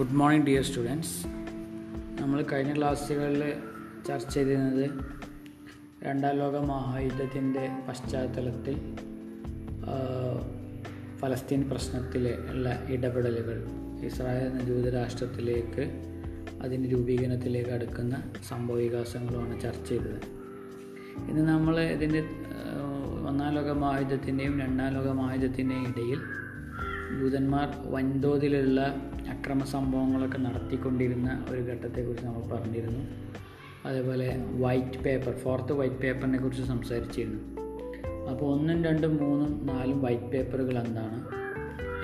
Good morning dear students. നമ്മൾ കഴിഞ്ഞ ക്ലാസ്സുകളിൽ ചർച്ച ചെയ്തിരുന്നത് രണ്ടാം ലോക മഹായുദ്ധത്തിന്റെ പശ്ചാത്തലത്തിൽ ഫലസ്തീൻ പ്രശ്നത്തിൽ ഉള്ള ഇടപെടലുകൾ ഇസ്രായേൽ എന്ന ജൂതരാഷ്ട്രത്തിലേക്ക് അതിന്റെ രൂപീകരണത്തിലേക്ക് അടുക്കുന്ന സംഭവ വികാസങ്ങളുമാണ് ചർച്ച ചെയ്തത്. ഇന്ന് നമ്മൾ ഇതിന്റെ ഒന്നാം ലോക മഹായുദ്ധത്തിന്റെയും രണ്ടാം ലോക മഹായുദ്ധത്തിന്റെയും ഇടയിൽ ജൂതന്മാർ വൻതോതിലുള്ള അക്രമ സംഭവങ്ങളൊക്കെ നടത്തിക്കൊണ്ടിരുന്ന ഒരു ഘട്ടത്തെക്കുറിച്ച് നമ്മൾ പറഞ്ഞിരുന്നു. അതേപോലെ വൈറ്റ് പേപ്പർ ഫോർത്ത് വൈറ്റ് പേപ്പറിനെ കുറിച്ച് സംസാരിച്ചിരുന്നു. അപ്പോൾ ഒന്നും രണ്ടും മൂന്നും നാലും വൈറ്റ് പേപ്പറുകൾ എന്താണ്?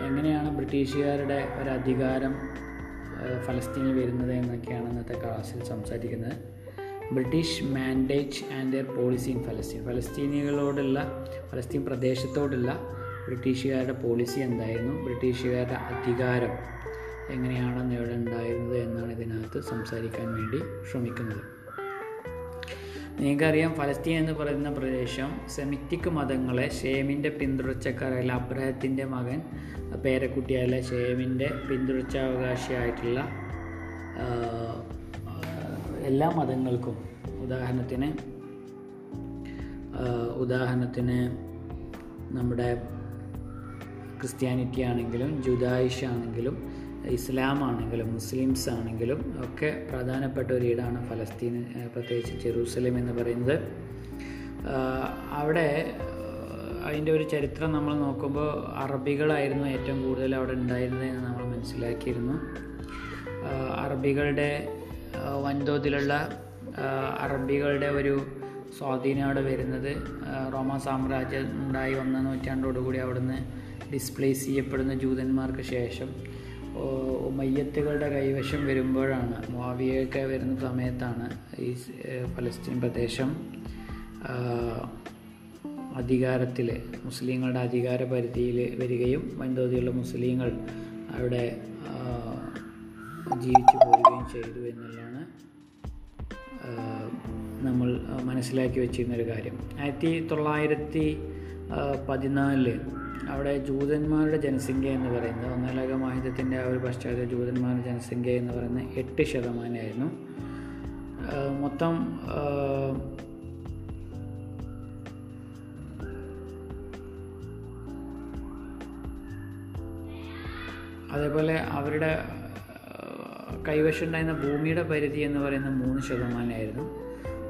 എങ്ങനെയാണ് ബ്രിട്ടീഷുകാരുടെ ഒരു അധികാരം ഫലസ്തീനിൽ വരുന്നത് എന്നൊക്കെയാണ് ഇന്നത്തെ ക്ലാസ്സിൽ സംസാരിക്കുന്നത്. British mandate and their policy in ഫലസ്തീൻ ഫലസ്തീനികളോടുള്ള ഫലസ്തീൻ പ്രദേശത്തോടുള്ള ബ്രിട്ടീഷുകാരുടെ പോളിസി എന്തായിരുന്നു? ബ്രിട്ടീഷുകാരുടെ അധികാരം. എങ്ങനെയാണ് നേടുണ്ടായിരുന്നത് എന്നാണ് ഇതിനകത്ത് സംസാരിക്കാൻ വേണ്ടി ശ്രമിക്കുന്നത്. നിങ്ങൾക്കറിയാം ഫലസ്തീൻ എന്ന് പറയുന്ന പ്രദേശം സെമിറ്റിക് മതങ്ങളെ ഷേമിന്റെ പിന്തുടർച്ചക്കാരായ അബ്രഹത്തിന്റെ മകൻ പേരക്കുട്ടിയായ ഷേമിന്റെ പിന്തുടർച്ചാവകാശിയായിട്ടുള്ള എല്ലാ മതങ്ങൾക്കും ഉദാഹരണത്തിന് ഉദാഹരണത്തിന് നമ്മുടെ ക്രിസ്ത്യാനിറ്റി ആണെങ്കിലും ജുദായിഷ് ആണെങ്കിലും ഇസ്ലാം ആണെങ്കിലും മുസ്ലിംസ് ആണെങ്കിലും ഒക്കെ പ്രധാനപ്പെട്ട ഒരു ഫലസ്തീൻ പ്രത്യേകിച്ച് ജെറൂസലേം എന്ന് പറയുന്നത്. അവിടെ അതിന്റെ ഒരു ചരിത്രം നമ്മൾ നോക്കുമ്പോൾ അറബികളായിരുന്നു ഏറ്റവും കൂടുതൽ അവിടെ ഉണ്ടായിരുന്നതെന്ന് നമ്മൾ മനസ്സിലാക്കിയിരുന്നു. അറബികളുടെ വൻതോതിലുള്ള അറബികളുടെ ഒരു സ്വാധീനം അവിടെ വരുന്നത് റോമ സാമ്രാജ്യം ഉണ്ടായി ഒന്നാം നൂറ്റാണ്ടോടുകൂടി അവിടുന്ന് ഡിസ്പ്ലേസ് ചെയ്യപ്പെടുന്ന ജൂതന്മാർക്ക് ശേഷം. ഉമയ്യത്തുകളുടെ കൈവശം വരുമ്പോഴാണ്. മുവാവിയൊക്കെ വരുന്ന സമയത്താണ് ഈ ഫലസ്തീൻ പ്രദേശം അധികാരത്തിൽ മുസ്ലിങ്ങളുടെ അധികാര പരിധിയിൽ വരികയും വൻതോതിലുള്ള മുസ്ലിങ്ങൾ അവിടെ ജീവിച്ചു പോരുകയും ചെയ്തു എന്നുള്ളതാണ് നമ്മൾ മനസ്സിലാക്കി വെച്ചിരുന്നൊരു കാര്യം. ആയിരത്തി തൊള്ളായിരത്തി പതിനാലിൽ അവിടെ ജൂതന്മാരുടെ ജനസംഖ്യ എന്ന് പറയുന്നത് ഒന്നാം ലോക മഹായുദ്ധത്തിന്റെ ആ ഒരു പശ്ചാത്തല ജൂതന്മാരുടെ ജനസംഖ്യ എന്ന് പറയുന്നത് എട്ട് ശതമാനമായിരുന്നു. മൊത്തം അതേപോലെ അവരുടെ ആ, കൈവശം ഉണ്ടായിരുന്ന ഭൂമിയുടെ പരിധി എന്ന് പറയുന്നത് മൂന്ന് ശതമാനമായിരുന്നു.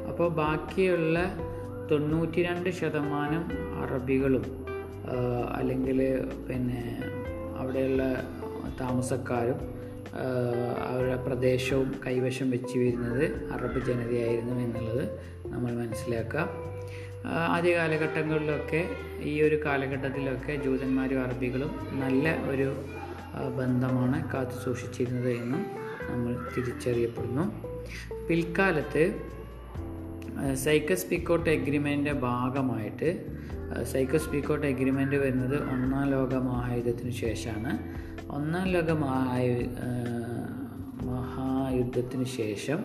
അപ്പോൾ ബാക്കിയുള്ള തൊണ്ണൂറ്റി രണ്ട് ശതമാനം അറബികളും അല്ലെങ്കിൽ പിന്നെ അവിടെയുള്ള താമസക്കാരും അവരുടെ പ്രദേശവും കൈവശം വെച്ച് വരുന്നത് അറബ് ജനതയായിരുന്നു എന്നുള്ളത് നമ്മൾ മനസ്സിലാക്കുക. ആ, ആദ്യ കാലഘട്ടങ്ങളിലൊക്കെ ഈ ഒരു കാലഘട്ടത്തിലൊക്കെ ജൂതന്മാരും അറബികളും നല്ല ഒരു ബന്ധമാണ് കാത്തു സൂക്ഷിച്ചിരുന്നത് എന്നും നമ്മൾ തിരിച്ചറിയപ്പെടുന്നു. പിൽക്കാലത്ത് സൈക്കസ് പിക്കോട്ട് എഗ്രിമെന്റിന്റെ ഭാഗമായിട്ട് സൈക്കസ് സ്പീക്കോട്ട് എഗ്രിമെന്റ് വരുന്നത് ഒന്നാം ലോക മഹായുദ്ധത്തിന് ശേഷമാണ്. ഒന്നാം ലോക മഹായു മഹായുദ്ധത്തിന് ശേഷം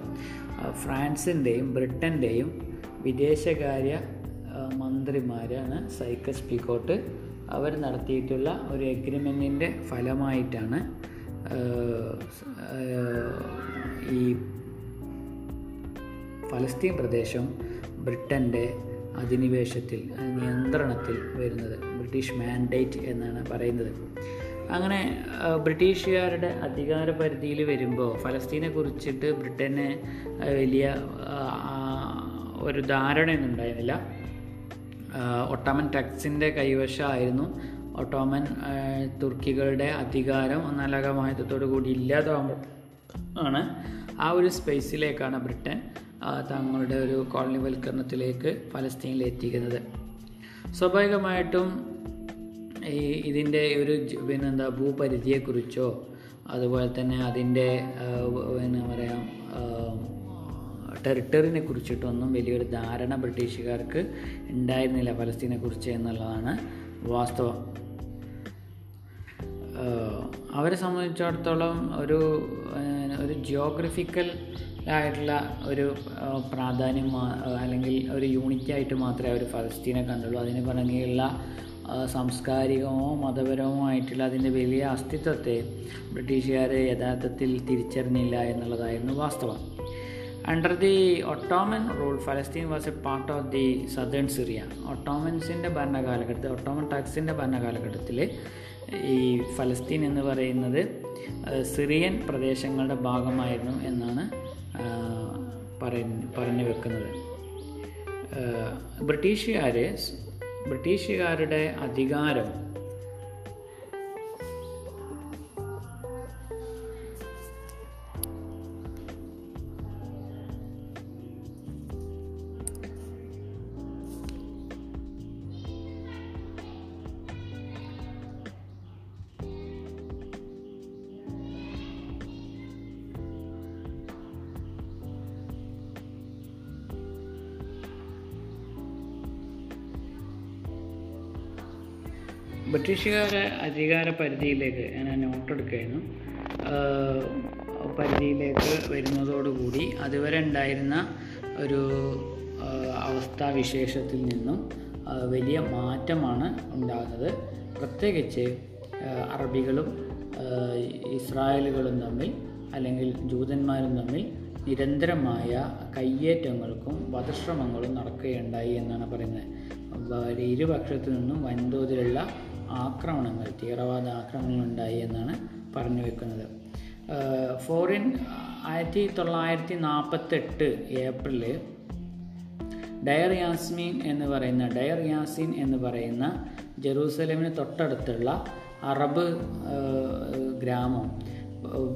ഫ്രാൻസിന്റെയും ബ്രിട്ടന്റെയും വിദേശകാര്യ മന്ത്രിമാരാണ് മന്ത്രിമാരാണ് സൈക്കസ് പിക്കോട്ട് അവർ നടത്തിയിട്ടുള്ള ഒരു എഗ്രിമെന്റിന്റെ ഫലമായിട്ടാണ് ഈ ഫലസ്തീൻ പ്രദേശം ബ്രിട്ടന്റെ അധിനിവേശത്തിൽ നിയന്ത്രണത്തിൽ വരുന്നത്. ബ്രിട്ടീഷ് മാൻഡേറ്റ് എന്നാണ് പറയുന്നത്. അങ്ങനെ ബ്രിട്ടീഷുകാരുടെ അധികാര പരിധിയിൽ വരുമ്പോൾ ഫലസ്തീനെ കുറിച്ചിട്ട് ബ്രിട്ടന് വലിയ ഒരു ധാരണയൊന്നും ഉണ്ടായിരുന്നില്ല ഒട്ടോമൻ ടക്സിന്റെ കൈവശമായിരുന്നു. ഒട്ടോമൻ തുർക്കികളുടെ അധികാരം ഒന്നാം ലോക കൂടി ഇല്ലാതാകുമ്പോൾ ആണ് ആ ഒരു സ്പേസിലേക്കാണ് ബ്രിട്ടൻ തങ്ങളുടെ ഒരു കോളനിവൽക്കരണത്തിലേക്ക് ഫലസ്തീനിൽ എത്തിക്കുന്നത്. സ്വാഭാവികമായിട്ടും ഈ ഇതിന്റെ ഒരു പിന്നെ പിന്നെന്താ ഭൂപരിധിയെക്കുറിച്ചോ അതുപോലെ തന്നെ അതിന്റെ പിന്നെ പറയാം ടെറിട്ടറിനെ കുറിച്ചിട്ടൊന്നും വലിയൊരു ധാരണ ബ്രിട്ടീഷുകാർക്ക് ഉണ്ടായിരുന്നില്ല ഫലസ്തീനെ കുറിച്ച് എന്നുള്ളതാണ് വാസ്തവം. അവരെ സംബന്ധിച്ചിടത്തോളം ഒരു ഒരു ജിയോഗ്രഫിക്കൽ ആയിട്ടുള്ള ഒരു പ്രാധാന്യം അല്ലെങ്കിൽ ഒരു യൂണിറ്റായിട്ട് മാത്രമേ അവർ ഫലസ്തീനെ കണ്ടുള്ളൂ. അതിന് പിറകെയുള്ള സാംസ്കാരികമോ മതപരമോ ആയിട്ടുള്ള അതിന്റെ വലിയ അസ്തിത്വത്തെ ബ്രിട്ടീഷുകാർ യഥാർത്ഥത്തിൽ തിരിച്ചറിഞ്ഞില്ല എന്നുള്ളതായിരുന്നു വാസ്തവം. അണ്ടർ ദി ഒട്ടോമൻ റൂൾ ഫലസ്തീൻ was a part of the southern Syria ഒട്ടോമൻസിന്റെ ഭരണകാലഘട്ടത്തിൽ ഒട്ടോമൻ ടാക്സിന്റെ ഭരണകാലഘട്ടത്തിൽ ഈ ഫലസ്തീൻ എന്ന് പറയുന്നത് സിറിയൻ പ്രദേശങ്ങളുടെ ഭാഗമായിരുന്നു എന്നാണ് പറഞ്ഞു വെക്കുന്നത്. ബ്രിട്ടീഷുകാർ ബ്രിട്ടീഷുകാരുടെ അധികാരം ബ്രിട്ടീഷുകാരെ അധികാര പരിധിയിലേക്ക് ഞാൻ നോട്ടെടുക്കുകയായിരുന്നു ആഹ് പരിധിയിലേക്ക് വരുന്നതോടുകൂടി അതുവരെ ഉണ്ടായിരുന്ന ഒരു അവസ്ഥാവിശേഷത്തിൽ നിന്നും വലിയ മാറ്റമാണ് ഉണ്ടാകുന്നത്. പ്രത്യേകിച്ച് അറബികളും ഇസ്രായേലുകളും തമ്മിൽ അല്ലെങ്കിൽ ജൂതന്മാരും തമ്മിൽ നിരന്തരമായ കയ്യേറ്റങ്ങൾക്കും വധശ്രമങ്ങളും നടക്കുകയുണ്ടായി എന്നാണ് പറയുന്നത്. ഇരുപക്ഷത്തു നിന്നും വൻതോതിലുള്ള ആക്രമണങ്ങൾ തീവ്രവാദ ആക്രമണങ്ങൾ ഉണ്ടായി എന്നാണ് പറഞ്ഞു വെക്കുന്നത്. ഫോറിൻ ആയിരത്തി തൊള്ളായിരത്തി നാൽപ്പത്തെട്ട് ഏപ്രിൽ ഡയർ യാസ്മീൻ എന്ന് പറയുന്ന ഡയർ യാസിൻ എന്ന് പറയുന്ന ജെറൂസലേമിന് തൊട്ടടുത്തുള്ള അറബ് ഗ്രാമം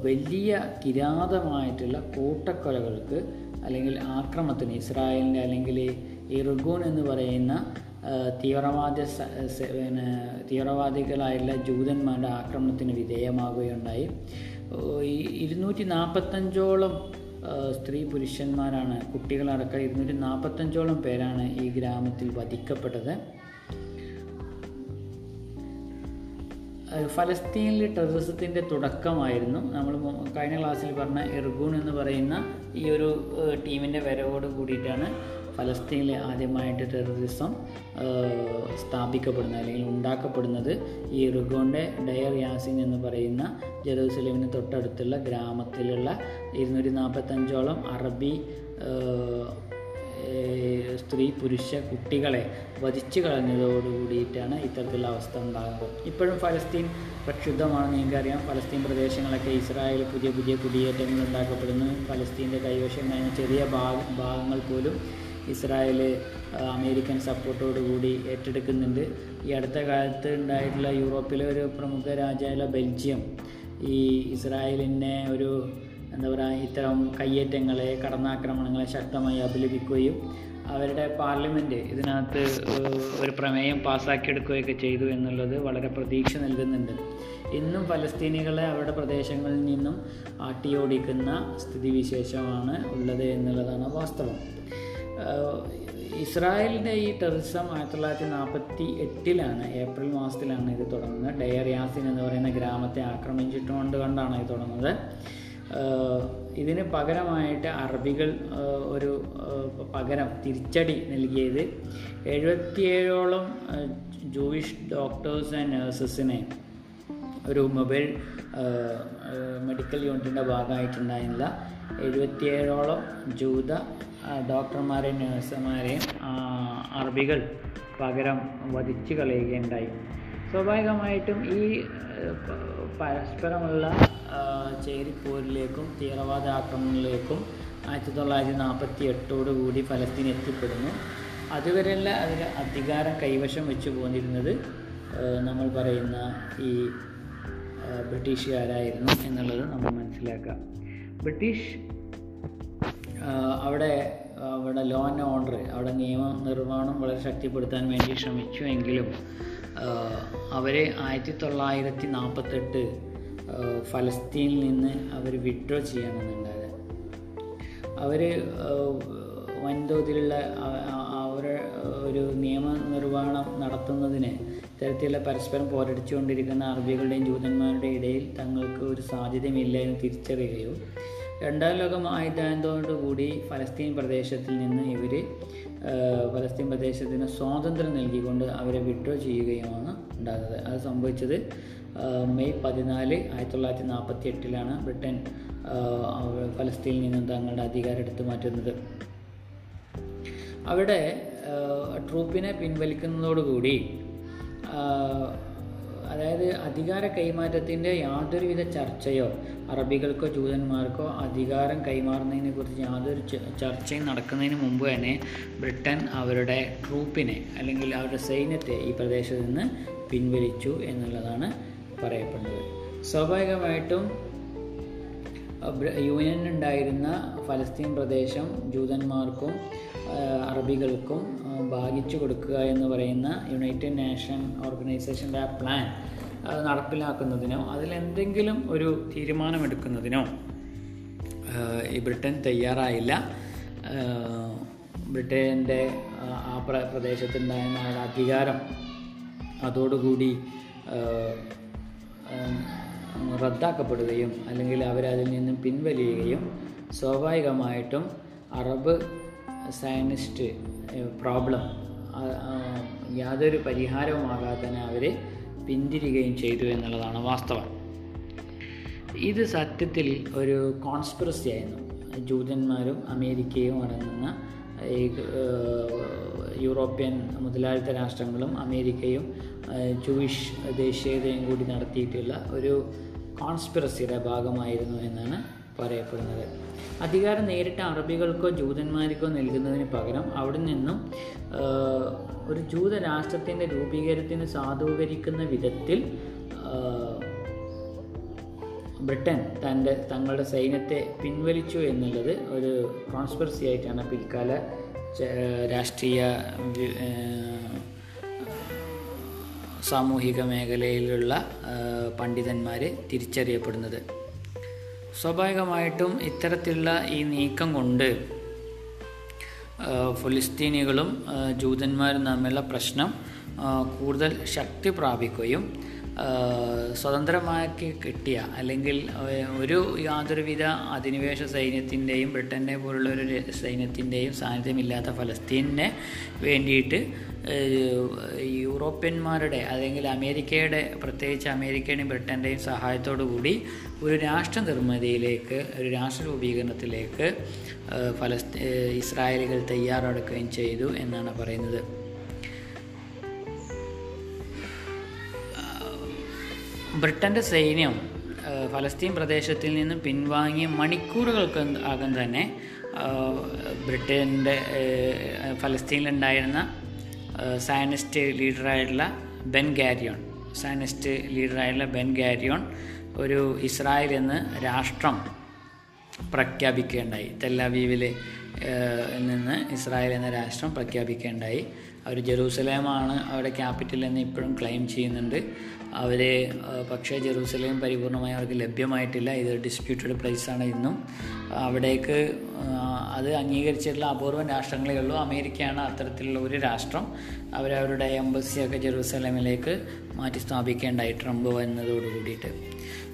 വലിയ കിരാതമായിട്ടുള്ള കൂട്ടക്കൊലകൾക്ക് അല്ലെങ്കിൽ ആക്രമത്തിന് ഇസ്രായേലിന്റെ അല്ലെങ്കിൽ ഇർഗൂൺ എന്ന് പറയുന്ന തീവ്രവാദ പിന്നെ തീവ്രവാദികളായിട്ടുള്ള ജൂതന്മാരുടെ ആക്രമണത്തിന് വിധേയമാകുകയുണ്ടായി. ഇരുന്നൂറ്റി നാൽപ്പത്തഞ്ചോളം സ്ത്രീ പുരുഷന്മാരാണ് കുട്ടികളടക്കം ഇരുന്നൂറ്റി നാൽപ്പത്തഞ്ചോളം പേരാണ് ഈ ഗ്രാമത്തിൽ വധിക്കപ്പെട്ടത്. ഫലസ്തീനിലെ ടെററിസത്തിന്റെ തുടക്കമായിരുന്നു. നമ്മൾ കഴിഞ്ഞ ക്ലാസ്സിൽ പറഞ്ഞ ഇർഗൂൺ എന്ന് പറയുന്ന ഈ ഒരു ടീമിന്റെ വരവോട് കൂടിയിട്ടാണ് ഫലസ്തീനിൽ ആദ്യമായിട്ട് ടെററിസം സ്ഥാപിക്കപ്പെടുന്നത് അല്ലെങ്കിൽ ഉണ്ടാക്കപ്പെടുന്നത് ഈ റുഗോണ്ടെ ഡയർ യാസിൻ എന്ന് പറയുന്ന ജെറൂസലേമിന് തൊട്ടടുത്തുള്ള ഗ്രാമത്തിലുള്ള ഇരുന്നൂറ്റി നാൽപ്പത്തഞ്ചോളം അറബി സ്ത്രീ പുരുഷ കുട്ടികളെ വധിച്ചു കളഞ്ഞതോടുകൂടിയിട്ടാണ് ഇത്തരത്തിലുള്ള അവസ്ഥ ഉണ്ടാകുന്നത്. ഇപ്പോഴും ഫലസ്തീൻ പ്രക്ഷുബ്ധമാണ് നിങ്ങൾക്കറിയാം ഫലസ്തീൻ പ്രദേശങ്ങളൊക്കെ ഇസ്രായേൽ പുതിയ പുതിയ കുടിയേറ്റങ്ങൾ ഉണ്ടാക്കപ്പെടുന്നു. ഫലസ്തീന്റെ കൈവശം കഴിഞ്ഞ ചെറിയ ഭാഗ ഭാഗങ്ങൾ പോലും ഇസ്രായേൽ അമേരിക്കൻ സപ്പോർട്ടോട് കൂടി ഏറ്റെടുക്കുന്നുണ്ട്. ഈ അടുത്ത കാലത്ത് ഉണ്ടായിട്ടുള്ള യൂറോപ്പിലെ ഒരു പ്രമുഖ രാജ്യമായ ബെൽജിയം ഈ ഇസ്രായേലിനെ ഒരു എന്താ പറയുക ഇത്തരം കയ്യേറ്റങ്ങളെ കടന്നാക്രമണങ്ങളെ ശക്തമായി അപലപിക്കുകയും അവരുടെ പാർലമെന്റ് ഇതിനകത്ത് ഒരു പ്രമേയം പാസ്സാക്കിയെടുക്കുകയൊക്കെ ചെയ്തു എന്നുള്ളത് വളരെ പ്രതീക്ഷ നൽകുന്നുണ്ട്. ഇന്നും ഫലസ്തീനികളെ അവരുടെ പ്രദേശങ്ങളിൽ നിന്നും ആട്ടിയോടിക്കുന്ന സ്ഥിതിവിശേഷമാണ് ഉള്ളത് എന്നുള്ളതാണ് വാസ്തവം. ഇസ്രായേലിന്റെ ഈ ടെററിസം ആയിരത്തി തൊള്ളായിരത്തി നാൽപ്പത്തി എട്ടിലാണ് ഏപ്രിൽ മാസത്തിലാണ് ഇത് തുടങ്ങുന്നത്. ഡെയർ യാസിൻ എന്ന് പറയുന്ന ഗ്രാമത്തെ ആക്രമിച്ചിട്ടുകൊണ്ട് കൊണ്ടാണ് ഇത് തുടങ്ങുന്നത്. ഇതിന് പകരമായിട്ട് അറബികൾ ഒരു പകരം തിരിച്ചടി നൽകിയത് എഴുപത്തിയേഴോളം ജൂയിഷ് ഡോക്ടേഴ്സ് ആൻഡ് നഴ്സസിനെ ഒരു മൊബൈൽ മെഡിക്കൽ യൂണിറ്റിന്റെ ഭാഗമായിട്ടുണ്ടായിരുന്നില്ല. എഴുപത്തിയേഴോളം ജൂത ഡോക്ടർമാരെയും നഴ്സുമാരെയും അറബികൾ പകരം വധിച്ചു കളയുകയുണ്ടായി. സ്വാഭാവികമായിട്ടും ഈ പരസ്പരമുള്ള ചേരിപ്പോരിലേക്കും തീവ്രവാദ ആക്രമണങ്ങളിലേക്കും ആയിരത്തി തൊള്ളായിരത്തി നാൽപ്പത്തി എട്ടോടു കൂടി ഫലസ്തീൻ എത്തിപ്പെടുന്നു. അതുവരെയുള്ള അതിൽ അധികാരം കൈവശം വെച്ച് പോന്നിരുന്നത് നമ്മൾ പറയുന്ന ഈ ബ്രിട്ടീഷുകാരായിരുന്നു എന്നുള്ളത് നമ്മൾ മനസ്സിലാക്കാം. ബ്രിട്ടീഷ് അവിടെ അവിടെ ലോ ആൻഡ് ഓർഡർ അവിടെ നിയമ നിർമ്മാണം വളരെ ശക്തിപ്പെടുത്താൻ വേണ്ടി ശ്രമിച്ചു എങ്കിലും അവർ ആയിരത്തി തൊള്ളായിരത്തി നാൽപ്പത്തെട്ട് ഫലസ്തീനിൽ നിന്ന് അവർ വിഡ്രോ ചെയ്യണമെന്നുണ്ടായത് അവർ വൻതോതിലുള്ള അവ- അവരെ ഒരു നിയമനിർവഹണം നടത്തുന്നതിന് ഇത്തരത്തിലുള്ള പരസ്പരം പോരടിച്ചുകൊണ്ടിരിക്കുന്ന അറബികളുടെയും ജൂതന്മാരുടെയും ഇടയിൽ തങ്ങൾക്ക് ഒരു സാധ്യതയുമില്ല എന്ന് തിരിച്ചറിയുകയും രണ്ടാം ലോക മഹായുദ്ധാനത്തോടുകൂടി ഫലസ്തീൻ പ്രദേശത്തിൽ നിന്ന് ഇവർ ഫലസ്തീൻ പ്രദേശത്തിന് സ്വാതന്ത്ര്യം നൽകിക്കൊണ്ട് അവരെ വിഡ്രോ ചെയ്യുകയുമാണ് ഉണ്ടാകുന്നത്. അത് സംഭവിച്ചത് മെയ് പതിനാല് ആയിരത്തി തൊള്ളായിരത്തി നാൽപ്പത്തി എട്ടിലാണ് ബ്രിട്ടൻ ഫലസ്തീനിൽ നിന്നും തങ്ങളുടെ അധികാരം എടുത്തു മാറ്റുന്നത്. അവിടെ ട്രൂപ്പിനെ പിൻവലിക്കുന്നതോടുകൂടി അതായത് അധികാര കൈമാറ്റത്തിന്റെ യാതൊരുവിധ ചർച്ചയോ അറബികൾക്കോ ജൂതന്മാർക്കോ അധികാരം കൈമാറുന്നതിനെ കുറിച്ച് യാതൊരു ചർച്ചയും നടക്കുന്നതിന് മുമ്പ് തന്നെ ബ്രിട്ടൻ അവരുടെ ട്രൂപ്പിനെ അല്ലെങ്കിൽ അവരുടെ സൈന്യത്തെ ഈ പ്രദേശത്ത് നിന്ന് പിൻവലിച്ചു എന്നുള്ളതാണ് പറയപ്പെടുന്നത്. സ്വാഭാവികമായിട്ടും യൂണിയനിലുണ്ടായിരുന്ന ഫലസ്തീൻ പ്രദേശം ജൂതന്മാർക്കും അറബികൾക്കും ഭാഗിച്ചു കൊടുക്കുക എന്ന് പറയുന്ന യുണൈറ്റഡ് നേഷൻ ഓർഗനൈസേഷന്റെ ആ പ്ലാൻ അത് നടപ്പിലാക്കുന്നതിനോ അതിലെന്തെങ്കിലും ഒരു തീരുമാനമെടുക്കുന്നതിനോ ഈ ബ്രിട്ടൻ തയ്യാറായില്ല. ബ്രിട്ടന്റെ ആ പ്ര പ്രദേശത്തുണ്ടായിരുന്ന ആ അധികാരം അതോടുകൂടി റദ്ദാക്കപ്പെടുകയും അല്ലെങ്കിൽ അവരതിൽ നിന്നും പിൻവലിയുകയും സ്വാഭാവികമായിട്ടും അറബ് സയനിസ്റ്റ് പ്രോബ്ലം യാതൊരു പരിഹാരവുമാകാതെ അവർ പിന്തിരികയും ചെയ്തു എന്നുള്ളതാണ് വാസ്തവം. ഇത് സത്യത്തിൽ ഒരു കോൺസ്പിറസി ആയിരുന്നു. ജൂതന്മാരും അമേരിക്കയും അടങ്ങുന്ന യൂറോപ്യൻ മുതലാളിത്ത രാഷ്ട്രങ്ങളും അമേരിക്കയും ജൂയിഷ് ദേശീയതയും കൂടി നടത്തിയിട്ടുള്ള ഒരു കോൺസ്പിറസിയുടെ ഭാഗമായിരുന്നു എന്നാണ് പറയപ്പെടുന്നത്. അധികാരം നേരിട്ട് അറബികൾക്കോ ജൂതന്മാർക്കോ നൽകുന്നതിന് പകരം അവിടെ നിന്നും ഒരു ജൂത രാഷ്ട്രത്തിന്റെ രൂപീകരണത്തിന് സാധൂകരിക്കുന്ന വിധത്തിൽ ബ്രിട്ടൻ തന്റെ തങ്ങളുടെ സൈന്യത്തെ പിൻവലിച്ചു എന്നുള്ളത് ഒരു കോൺസ്പിറസി ആയിട്ടാണ് പിൽക്കാല രാഷ്ട്രീയ സാമൂഹിക മേഖലയിലുള്ള പണ്ഡിതന്മാർ തിരിച്ചറിയപ്പെടുന്നത്. സ്വാഭാവികമായിട്ടും ഇത്തരത്തിലുള്ള ഈ നീക്കം കൊണ്ട് ഫലസ്തീനികളും ജൂതന്മാരും തമ്മിലുള്ള പ്രശ്നം കൂടുതൽ ശക്തി പ്രാപിക്കുകയും സ്വതന്ത്രമാക്കി കിട്ടിയ അല്ലെങ്കിൽ ഒരു യാതൊരുവിധ അധിനിവേശ സൈന്യത്തിന്റെയും ബ്രിട്ടനെ പോലുള്ള ഒരു സൈന്യത്തിന്റെയും സാന്നിധ്യമില്ലാത്ത ഫലസ്തീനിനെ വേണ്ടിയിട്ട് യൂറോപ്യന്മാരുടെ അല്ലെങ്കിൽ അമേരിക്കയുടെ പ്രത്യേകിച്ച് അമേരിക്കയുടെയും ബ്രിട്ടന്റെയും സഹായത്തോടു കൂടി ഒരു രാഷ്ട്ര നിർമ്മിതിയിലേക്ക് ഒരു രാഷ്ട്ര രൂപീകരണത്തിലേക്ക് ഫലസ്തീ ഇസ്രായേലികൾ തയ്യാറെടുക്കുകയും ചെയ്തു എന്നാണ് പറയുന്നത്. ബ്രിട്ടന്റെ സൈന്യം ഫലസ്തീൻ പ്രദേശത്തിൽ നിന്ന് പിൻവാങ്ങിയ മണിക്കൂറുകൾക്ക് ആകം തന്നെ ബ്രിട്ടന്റെ ഫലസ്തീനിലുണ്ടായിരുന്ന സയനിസ്റ്റ് ലീഡറായിട്ടുള്ള ബെൻ ഗാരിയോൺ സയനിസ്റ്റ് ലീഡറായിട്ടുള്ള ബെൻ ഗാരിയോൺ ഒരു ഇസ്രായേൽ എന്ന് രാഷ്ട്രം പ്രഖ്യാപിക്കുകയുണ്ടായി. തെല്ലാവീവിൽ നിന്ന് ഇസ്രായേൽ എന്ന രാഷ്ട്രം പ്രഖ്യാപിക്കുകയുണ്ടായി. അവർ ജെറൂസലേമാണ് അവരുടെ ക്യാപിറ്റൽ എന്ന് ഇപ്പോഴും ക്ലെയിം ചെയ്യുന്നുണ്ട്. അവർ പക്ഷേ ജെറൂസലേം പരിപൂർണമായി അവർക്ക് ലഭ്യമായിട്ടില്ല. ഇത് ഡിസ്പ്യൂട്ടഡ് പ്ലേസാണ് ഇന്നും. അവിടേക്ക് അത് അംഗീകരിച്ചിട്ടുള്ള അപൂർവ രാഷ്ട്രങ്ങളേ ഉള്ളൂ അമേരിക്കയാണ് അത്തരത്തിലുള്ള ഒരു രാഷ്ട്രം. അവരവരുടെ എംബസിയൊക്കെ ജെറൂസലേമിലേക്ക് മാറ്റി സ്ഥാപിക്കേണ്ടായി ട്രംപ് വന്നതോട് കൂടിയിട്ട്.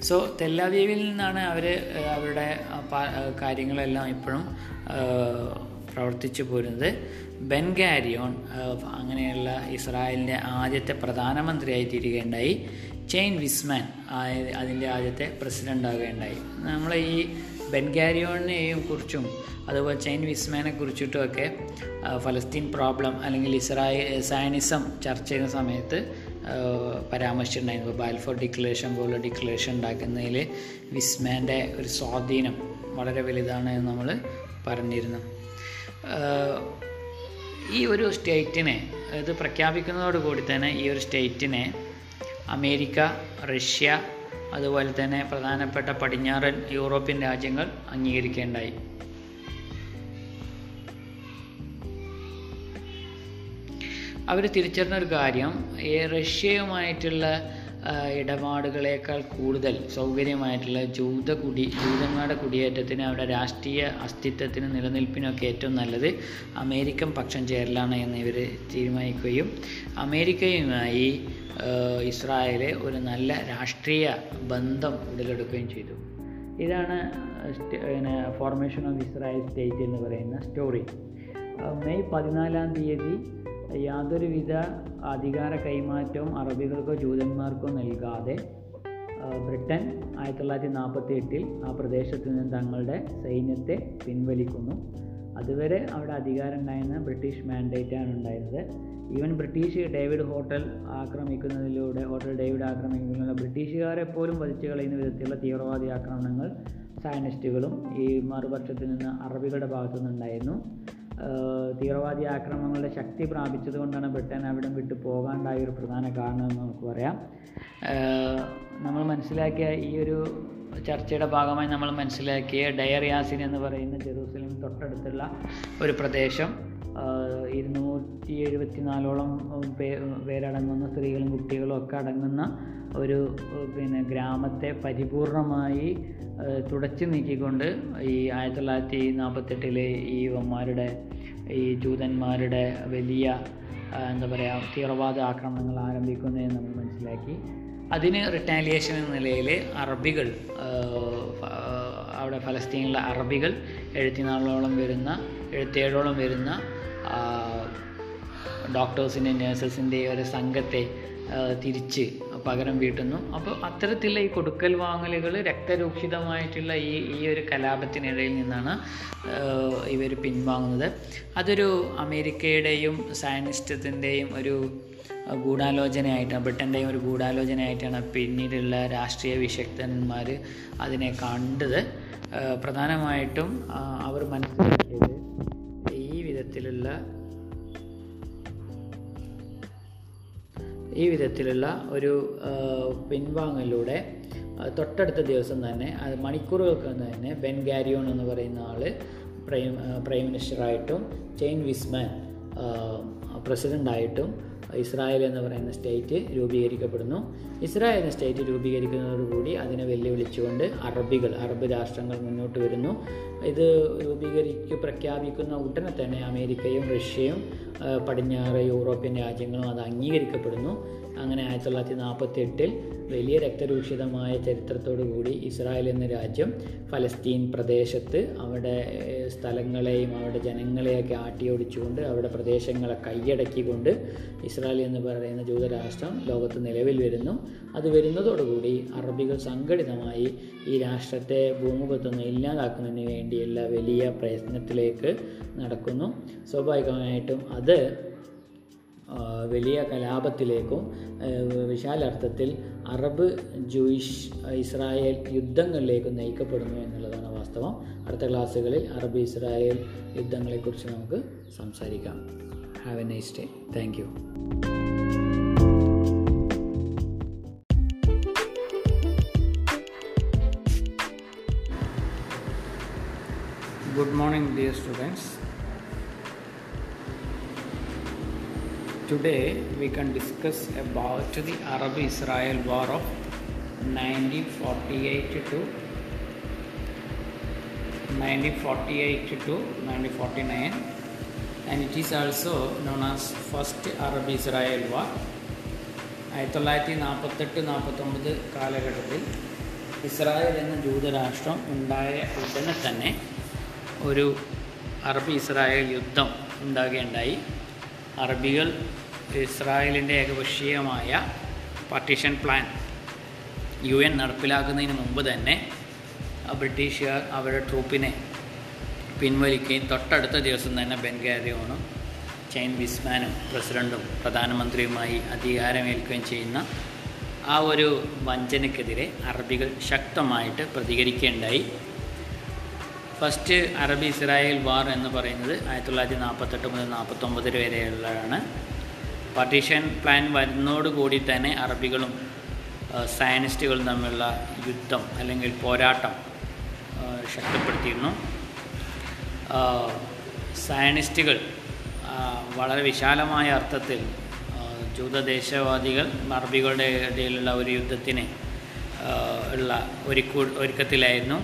സോ തെല്ലാവീവിൽ നിന്നാണ് അവർ അവരുടെ കാര്യങ്ങളെല്ലാം ഇപ്പോഴും പ്രവർത്തിച്ചു പോരുന്നത്. ബെൻഗാരിയോൺ അങ്ങനെയുള്ള ഇസ്രായേലിന്റെ ആദ്യത്തെ പ്രധാനമന്ത്രിയായി തീരുകയുണ്ടായി ചെയിൻ വിസ്മാൻ അതിന്റെ ആദ്യത്തെ പ്രസിഡന്റ് ആകുകയുണ്ടായി നമ്മൾ ഈ ബെൻഗാരിയോണിനെയും കുറിച്ചും അതുപോലെ ചെയിൻ വിസ്മാനെ കുറിച്ചിട്ടുമൊക്കെ ഫലസ്തീൻ പ്രോബ്ലം അല്ലെങ്കിൽ ഇസ്രായേൽ സയനിസം ചർച്ച ചെയ്യുന്ന സമയത്ത് പരാമർശിച്ചിട്ടുണ്ടായിരുന്നു. ബാൽഫോർ ഡിക്ലറേഷൻ പോലുള്ള ഡിക്ലറേഷൻ ഉണ്ടാക്കുന്നതിൽ വിസ്മാന്റെ ഒരു സ്വാധീനം വളരെ വലുതാണ് എന്ന് നമ്മൾ പറഞ്ഞിരുന്നു. ഈ ഒരു സ്റ്റേറ്റിനെ ഇത് പ്രഖ്യാപിക്കുന്നതോടുകൂടി തന്നെ ഈ ഒരു സ്റ്റേറ്റിനെ അമേരിക്ക റഷ്യ അതുപോലെ തന്നെ പ്രധാനപ്പെട്ട പടിഞ്ഞാറൻ യൂറോപ്യൻ രാജ്യങ്ങൾ അംഗീകരിക്കേണ്ടായി. അവർ തിരിച്ചറിഞ്ഞ ഒരു കാര്യം ഈ റഷ്യയുമായിട്ടുള്ള ഇടപാടുകളേക്കാൾ കൂടുതൽ സൗകര്യമായിട്ടുള്ള ജൂത കുടി ജൂതന്മാരുടെ കുടിയേറ്റത്തിന് അവരുടെ രാഷ്ട്രീയ അസ്തിത്വത്തിന് നിലനിൽപ്പിനൊക്കെ ഏറ്റവും നല്ലത് അമേരിക്കൻ പക്ഷം ചേരലാണ് എന്ന് ഇവർ തീരുമാനിക്കുകയും അമേരിക്കയുമായി ഇസ്രായേൽ ഒരു നല്ല രാഷ്ട്രീയ ബന്ധം ഉടലെടുക്കുകയും ചെയ്തു. ഇതാണ് പിന്നെ ഫോർമേഷൻ ഓഫ് ഇസ്രായേൽ സ്റ്റേറ്റ് എന്ന് പറയുന്ന സ്റ്റോറി മെയ് പതിനാലാം തീയതി യാതൊരുവിധ അധികാര കൈമാറ്റവും അറബികൾക്കോ ജൂതന്മാർക്കോ നൽകാതെ ബ്രിട്ടൻ ആയിരത്തി തൊള്ളായിരത്തി നാൽപ്പത്തി എട്ടിൽ ആ പ്രദേശത്ത് നിന്ന് തങ്ങളുടെ സൈന്യത്തെ പിൻവലിക്കുന്നു. അതുവരെ അവിടെ അധികാരം ഉണ്ടായിരുന്ന ബ്രിട്ടീഷ് മാൻഡേറ്റാണ് ഉണ്ടായിരുന്നത്. ഈവൻ ബ്രിട്ടീഷ് ഡേവിഡ് ഹോട്ടൽ ആക്രമിക്കുന്നതിലൂടെ ഹോട്ടൽ ഡേവിഡ് ആക്രമിക്കുന്നതിലൂടെ ബ്രിട്ടീഷുകാരെ പോലും വധിച്ചു കളയുന്ന വിധത്തിലുള്ള തീവ്രവാദി ആക്രമണങ്ങൾ സയനിസ്റ്റുകളും ഈ മറുപക്ഷത്തിൽ നിന്ന് അറബികളുടെ ഭാഗത്തു നിന്നുണ്ടായിരുന്നു തീവ്രവാദി ആക്രമണങ്ങളുടെ ശക്തി പ്രാപിച്ചതുകൊണ്ടാണ് ബ്രിട്ടൻ അവിടെ വിട്ടു പോകാണ്ടായ ഒരു പ്രധാന കാരണമെന്ന് നമുക്ക് പറയാം. നമ്മൾ മനസ്സിലാക്കിയ ഈ ഒരു ചർച്ചയുടെ ഭാഗമായി നമ്മൾ മനസ്സിലാക്കിയ ഡയർ യാസിൻ എന്ന് പറയുന്ന ജെറൂസലേം തൊട്ടടുത്തുള്ള ഒരു പ്രദേശം. ഇരുന്നൂറ്റി എഴുപത്തി നാലോളം പേ പേരടങ്ങുന്ന സ്ത്രീകളും കുട്ടികളും ഒക്കെ അടങ്ങുന്ന ഒരു പിന്നെ ഗ്രാമത്തെ പരിപൂർണമായി തുടച്ചു നീക്കിക്കൊണ്ട് ഈ ആയിരത്തി തൊള്ളായിരത്തി നാൽപ്പത്തെട്ടിലെ ഈ വന്മാരുടെ ഈ ജൂതന്മാരുടെ വലിയ എന്താ പറയുക തീവ്രവാദ ആക്രമണങ്ങൾ ആരംഭിക്കുന്നതെന്ന് നമ്മൾ മനസ്സിലാക്കി. അതിന് റിട്ടാലിയേഷൻ എന്ന നിലയിൽ അറബികൾ അവിടെ ഫലസ്തീനിലെ അറബികൾ എഴുപത്തിനാലോളം വരുന്ന എഴുപത്തിയേഴോളം വരുന്ന ഡോക്ടേഴ്സിന്റെ നേഴ്സസിന്റെ ഒരു സംഘത്തെ തിരിച്ച് പകരം വീട്ടുന്നു. അപ്പോൾ അത്തരത്തിലുള്ള ഈ കൊടുക്കൽ വാങ്ങലുകൾ രക്തരൂക്ഷിതമായിട്ടുള്ള ഈ ഈ ഒരു കലാപത്തിനിടയിൽ നിന്നാണ് ഇവർ പിൻവാങ്ങുന്നത്. അതൊരു അമേരിക്കയുടെയും സയനിസ്റ്റത്തിന്റെയും ഒരു ഗൂഢാലോചനയായിട്ടാണ് ബ്രിട്ടന്റെയും ഒരു ഗൂഢാലോചനയായിട്ടാണ് പിന്നീടുള്ള രാഷ്ട്രീയ വിശക്തന്മാർ അതിനെ കണ്ടത്. പ്രധാനമായിട്ടും അവർ മനസ്സിലാക്കിയത് ഈ വിധത്തിലുള്ള ഈ വിധത്തിലുള്ള ഒരു പിൻവാങ്ങലിലൂടെ തൊട്ടടുത്ത ദിവസം തന്നെ അത് മണിക്കൂറുകൾക്ക് തന്നെ ബെൻ ഗാരിയോൺ എന്ന് പറയുന്ന ആൾ പ്രൈം പ്രൈം മിനിസ്റ്ററായിട്ടും ചെയിൻ വിസ്മാൻ പ്രസിഡന്റായിട്ടും ഇസ്രായേൽ എന്ന് പറയുന്ന സ്റ്റേറ്റ് രൂപീകരിക്കപ്പെടുന്നു. ഇസ്രായേൽ എന്ന സ്റ്റേറ്റ് രൂപീകരിക്കുന്നതോടുകൂടി അതിനെ വെല്ലുവിളിച്ചുകൊണ്ട് അറബികൾ അറബ് രാഷ്ട്രങ്ങൾ മുന്നോട്ട് വരുന്നു. ഇത് രൂപീകരിക്ക് പ്രഖ്യാപിക്കുന്ന ഉടനെ തന്നെ അമേരിക്കയും റഷ്യയും പടിഞ്ഞാറ് യൂറോപ്യൻ രാജ്യങ്ങളും അത് അംഗീകരിക്കപ്പെടുന്നു. അങ്ങനെ ആയിരത്തി തൊള്ളായിരത്തി നാൽപ്പത്തി എട്ടിൽ വലിയ രക്തരൂക്ഷിതമായ ചരിത്രത്തോടു കൂടി ഇസ്രായേൽ എന്ന രാജ്യം ഫലസ്തീൻ പ്രദേശത്ത് അവിടെ സ്ഥലങ്ങളെയും അവിടെ ജനങ്ങളെയൊക്കെ ആട്ടിയോടിച്ചുകൊണ്ട് അവിടെ പ്രദേശങ്ങളെ കൈയടക്കിക്കൊണ്ട് ഇസ്രായേൽ എന്ന് പറയുന്ന ജൂതരാഷ്ട്രം ലോകത്ത് നിലവിൽ വരുന്നു. അത് വരുന്നതോടുകൂടി അറബികൾ സംഘടിതമായി ഈ രാഷ്ട്രത്തെ ഭൂമുഖത്തൊന്ന് ഇല്ലാതാക്കുന്നതിന് വേണ്ടിയുള്ള വലിയ പ്രയത്നത്തിലേക്ക് നടക്കുന്നു. സ്വാഭാവികമായിട്ടും അത് വലിയ കലാപത്തിലേക്കും വിശാലർത്ഥത്തിൽ അറബ് ജൂയിഷ് ഇസ്രായേൽ യുദ്ധങ്ങളിലേക്കും നയിക്കപ്പെടുന്നു എന്നുള്ളതാണ് വാസ്തവം. അടുത്ത ക്ലാസ്സുകളിൽ അറബ് ഇസ്രായേൽ യുദ്ധങ്ങളെക്കുറിച്ച് നമുക്ക് സംസാരിക്കാം. Have a nice day thank you Good morning, dear. Today we can discuss about the Arab Israel War of 1948 to 1948 to 1949 and it is also known as First Arab Israel War. ആയിരത്തി തൊള്ളായിരത്തി നാൽപ്പത്തെട്ട് നാൽപ്പത്തൊമ്പത് കാലഘട്ടത്തിൽ Israel എന്ന ജൂതരാഷ്ട്രം ഉണ്ടായ ഉടനെ തന്നെ ഒരു അറബ് ഇസ്രായേൽ യുദ്ധം ഉണ്ടാകുകയുണ്ടായി അറബികൾ ഇസ്രായേലിന്റെ ഏകപക്ഷീയമായ പാർട്ടീഷൻ പ്ലാൻ യു എൻ നടപ്പിലാക്കുന്നതിന് മുമ്പ് തന്നെ ബ്രിട്ടീഷുകാർ അവരുടെ ട്രൂപ്പിനെ പിൻവലിക്കുകയും തൊട്ടടുത്ത ദിവസം തന്നെ ബെൻഗാരിയോണും ചൈൻ ബിസ്മാനും പ്രസിഡന്റും പ്രധാനമന്ത്രിയുമായി അധികാരമേൽക്കുകയും ചെയ്യുന്ന ആ ഒരു വഞ്ചനയ്ക്കെതിരെ അറബികൾ ശക്തമായിട്ട് പ്രതികരിക്കുകയുണ്ടായി. ഫസ്റ്റ് അറബി ഇസ്രായേൽ വാർ എന്ന് പറയുന്നത് ആയിരത്തി തൊള്ളായിരത്തി നാൽപ്പത്തെട്ട് മുതൽ നാൽപ്പത്തൊമ്പത് വരെയുള്ളതാണ്. പാർട്ടീഷൻ പ്ലാൻ വരുന്നതോടുകൂടി തന്നെ അറബികളും സയനിസ്റ്റുകളും തമ്മിലുള്ള യുദ്ധം അല്ലെങ്കിൽ പോരാട്ടം ശക്തിപ്പെടുത്തിയിരുന്നു. സയനിസ്റ്റുകൾ വളരെ വിശാലമായ അർത്ഥത്തിൽ ജൂതദേശവാദികൾ അറബികളുടെ ഇടയിലുള്ള ഒരു യുദ്ധത്തിന് ഉള്ള ഒരുക്കൂ ഒരുക്കത്തിലായിരുന്നു.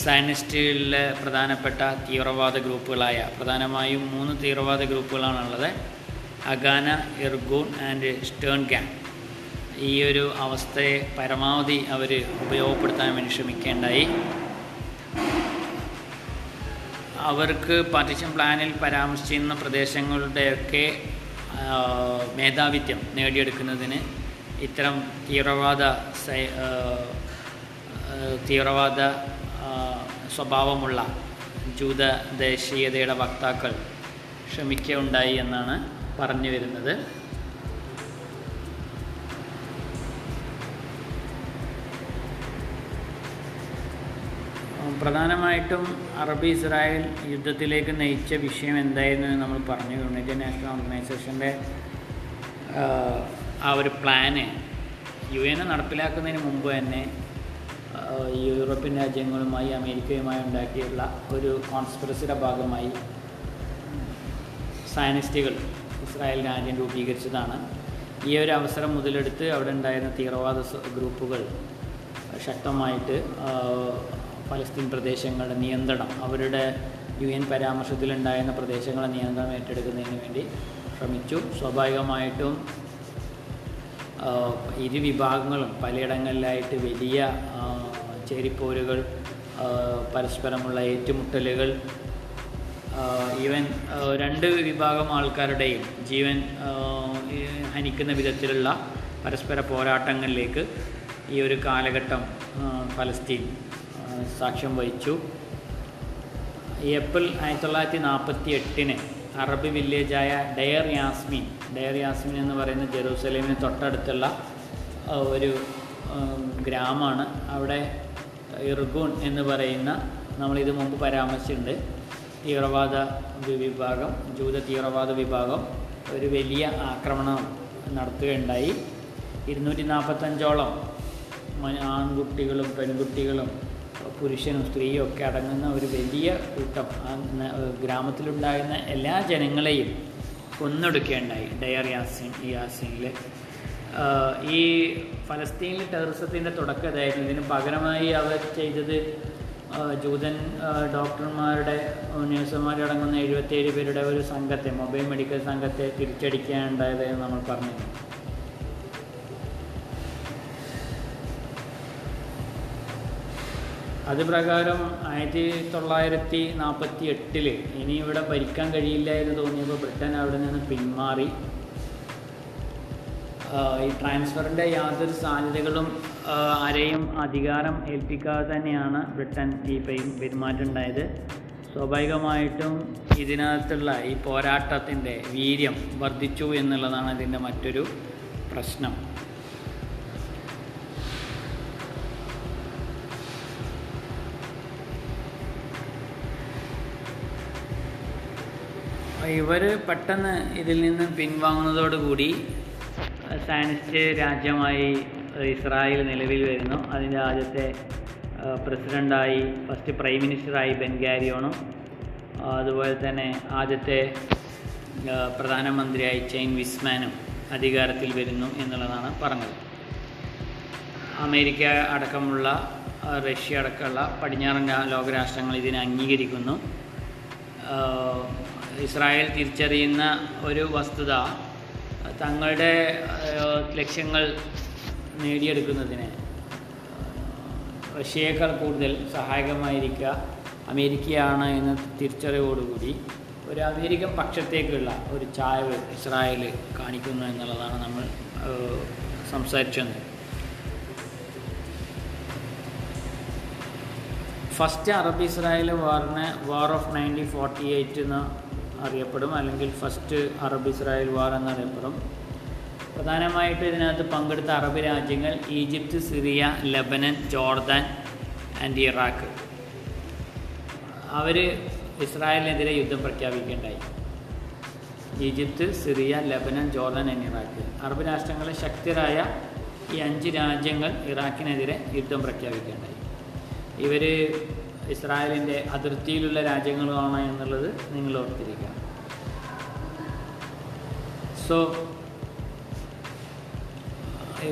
സയനിസ്റ്റിലെ പ്രധാനപ്പെട്ട തീവ്രവാദ ഗ്രൂപ്പുകളായ പ്രധാനമായും മൂന്ന് തീവ്രവാദ ഗ്രൂപ്പുകളാണുള്ളത്. Haganah Irgun and Stern gang ഈ ഒരു അവസ്ഥയെ പരമാവധി അവർ ഉപയോഗപ്പെടുത്താൻ വേണ്ടി ശ്രമിക്കേണ്ടായി. അവർക്ക് പാർട്ടിഷൻ പ്ലാനിൽ പരാമർശിക്കുന്ന പ്രദേശങ്ങളുടെയൊക്കെ മേധാവിത്വം നേടിയെടുക്കുന്നതിന് ഇത്തരം തീവ്രവാദ തീവ്രവാദ സ്വഭാവമുള്ള ജൂത ദേശീയതയുടെ വക്താക്കൾ ശ്രമിക്കുകയുണ്ടായി എന്നാണ് പറഞ്ഞു വരുന്നത്. പ്രധാനമായിട്ടും അറബ് ഇസ്രായേൽ യുദ്ധത്തിലേക്ക് നയിച്ച വിഷയം എന്തായിരുന്നു എന്ന് നമ്മൾ പറഞ്ഞു. യുണൈറ്റഡ് നാഷണൽ ഓർഗനൈസേഷന്റെ ആ ഒരു പ്ലാന് യു എൻ നടപ്പിലാക്കുന്നതിന് മുമ്പ് തന്നെ യൂറോപ്യൻ രാജ്യങ്ങളുമായി അമേരിക്കയുമായി ഉണ്ടാക്കിയുള്ള ഒരു കോൺസ്പിറസിയുടെ ഭാഗമായി സയനിസ്റ്റുകൾ ഇസ്രായേൽ രാജ്യം രൂപീകരിച്ചതാണ്. ഈ ഒരു അവസരം മുതലെടുത്ത് അവിടെ ഉണ്ടായിരുന്ന തീവ്രവാദ ഗ്രൂപ്പുകൾ ശക്തമായിട്ട് പലസ്തീൻ പ്രദേശങ്ങളുടെ നിയന്ത്രണം അവരുടെ യു എൻ പരാമർശത്തിലുണ്ടായിരുന്ന പ്രദേശങ്ങളെ നിയന്ത്രണം ഏറ്റെടുക്കുന്നതിന് വേണ്ടി ശ്രമിച്ചു. സ്വാഭാവികമായിട്ടും ഇരു വിഭാഗങ്ങളും പലയിടങ്ങളിലായിട്ട് വലിയ ചേരിപ്പോരുകൾ പരസ്പരമുള്ള ഏറ്റുമുട്ടലുകൾ ഈവൻ രണ്ട് വിഭാഗം ആൾക്കാരുടെയും ജീവൻ ഹനിക്കുന്ന വിധത്തിലുള്ള പരസ്പര പോരാട്ടങ്ങളിലേക്ക് ഈ ഒരു കാലഘട്ടം ഫലസ്തീൻ സാക്ഷ്യം വഹിച്ചു. ഏപ്രിൽ ആയിരത്തി തൊള്ളായിരത്തി നാൽപ്പത്തി എട്ടിന് അറബ് വില്ലേജായ ഡയർ യാസ്മിൻ ഡയർ യാസ്മിൻ എന്ന് പറയുന്ന ജെറൂസലേമിന് തൊട്ടടുത്തുള്ള ഒരു ഗ്രാമമാണ്. അവിടെ ഇർഗൂൺ എന്ന് പറയുന്ന നമ്മളിത് മുമ്പ് പരാമർശിച്ചിട്ടുണ്ട്. തീവ്രവാദ വിഭാഗം ജൂത തീവ്രവാദ വിഭാഗം ഒരു വലിയ ആക്രമണം നടത്തുകയുണ്ടായി. ഇരുന്നൂറ്റി നാൽപ്പത്തഞ്ചോളം ആൺകുട്ടികളും പെൺകുട്ടികളും പുരുഷനും സ്ത്രീയും ഒക്കെ അടങ്ങുന്ന ഒരു വലിയ കൂട്ടം ഗ്രാമത്തിലുണ്ടാകുന്ന എല്ലാ ജനങ്ങളെയും കൊന്നൊടുക്കുകയുണ്ടായി. ഡയർ യാസിൻ യാസിനിൽ ഈ ഫലസ്തീനിൽ ടെററിസത്തിന്റെ തുടക്കം ഇതായിരുന്നു. ഇതിന് പകരമായി അവർ ചെയ്തത് ജൂതൻ ഡോക്ടർമാരുടെ നഴ്സുമാരടങ്ങുന്ന എഴുപത്തേഴ് പേരുടെ ഒരു സംഘത്തെ മൊബൈൽ മെഡിക്കൽ സംഘത്തെ തിരിച്ചടിക്കാനുണ്ടായത് എന്ന് നമ്മൾ പറഞ്ഞു. അത് പ്രകാരം ആയിരത്തി തൊള്ളായിരത്തി നാൽപ്പത്തി എട്ടിൽ ഇനി ഇവിടെ ഭരിക്കാൻ കഴിയില്ല എന്ന് തോന്നിയപ്പോൾ ബ്രിട്ടൻ അവിടെ നിന്ന് പിന്മാറി. ഈ ട്രാൻസ്ഫറിന്റെ യാതൊരു സാധ്യതകളും ആരെയും അധികാരം ഏൽപ്പിക്കാതെ തന്നെയാണ് ബ്രിട്ടൻ ഈ പെരു- പെരുമാറ്റം ഉണ്ടായത് സ്വാഭാവികമായിട്ടും ഇതിനകത്തുള്ള ഈ പോരാട്ടത്തിന്റെ വീര്യം വർദ്ധിച്ചു എന്നുള്ളതാണ് ഇതിന്റെ മറ്റൊരു പ്രശ്നം. ഇവർ പെട്ടെന്ന് ഇതിൽ നിന്ന് പിൻവാങ്ങുന്നതോടുകൂടി സയനിസ്റ്റ് രാജ്യമായി ഇസ്രായേൽ നിലവിൽ വരുന്നു. അതിന്റെ ആദ്യത്തെ പ്രസിഡന്റായി ഫസ്റ്റ് പ്രൈം മിനിസ്റ്ററായി ബെൻഗാരിയോണും അതുപോലെ തന്നെ ആദ്യത്തെ പ്രധാനമന്ത്രിയായി ചെയിൻ വിസ്മാനും അധികാരത്തിൽ വരുന്നു എന്നുള്ളതാണ് പറഞ്ഞത്. അമേരിക്ക അടക്കമുള്ള റഷ്യ അടക്കമുള്ള പടിഞ്ഞാറൻ ലോകരാഷ്ട്രങ്ങൾ ഇതിനെ അംഗീകരിക്കുന്നു. ഇസ്രായേൽ തിരിച്ചറിയുന്ന ഒരു വസ്തുത തങ്ങളുടെ ലക്ഷ്യങ്ങൾ നേടിയെടുക്കുന്നതിന് റഷ്യയേക്കാൾ കൂടുതൽ സഹായകമായിരിക്കുക അമേരിക്കയാണ് എന്ന തിരിച്ചറിവോടുകൂടി ഒരു അമേരിക്കൻ പക്ഷത്തേക്കുള്ള ഒരു ചായവ് ഇസ്രായേൽ കാണിക്കുന്നു എന്നുള്ളതാണ് നമ്മൾ സംസാരിച്ചത്. First Arab Israel വാറിന് war of nineteen forty eight എന്ന് അറിയപ്പെടും. അല്ലെങ്കിൽ ഫസ്റ്റ് അറബ് ഇസ്രായേൽ വാർ എന്നറിയപ്പെടും. പ്രധാനമായിട്ടും ഇതിനകത്ത് പങ്കെടുത്ത അറബ് രാജ്യങ്ങൾ Egypt Syria Lebanon Jordan and Iraq. അവർ ഇസ്രായേലിനെതിരെ യുദ്ധം പ്രഖ്യാപിക്കുകയുണ്ടായി. Egypt Syria Lebanon Jordan and Iraq. Arab രാഷ്ട്രങ്ങളെ ശക്തരായ ഈ അഞ്ച് രാജ്യങ്ങൾ ഇറാഖിനെതിരെ യുദ്ധം പ്രഖ്യാപിക്കുകയുണ്ടായി. ഇവർ ഇസ്രായേലിന്റെ അതിർത്തിയിലുള്ള രാജ്യങ്ങളുമാണ് എന്നുള്ളത് നിങ്ങൾ ഓർത്തിരിക്കുക സോ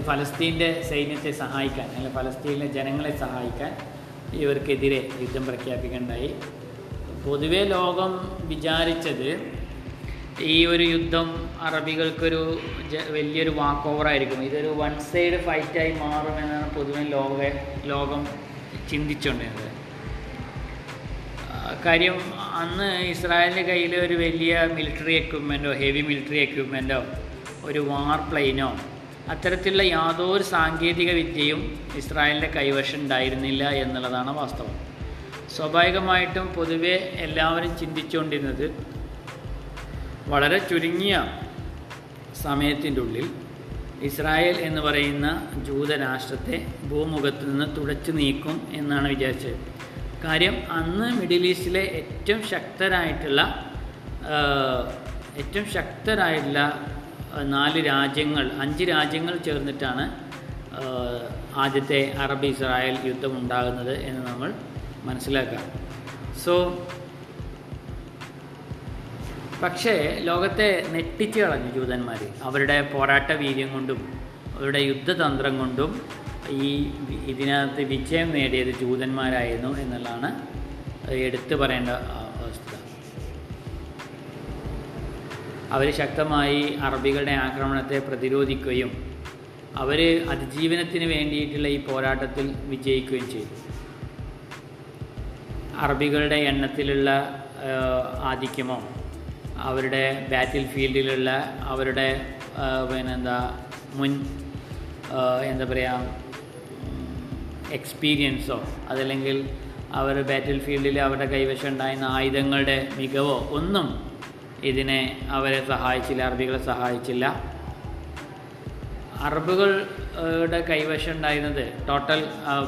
ഫലസ്തീന്റെ സൈന്യത്തെ സഹായിക്കാൻ അല്ലെങ്കിൽ ഫലസ്തീനിലെ ജനങ്ങളെ സഹായിക്കാൻ ഇവർക്കെതിരെ യുദ്ധം പ്രഖ്യാപിക്കേണ്ടായി പൊതുവെ ലോകം വിചാരിച്ചത് ഈ ഒരു യുദ്ധം അറബികൾക്കൊരു വലിയൊരു വാക്ക് ഓവറായിരിക്കും ഇതൊരു വൺ സൈഡ് ഫൈറ്റായി മാറുമെന്നാണ് പൊതുവെ ലോക ലോകം ചിന്തിച്ചുകൊണ്ടിരുന്നത്. കാര്യം അന്ന് ഇസ്രായേലിന്റെ കയ്യിൽ ഒരു വലിയ മിലിറ്ററി എക്യുപ്മെന്റോ ഹെവി മിലിറ്ററി എക്യുപ്മെന്റോ ഒരു വാർ പ്ലെയിനോ അത്തരത്തിലുള്ള യാതൊരു സാങ്കേതിക വിദ്യയും ഇസ്രായേലിന്റെ കൈവശം ഉണ്ടായിരുന്നില്ല എന്നുള്ളതാണ് വാസ്തവം. സ്വാഭാവികമായിട്ടും പൊതുവെ എല്ലാവരും ചിന്തിച്ചുകൊണ്ടിരുന്നത് വളരെ ചുരുങ്ങിയ സമയത്തിന്റെ ഉള്ളിൽ ഇസ്രായേൽ എന്ന് പറയുന്ന ജൂതരാഷ്ട്രത്തെ ഭൂമുഖത്ത് നിന്ന് തുടച്ചു നീക്കും എന്നാണ് വിചാരിച്ചത്. കാര്യം അന്ന് മിഡിൽ ഈസ്റ്റിലെ ഏറ്റവും ശക്തരായിട്ടുള്ള ഏറ്റവും ശക്തരായിട്ടുള്ള നാല് രാജ്യങ്ങൾ അഞ്ച് രാജ്യങ്ങൾ ചേർന്നിട്ടാണ് ആദ്യത്തെ അറബ് ഇസ്രായേൽ യുദ്ധം ഉണ്ടാകുന്നത് എന്ന് നമ്മൾ മനസ്സിലാക്കാം. സോ പക്ഷേ ലോകത്തെ നെട്ടിച്ച് കളഞ്ഞു ജൂതന്മാർ അവരുടെ പോരാട്ട വീര്യം കൊണ്ടും അവരുടെ യുദ്ധതന്ത്രം കൊണ്ടും ഈ ഇതിനകത്ത് വിജയം നേടിയത് ജൂതന്മാരായിരുന്നു എന്നുള്ളതാണ് എടുത്തു പറയേണ്ട വസ്തുത അവർ ശക്തമായി അറബികളുടെ ആക്രമണത്തെ പ്രതിരോധിക്കുകയും അവർ അതിജീവനത്തിന് വേണ്ടിയിട്ടുള്ള ഈ പോരാട്ടത്തിൽ വിജയിക്കുകയും ചെയ്തു. അറബികളുടെ എണ്ണത്തിലുള്ള ആധിക്യമോ അവരുടെ ബാറ്റിൽ ഫീൽഡിലുള്ള അവരുടെ പിന്നെന്താ മുൻ എന്താ പറയുക എക്സ്പീരിയൻസോ അതല്ലെങ്കിൽ അവർ ബാറ്റിൽ ഫീൽഡിൽ അവരുടെ കൈവശം ഉണ്ടായിരുന്ന ആയുധങ്ങളുടെ മികവോ ഒന്നും ഇതിനെ അവരെ സഹായിച്ചില്ല അറബികളെ സഹായിച്ചില്ല. അറബുകളുടെ കൈവശം ഉണ്ടായിരുന്നത് ടോട്ടൽ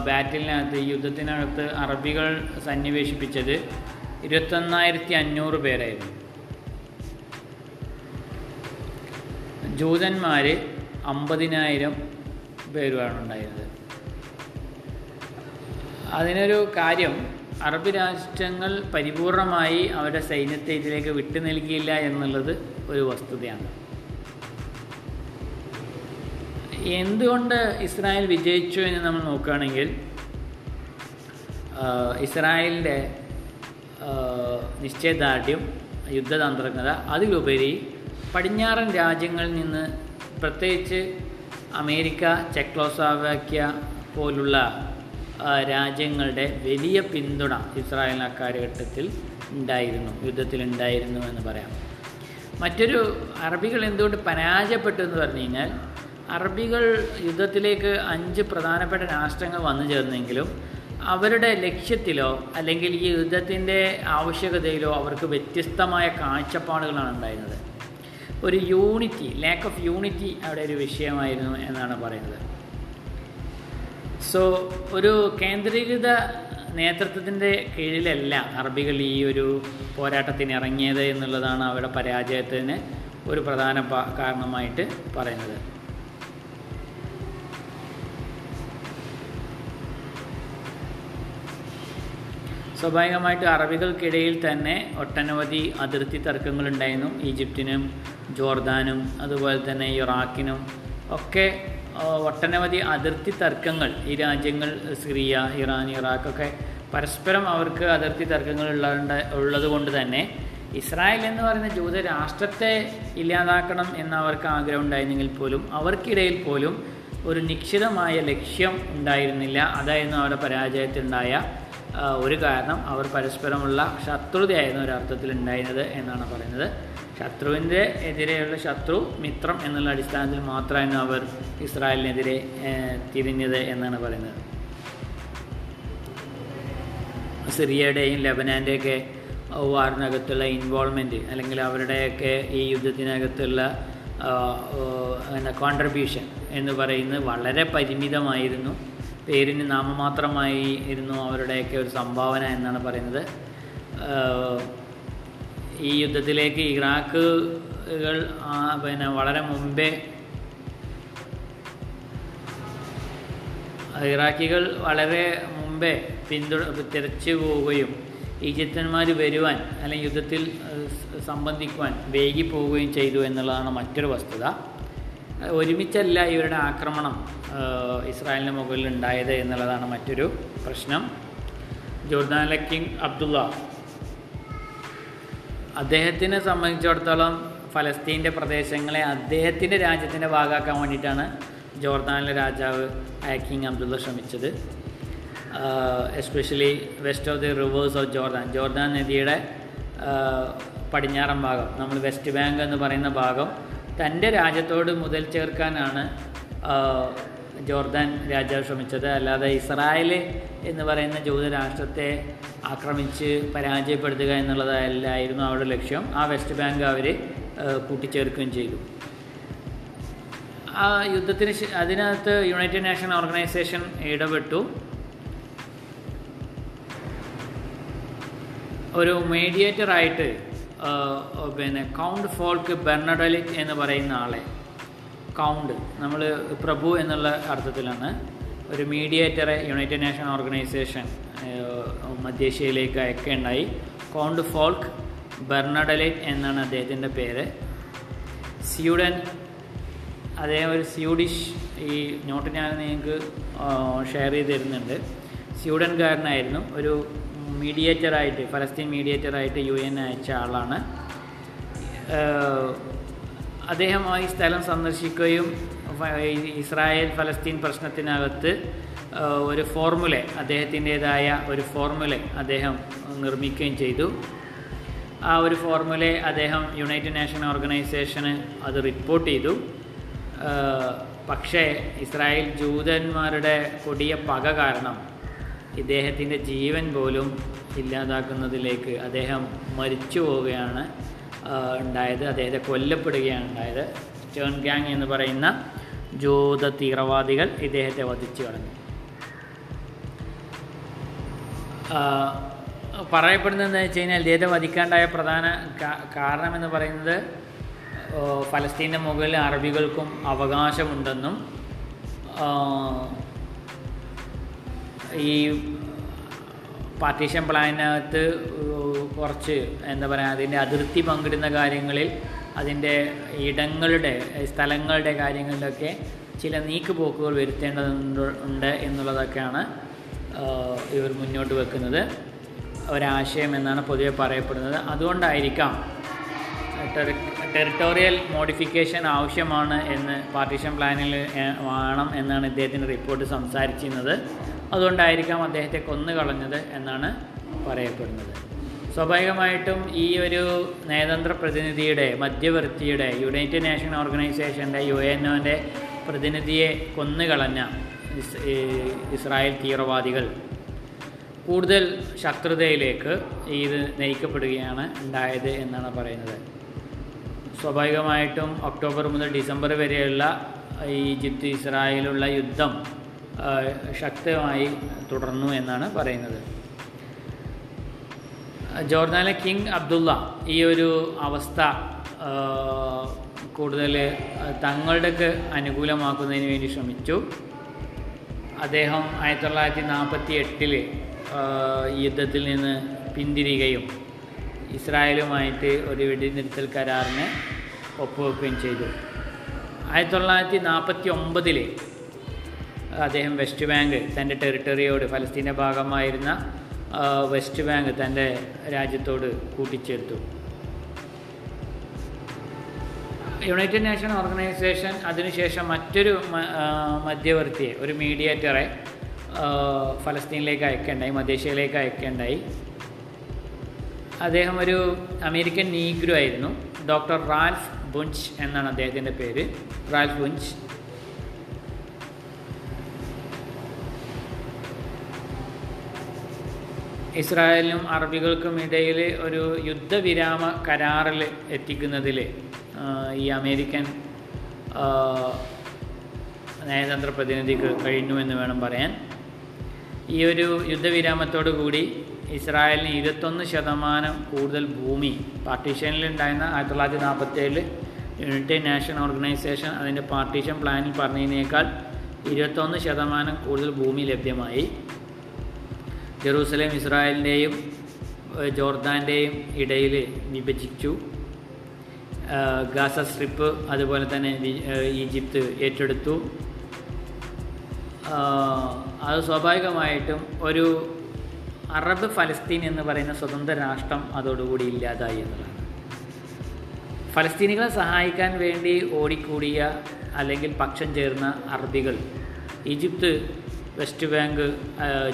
ബാറ്റിലിനകത്ത് യുദ്ധത്തിനകത്ത് അറബികൾ സന്നിവേശിപ്പിച്ചത് ഇരുപത്തൊന്നായിരത്തി അഞ്ഞൂറ് പേരായിരുന്നു. ജൂതന്മാർ അമ്പതിനായിരം പേരുമാണ് ഉണ്ടായിരുന്നത് അതിനൊരു കാര്യം അറബ് രാഷ്ട്രങ്ങൾ പരിപൂർണമായി അവരുടെ സൈന്യത്തെ ഇതിലേക്ക് വിട്ടു നൽകിയില്ല എന്നുള്ളത് ഒരു വസ്തുതയാണ്. എന്തുകൊണ്ട് ഇസ്രായേൽ വിജയിച്ചു എന്ന് നമ്മൾ നോക്കുകയാണെങ്കിൽ ഇസ്രായേലിന്റെ നിശ്ചയദാർഢ്യം യുദ്ധതന്ത്രജ്ഞത അതിലുപരി പടിഞ്ഞാറൻ രാജ്യങ്ങളിൽ നിന്ന് പ്രത്യേകിച്ച് അമേരിക്ക ചെക്ലോസ്ലോവാക്യ പോലുള്ള രാജ്യങ്ങളുടെ വലിയ പിന്തുണ ഇസ്രായേൽ അക്കാലഘട്ടത്തിൽ ഉണ്ടായിരുന്നു യുദ്ധത്തിൽ ഉണ്ടായിരുന്നു എന്ന് പറയാം. മറ്റൊരു അറബികൾ എന്തുകൊണ്ട് പരാജയപ്പെട്ടു എന്ന് പറഞ്ഞു കഴിഞ്ഞാൽ അറബികൾ യുദ്ധത്തിലേക്ക് അഞ്ച് പ്രധാനപ്പെട്ട രാഷ്ട്രങ്ങൾ വന്നു ചേർന്നെങ്കിലും അവരുടെ ലക്ഷ്യത്തിലോ അല്ലെങ്കിൽ ഈ യുദ്ധത്തിന്റെ ആവശ്യകതയിലോ അവർക്ക് വ്യത്യസ്തമായ കാഴ്ചപ്പാടുകളാണ് ഉണ്ടായിരുന്നത്. ഒരു യൂണിറ്റി ലാക്ക് ഓഫ് യൂണിറ്റി അവിടെ ഒരു വിഷയമായിരുന്നു എന്നാണ് പറയുന്നത്. സോ ഒരു കേന്ദ്രീകൃത നേതൃത്വത്തിന്റെ കീഴിലല്ല അറബികൾ ഈ ഒരു പോരാട്ടത്തിന് ഇറങ്ങിയത് എന്നുള്ളതാണ് അവരുടെ പരാജയത്തിന് ഒരു പ്രധാന കാരണമായിട്ട് പറയുന്നത്. സ്വാഭാവികമായിട്ട് അറബികൾക്കിടയിൽ തന്നെ ഒട്ടനവധി അതിർത്തി തർക്കങ്ങളുണ്ടായിരുന്നു. ഈജിപ്തിനും ജോർദാനും അതുപോലെ തന്നെ ഇറാഖിനും ഒക്കെ ഒട്ടനവധി അതിർത്തി തർക്കങ്ങൾ ഈ രാജ്യങ്ങൾ സിറിയ ഇറാൻ ഇറാഖൊക്കെ പരസ്പരം അവർക്ക് അതിർത്തി തർക്കങ്ങൾ ഉള്ളതുകൊണ്ട് ഉള്ളത് കൊണ്ട് തന്നെ ഇസ്രായേൽ എന്ന് പറയുന്ന ജൂത രാഷ്ട്രത്തെ ഇല്ലാതാക്കണം എന്ന് അവർക്ക് ആഗ്രഹം ഉണ്ടായിരുന്നെങ്കിൽ പോലും അവർക്കിടയിൽ പോലും ഒരു നിശ്ചിതമായ ലക്ഷ്യം ഉണ്ടായിരുന്നില്ല. അതായിരുന്നു അവരുടെ പരാജയത്തിലുണ്ടായ ഒരു കാരണം. അവർ പരസ്പരമുള്ള ശത്രുതയായിരുന്നു ഒരർത്ഥത്തിൽ ഉണ്ടായിരുന്നത് എന്നാണ് പറയുന്നത്. ശത്രുവിന്റെ എതിരെയുള്ള ശത്രു മിത്രം എന്നുള്ള അടിസ്ഥാനത്തിൽ മാത്രമാണ് അവർ ഇസ്രായേലിനെതിരെ തിരിഞ്ഞത് എന്നാണ് പറയുന്നത്. സിറിയയുടെയും ലബനാന്റെയൊക്കെ വാറിനകത്തുള്ള ഇൻവോൾവ്മെന്റ് അല്ലെങ്കിൽ അവരുടെയൊക്കെ ഈ യുദ്ധത്തിനകത്തുള്ള എന്താ കോൺട്രിബ്യൂഷൻ എന്ന് പറയുന്നത് വളരെ പരിമിതമായിരുന്നു. പേരിന് നാമമാത്രമായി ഇരുന്നു അവരുടെയൊക്കെ ഒരു സംഭാവന എന്നാണ് പറയുന്നത്. ഈ യുദ്ധത്തിലേക്ക് ഇറാഖുകൾ പിന്നെ വളരെ മുമ്പേ ഇറാഖികൾ വളരെ മുമ്പേ പിന്തുട തിരച്ചു പോവുകയും ഈജിപ്തന്മാർ വരുവാൻ അല്ലെങ്കിൽ യുദ്ധത്തിൽ സംബന്ധിക്കുവാൻ പോവുകയും ചെയ്തു എന്നുള്ളതാണ് മറ്റൊരു വസ്തുത. ഒരുമിച്ചല്ല ഇവരുടെ ആക്രമണം ഇസ്രായേലിന് മുകളിൽ ഉണ്ടായത് എന്നുള്ളതാണ് മറ്റൊരു പ്രശ്നം. ജോർദാനിലെ കിങ് അബ്ദുള്ള അദ്ദേഹത്തിനെ സംബന്ധിച്ചിടത്തോളം ഫലസ്തീന്റെ പ്രദേശങ്ങളെ അദ്ദേഹത്തിന്റെ രാജ്യത്തിന്റെ ഭാഗമാക്കാൻ വേണ്ടിയിട്ടാണ് ജോർദാനിലെ രാജാവ് കിങ് അബ്ദുള്ള ശ്രമിച്ചത്. Especially west of the rivers of Jordan. Jordan നദിയുടെ പടിഞ്ഞാറൻ ഭാഗം നമ്മൾ വെസ്റ്റ് ബാങ്ക് എന്ന് പറയുന്ന ഭാഗം തന്റെ രാജ്യത്തോട് മുതൽ ചേർക്കാനാണ് ജോർദാൻ രാജാവ് ശ്രമിച്ചത്. അല്ലാതെ ഇസ്രായേൽ എന്ന് പറയുന്ന ജൂതരാഷ്ട്രത്തെ ആക്രമിച്ച് പരാജയപ്പെടുത്തുക എന്നുള്ളതല്ലായിരുന്നു അവരുടെ ലക്ഷ്യം. ആ വെസ്റ്റ് ബാങ്ക് അവർ കൂട്ടിച്ചേർക്കുകയും ചെയ്തു. ആ യുദ്ധത്തിന് അതിനകത്ത് യുണൈറ്റഡ് നേഷൻ ഓർഗനൈസേഷൻ ഇടപെട്ടു. ഒരു മീഡിയേറ്റർ മീഡിയേറ്ററായിട്ട് പിന്നെ കൗണ്ട് ഫോൾക്ക് ബെർണഡലിക് എന്ന് പറയുന്ന ആളെ. കൗണ്ട് നമ്മൾ പ്രഭു എന്നുള്ള അർത്ഥത്തിലാണ്. ഒരു മീഡിയേറ്ററെ യുണൈറ്റഡ് നേഷൻ ഓർഗനൈസേഷൻ മധ്യേഷ്യയിലേക്ക് അയക്കുകയുണ്ടായി കോണ്ട് ഫോൾക്ക് ബെർണഡലേറ്റ് എന്നാണ് അദ്ദേഹത്തിന്റെ പേര്. സ്യൂഡൻ അദ്ദേഹം ഒരു സ്യൂഡിഷ് ഈ നോട്ട് ഞാൻ നിങ്ങൾക്ക് ഷെയർ ചെയ്ത് തരുന്നുണ്ട്. സ്യൂഡൻകാരനായിരുന്നു ഒരു മീഡിയേറ്ററായിട്ട് ഫലസ്തീൻ മീഡിയേറ്ററായിട്ട് യു എൻ അയച്ച ആളാണ്. അദ്ദേഹം ഈ സ്ഥലം സന്ദർശിക്കുകയും ഇസ്രായേൽ ഫലസ്തീൻ പ്രശ്നത്തിനകത്ത് ഒരു ഫോർമുല അദ്ദേഹത്തിന്റേതായ ഒരു ഫോർമുല അദ്ദേഹം നിർമ്മിക്കുകയും ചെയ്തു. ആ ഒരു ഫോർമുല അദ്ദേഹം യുണൈറ്റഡ് നേഷൻ ഓർഗനൈസേഷന് അത് റിപ്പോർട്ട് ചെയ്തു. പക്ഷേ ഇസ്രായേൽ ജൂതന്മാരുടെ കൊടിയ പക കാരണം ഇദ്ദേഹത്തിന്റെ ജീവൻ പോലും ഇല്ലാതാക്കുന്നതിലേക്ക് അദ്ദേഹം മരിച്ചു പോവുകയാണ് ഉണ്ടായത്. അദ്ദേഹത്തെ കൊല്ലപ്പെടുകയാണ് ഉണ്ടായത്. ചേൺ ഗാങ് എന്ന് പറയുന്ന ജൂത തീവ്രവാദികൾ ഇദ്ദേഹത്തെ വധിച്ചു കളഞ്ഞു. പറയപ്പെടുന്നതെന്ന് വെച്ച് കഴിഞ്ഞാൽ ഇദ്ദേഹത്തെ വധിക്കാണ്ടായ പ്രധാന കാരണം കാരണമെന്ന് പറയുന്നത് ഫലസ്തീന്റെ മുകളിൽ അറബികൾക്കും അവകാശമുണ്ടെന്നും ഈ പാർട്ടീഷൻ പ്ലാനിനകത്ത് കുറച്ച് എന്താ പറയുക അതിന്റെ അതിർത്തി പങ്കിടുന്ന കാര്യങ്ങളിൽ അതിന്റെ ഇടങ്ങളുടെ സ്ഥലങ്ങളുടെ കാര്യങ്ങളിലൊക്കെ ചില നീക്കുപോക്കുകൾ വരുത്തേണ്ടതുണ്ട് ഉണ്ട് എന്നുള്ളതൊക്കെയാണ് ഇവർ മുന്നോട്ട് വെക്കുന്നത്. ഒരാശയം എന്നാണ് പൊതുവെ പറയപ്പെടുന്നത്. അതുകൊണ്ടായിരിക്കാം ടെറിട്ടോറിയൽ മോഡിഫിക്കേഷൻ ആവശ്യമാണ് എന്ന് പാർട്ടീഷൻ പ്ലാനിൽ വേണം എന്നാണ് ഇദ്ദേഹത്തിന്റെ റിപ്പോർട്ട് സംസാരിച്ചിരുന്നത്. അതുകൊണ്ടായിരിക്കാം അദ്ദേഹത്തെ കൊന്നുകളഞ്ഞത് എന്നാണ് പറയപ്പെടുന്നത്. സ്വാഭാവികമായിട്ടും ഈ ഒരു നയതന്ത്ര പ്രതിനിധിയുടെ മധ്യവർത്തിയുടെ യുണൈറ്റഡ് നേഷൻ ഓർഗനൈസേഷന്റെ യു എൻ ഒന്റെ പ്രതിനിധിയെ കൊന്നുകളഞ്ഞ ഇസ്രായേൽ തീവ്രവാദികൾ കൂടുതൽ ശത്രുതയിലേക്ക് ഇത് നയിക്കപ്പെടുകയാണ് ഉണ്ടായത് എന്നാണ് പറയുന്നത്. സ്വാഭാവികമായിട്ടും ഒക്ടോബർ മുതൽ ഡിസംബർ വരെയുള്ള ഈജിപ്ത് ഇസ്രായേലുള്ള യുദ്ധം ശക്തമായി തുടർന്നു എന്നാണ് പറയുന്നത്. ജോർദാനിലെ കിങ് അബ്ദുള്ള ഈ ഒരു അവസ്ഥ കൂടുതൽ തങ്ങളുടെക്ക് അനുകൂലമാക്കുന്നതിന് വേണ്ടി ശ്രമിച്ചു. അദ്ദേഹം ആയിരത്തി തൊള്ളായിരത്തി നാൽപ്പത്തി എട്ടിൽ യുദ്ധത്തിൽ നിന്ന് പിന്തിരികയും ഇസ്രായേലുമായിട്ട് ഒരു വെടിനിർത്തൽ കരാറിന് ഒപ്പുവെക്കുകയും ചെയ്തു. ആയിരത്തി തൊള്ളായിരത്തി നാൽപ്പത്തി ഒമ്പതിൽ അദ്ദേഹം വെസ്റ്റ് ബാങ്ക് തന്റെ ടെറിട്ടറിയോട് ഫലസ്തീന്റെ ഭാഗമായിരുന്ന വെസ്റ്റ് ബാങ്ക് തന്റെ രാജ്യത്തോട് കൂട്ടിച്ചേർത്തു. യുണൈറ്റഡ് നേഷൻ ഓർഗനൈസേഷൻ അതിനുശേഷം മറ്റൊരു മധ്യവർത്തിയെ ഒരു മീഡിയേറ്ററെ ഫലസ്തീനിലേക്ക് അയക്കേണ്ടായി മധ്യേഷ്യയിലേക്ക് അയക്കേണ്ടായി. അദ്ദേഹം ഒരു അമേരിക്കൻ നീഗ്രോ ആയിരുന്നു. ഡോക്ടർ റാൽഫ് ബുഞ്ച് എന്നാണ് അദ്ദേഹത്തിന്റെ പേര്. റാൽഫ് ബുഞ്ച് ഇസ്രായേലിനും അറബികൾക്കും ഇടയിൽ ഒരു യുദ്ധവിരാമ കരാറിൽ എത്തിക്കുന്നതിൽ ഈ അമേരിക്കൻ നയതന്ത്ര പ്രതിനിധിക്ക് കഴിഞ്ഞു എന്ന് വേണം പറയാൻ. ഈ ഒരു യുദ്ധവിരാമത്തോടു കൂടി ഇസ്രായേലിന് ഇരുപത്തൊന്ന് ശതമാനം കൂടുതൽ ഭൂമി പാർട്ടീഷനിൽ ഉണ്ടായിരുന്ന ആയിരത്തി തൊള്ളായിരത്തി നാൽപ്പത്തി ഏഴിൽ യുണൈറ്റഡ് നാഷൻ ഓർഗനൈസേഷൻ അതിന്റെ പാർട്ടീഷൻ പ്ലാനിൽ പറഞ്ഞതിനേക്കാൾ ഇരുപത്തൊന്ന് ശതമാനം കൂടുതൽ ഭൂമി ലഭ്യമായി. ജെറൂസലേം ഇസ്രായേലിന്റെയും ജോർദാന്റെയും ഇടയിൽ വിഭജിച്ചു. ഗാസ സ്ട്രിപ്പ് അതുപോലെ തന്നെ ഈജിപ്ത് ഏറ്റെടുത്തു. അത് സ്വാഭാവികമായിട്ടും ഒരു അറബ് ഫലസ്തീൻ എന്ന് പറയുന്ന സ്വതന്ത്ര രാഷ്ട്രം അതോടുകൂടി ഇല്ലാതായി എന്നുള്ളതാണ്. ഫലസ്തീനികളെ സഹായിക്കാൻ വേണ്ടി ഓടിക്കൂടിയ അല്ലെങ്കിൽ പക്ഷം ചേർന്ന അറബികൾ Egypt west bank